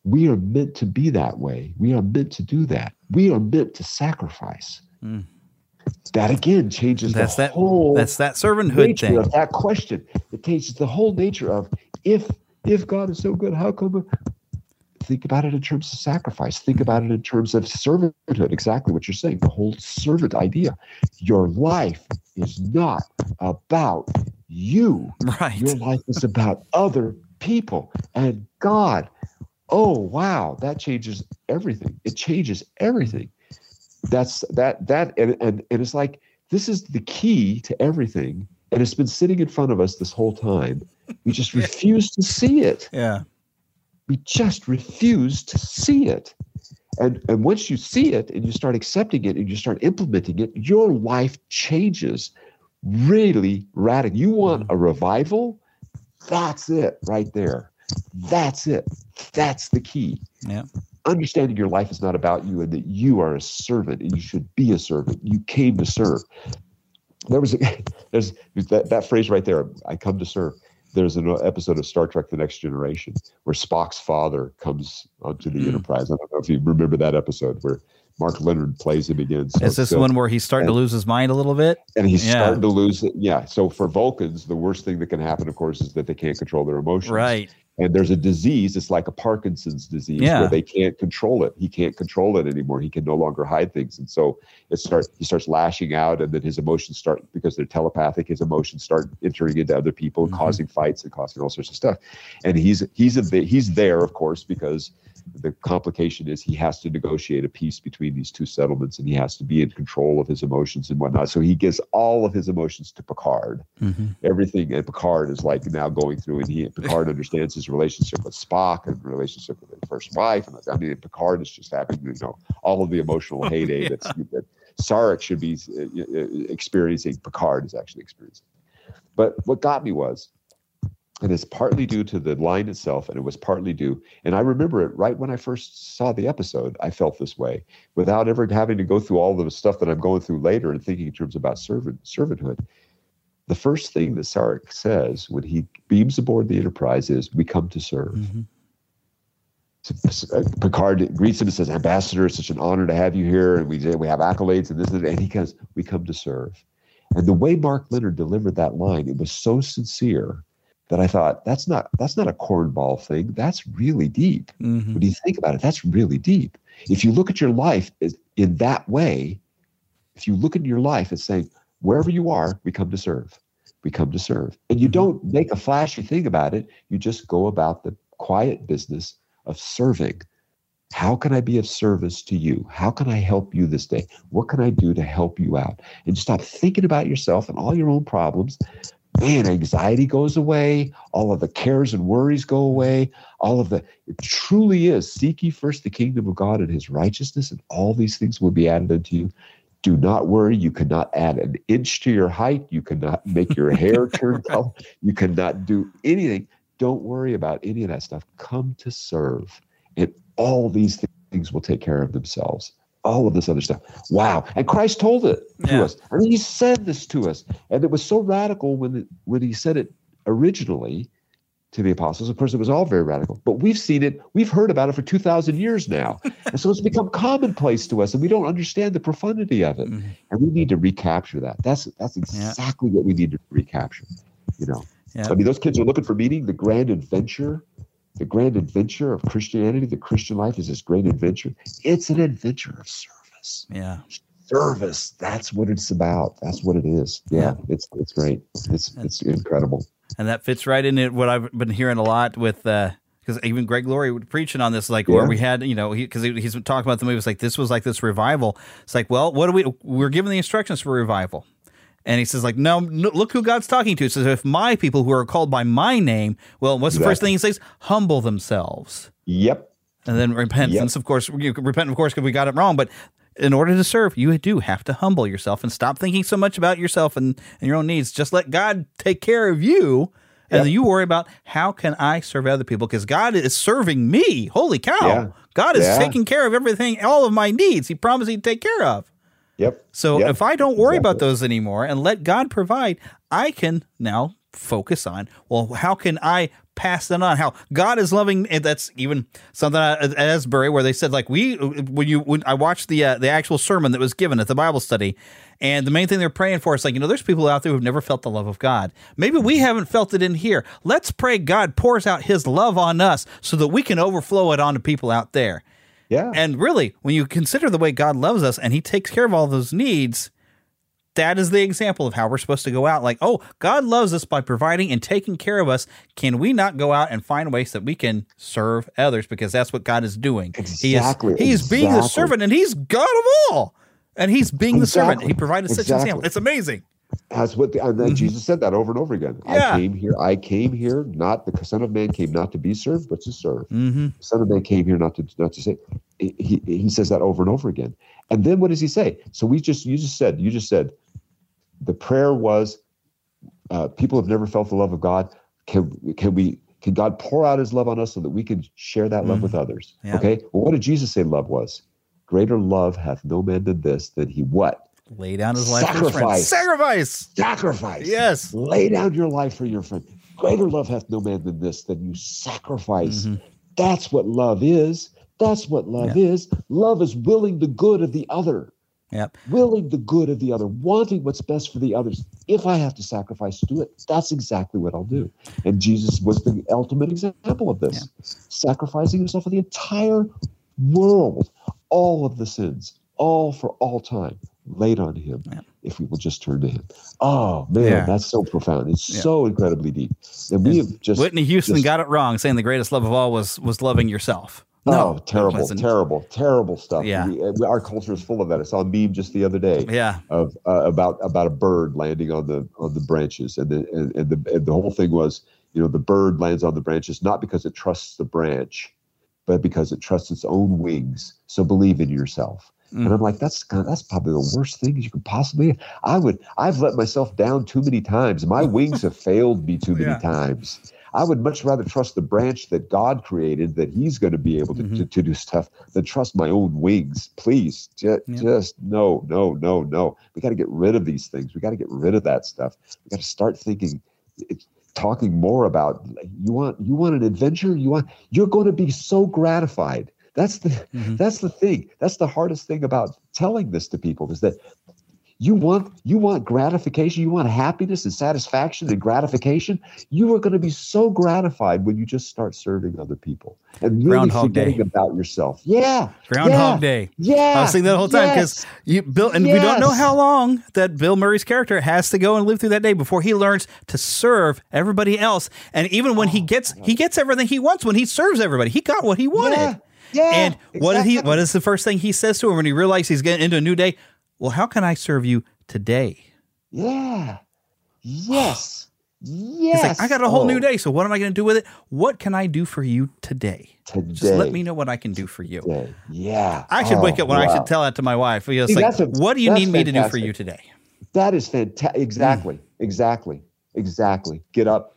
We are meant to be that way. We are meant to do that. We are meant to sacrifice. Mm. That again changes That's the that- whole that's that servanthood thing. of that question. It changes the whole nature of if if God is so good, how come think about it in terms of sacrifice. Think about it in terms of servanthood. Exactly what you're saying. The whole servant idea. Your life is not about you. Right. Your life is about other people and God. Oh wow, that changes everything. It changes everything. That's that that and and, and it's like this is the key to everything. And it's been sitting in front of us this whole time. We just refuse to see it. Yeah. We just refuse to see it. And, and once you see it and you start accepting it and you start implementing it, your life changes really radically. You want a revival? That's it right there. That's it. That's the key. Yeah. Understanding your life is not about you and that you are a servant and you should be a servant. You came to serve. There was a, there's that, that phrase right there. I come to serve there's an episode of Star Trek: The Next Generation where Spock's father comes onto the Mm. Enterprise. I don't know if you remember that episode where Mark Lenard plays him again. So- Is this one where he's starting to lose his mind a little bit? and he's Yeah. starting to lose it. Yeah. So for Vulcans, the worst thing that can happen, of course, is that they can't control their emotions. Right. And there's a disease. It's like a Parkinson's disease Yeah. where they can't control it. He can't control it anymore. He can no longer hide things. And so it starts. He starts lashing out, and then his emotions start because they're telepathic. His emotions start entering into other people, and causing fights and causing all sorts of stuff. And he's he's a he's there, of course, because the complication is he has to negotiate a peace between these two settlements, and he has to be in control of his emotions and whatnot. So he gives all of his emotions to Picard. Everything and Picard is like now going through and he Picard understands his relationship with Spock and relationship with his first wife. And I mean Picard is just having you know all of the emotional heyday that's that Sarek should be uh, uh, experiencing Picard is actually experiencing. But what got me was and it's partly due to the line itself and it was partly due and i remember it right when i first saw the episode i felt this way without ever having to go through all the stuff that i'm going through later and thinking in terms about servant servanthood the first thing that Sarek says when he beams aboard the Enterprise is, "We come to serve." So, uh, Picard greets him and says, "Ambassador, it's such an honor to have you here, and we we have accolades and this and, that." and he goes, "We come to serve." And the way Mark Lenard delivered that line, it was so sincere that I thought that's not that's not a cornball thing. That's really deep. Mm-hmm. When you think about it, that's really deep. If you look at your life in that way, if you look at your life as saying, wherever you are, we come to serve. We come to serve. And you mm-hmm. don't make a flashy thing about it. You just go about the quiet business of serving. How can I be of service to you? How can I help you this day? What can I do to help you out? And stop thinking about yourself and all your own problems. Man, anxiety goes away. All of the cares and worries go away. All of the, it truly is seek ye first the kingdom of God and his righteousness, and all these things will be added unto you. Do not worry. You cannot add an inch to your height. You cannot make your hair turn color. You cannot do anything. Don't worry about any of that stuff. Come to serve, and all these things will take care of themselves. All of this other stuff. Wow! And Christ told it to Yeah. us. I mean, He said this to us, and it was so radical when it, when He said it originally to the apostles. Of course, it was all very radical, but we've seen it, we've heard about it for 2,000 years now. and so it's become commonplace to us, and we don't understand the profundity of it. Mm-hmm. And we need to recapture that. That's that's exactly what we need to recapture. You know, Yeah. I mean, those kids are looking for meaning, the grand adventure. The grand adventure of Christianity, the Christian life is this great adventure. It's an adventure of service. Yeah. Service. That's what it's about. That's what it is. Yeah, it's it's great. It's it's incredible. and that fits right into what I've been hearing a lot with uh because even Greg Laurie was preaching on this, like where we had, you know, because he, he's talking about the movie. It's like this was like this revival. It's like, well, what do we? We're given the instructions for revival, and he says like, no, no look who God's talking to. He says, if my people who are called by my name, well, what's the first thing he says? Humble themselves. Yep. And then repentance, of course, you repent, of course, because we got it wrong. But in order to serve, you do have to humble yourself and stop thinking so much about yourself and, and your own needs. Just let God take care of you. And then you worry about how can I serve other people? Because God is serving me. Holy cow. Yeah. God is Yeah. taking care of everything, all of my needs. He promised he'd take care of. Yep. So Yep. if I don't worry about those anymore and let God provide, I can now focus on, well, how can I pass that on. How God is loving, and that's even something at Asbury where they said like we when you when I watched the uh, the actual sermon that was given at the Bible study, and the main thing they're praying for is like you know there's people out there who've never felt the love of God. Maybe we haven't felt it in here. Let's pray God pours out His love on us so that we can overflow it onto people out there. Yeah. And really, when you consider the way God loves us and He takes care of all those needs, that is the example of how we're supposed to go out. Like, oh, God loves us by providing and taking care of us. Can we not go out and find ways that we can serve others? Because that's what God is doing. Exactly, He is, he's being the servant and He's God of all. And He's being the servant. He provided such an example. It's amazing. That's what the, and then Jesus said that over and over again. Mm-hmm. Yeah. I came here. I came here not the Son of Man came not to be served, but to serve. Mm-hmm. The Son of Man came here not to not to say. He, he says that over and over again. And then what does he say? So we just you just said you just said the prayer was uh, people have never felt the love of God. Can can we can God pour out His love on us so that we can share that love with others? Mm-hmm. Yeah. Okay. Well, what did Jesus say? Love was greater love hath no man than this than he what Lay down his life for his friend. Sacrifice. Sacrifice. sacrifice. Yes. Lay down your life for your friend. Greater love hath no man than this, than you sacrifice. Mm-hmm. That's what love is. That's what love is. Love is willing the good of the other, Yep. willing the good of the other, wanting what's best for the others. If I have to sacrifice to do it, that's exactly what I'll do. And Jesus was the ultimate example of this, sacrificing himself for the entire world, all of the sins, all for all time, laid on him if we will just turn to him. Oh man, Yeah. that's so profound. It's Yeah. so incredibly deep. And we have just Whitney Houston just- got it wrong, saying the greatest love of all was was loving yourself. Oh, No, it terrible, terrible, terrible stuff. Yeah. We, our culture is full of that. I saw a meme just the other day. Yeah. Of uh, about about a bird landing on the on the branches, and the and, and the and the whole thing was, you know, the bird lands on the branches not because it trusts the branch, but because it trusts its own wings. So believe in yourself. Mm. And I'm like, that's kind of, that's probably the worst thing you could possibly. I would. I've let myself down too many times. My wings have failed me too many Yeah. times. I would much rather trust the branch that God created that He's going to be able to, Mm-hmm. to, to do stuff than trust my own wings. Please, just, Yeah. just no, no, no, no. We got to get rid of these things. We got to get rid of that stuff. We got to start thinking, it's, talking more about. You want, you want an adventure. You want. You're going to be so gratified. That's the Mm-hmm. that's the thing. That's the hardest thing about telling this to people is that you want you want gratification, you want happiness and satisfaction and gratification. You are going to be so gratified when you just start serving other people and really Groundhog Day. forgetting about yourself. Yeah, Groundhog yeah, Day. Yeah, I was thinking that the whole time because yes, you Bill and we don't know how long that Bill Murray's character has to go and live through that day before he learns to serve everybody else. And even when he Oh, gets he gets everything he wants when he serves everybody. He got what he wanted. Yeah, yeah, and what did he what is the first thing he says to him when he realizes he's getting into a new day? Well, how can I serve you today? yeah, yes, yes. Like, I got a whole Oh, new day. So what am I going to do with it? What can I do for you today? Today. Just let me know what I can do for you. today. Yeah, I should Oh, wake up when I oh, should tell that to my wife. It's See, like, a- what do you need me to do for you today? That is fantastic. Exactly. Mm. Exactly. Exactly. Get up,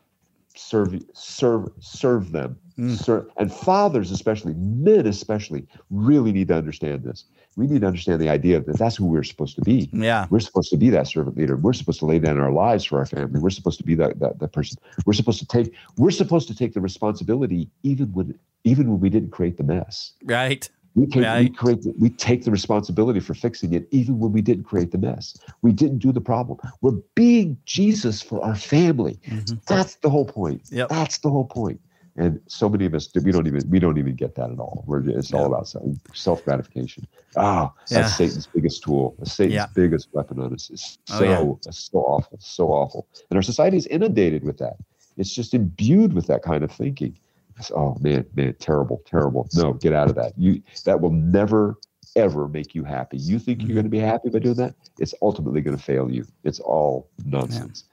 serve, serve, serve them. Mm. And fathers, especially men, especially, really need to understand this. We need to understand the idea that that's who we're supposed to be. Yeah. We're supposed to be that servant leader. We're supposed to lay down our lives for our family. We're supposed to be that, that that person. We're supposed to take. We're supposed to take the responsibility, even when even when we didn't create the mess. Right. We, can, we create. The, we take the responsibility for fixing it, even when we didn't create the mess. We didn't do the problem. We're being Jesus for our family. That's the whole point. Mm-hmm. Yep. That's the whole point. And so many of us, we don't even we don't even get that at all. We're it's all about self gratification. Ah, that's Yeah. Satan's biggest tool. That's Satan's Yeah. biggest weapon on us. It's Oh, so yeah. it's so awful, so awful. And our society is inundated with that. It's just imbued with that kind of thinking. It's, oh man, man, terrible, terrible. No, get out of that. You that will never ever make you happy. You think Mm-hmm. you're going to be happy by doing that? It's ultimately going to fail you. It's all nonsense.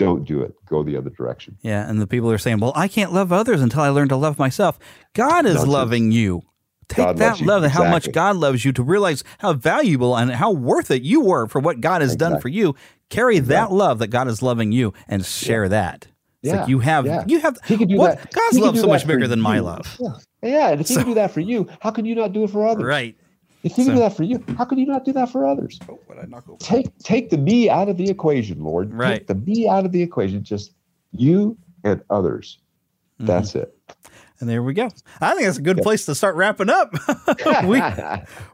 Don't do it. Go the other direction. Yeah. And the people are saying, well, I can't love others until I learn to love myself. God is Nonsense. loving you. Take God that you. love and how much God loves you to realize how valuable and how worth it you were for what God has done for you. Carry that love that God is loving you and share that. It's Yeah, like you have yeah. you have He can do what that. God's love so much bigger than my love. Yeah, yeah. And if he can do that for you, how can you not do it for others? Right. If he can So- do that for you, how can you not do that for others? Take take the me out of the equation, Lord. Right. Take the me out of the equation. Just you and others. Mm-hmm. That's it. And there we go. I think that's a good place to start wrapping up. we,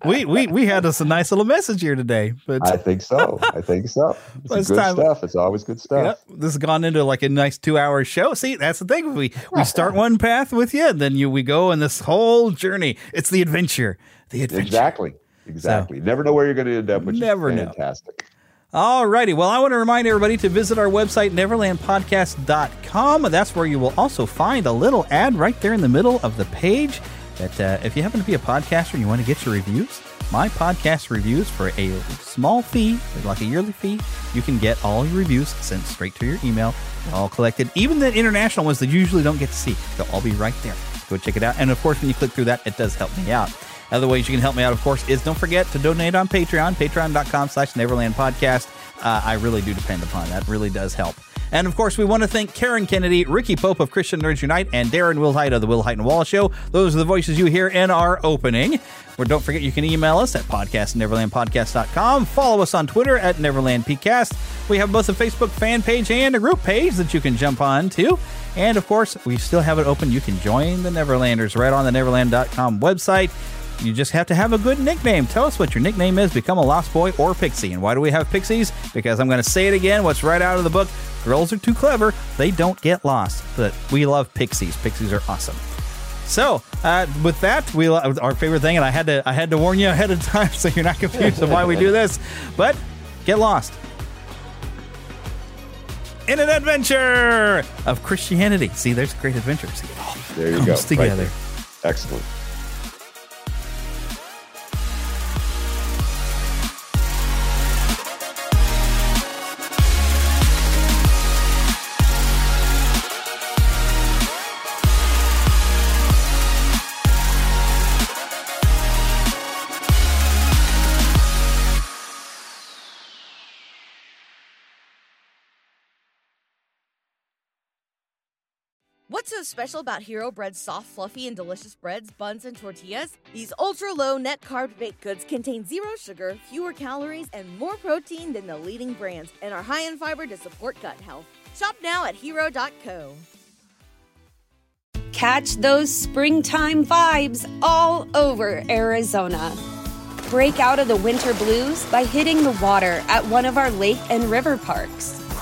we we we had us a nice little message here today. But I think so. I think so. It's Well, it's good time- stuff. It's always good stuff. Yep, this has gone into like a nice two hour show. See, that's the thing. We we start one path with you, and then you we go in this whole journey. It's the adventure. The adventure. Exactly. Exactly. Never know where you're going to end up, which Never is know. fantastic. Alrighty, well, I want to remind everybody to visit our website, neverlandpodcast.com. That's where you will also find a little ad right there in the middle of the page that uh, if you happen to be a podcaster and you want to get your reviews, my podcast reviews for a small fee, like a yearly fee, you can get all your reviews sent straight to your email, all collected. Even the international ones that you usually don't get to see, they'll all be right there. Go check it out. And of course, when you click through that, it does help me out. Other ways you can help me out, of course, is don't forget to donate on Patreon, patreon.com slash Neverland Podcast. Uh, I really do depend upon that. Really does help. And of course, we want to thank Karen Kennedy, Ricky Pope of Christian Nerds Unite, and Darren Wilhite of the Wilhite and Wall Show. Those are the voices you hear in our opening. Where don't forget you can email us at podcastneverlandpodcast.com. Follow us on Twitter at NeverlandPcast. We have both a Facebook fan page and a group page that you can jump on to. And of course, we still have it open. You can join the Neverlanders right on the Neverland.com website. You just have to have a good nickname. Tell us what your nickname is. Become a Lost Boy or Pixie. And why do we have Pixies? Because I'm going to say it again. What's right out of the book? Girls are too clever. They don't get lost. But we love Pixies. Pixies are awesome. So, uh, with that, we our favorite thing, and I had to I had to warn you ahead of time so you're not confused of why we do this. But get lost in an adventure of Christianity. See, there's great adventures. See, it all There you comes go. Right together. there. Excellent. What's special about Hero Bread's soft, fluffy, and delicious breads, buns, and tortillas? These ultra low net carb baked goods contain zero sugar, fewer calories, and more protein than the leading brands, and are high in fiber to support gut health. Shop now at hero.co. Catch those springtime vibes all over Arizona. Break out of the winter blues by hitting the water at one of our lake and river parks.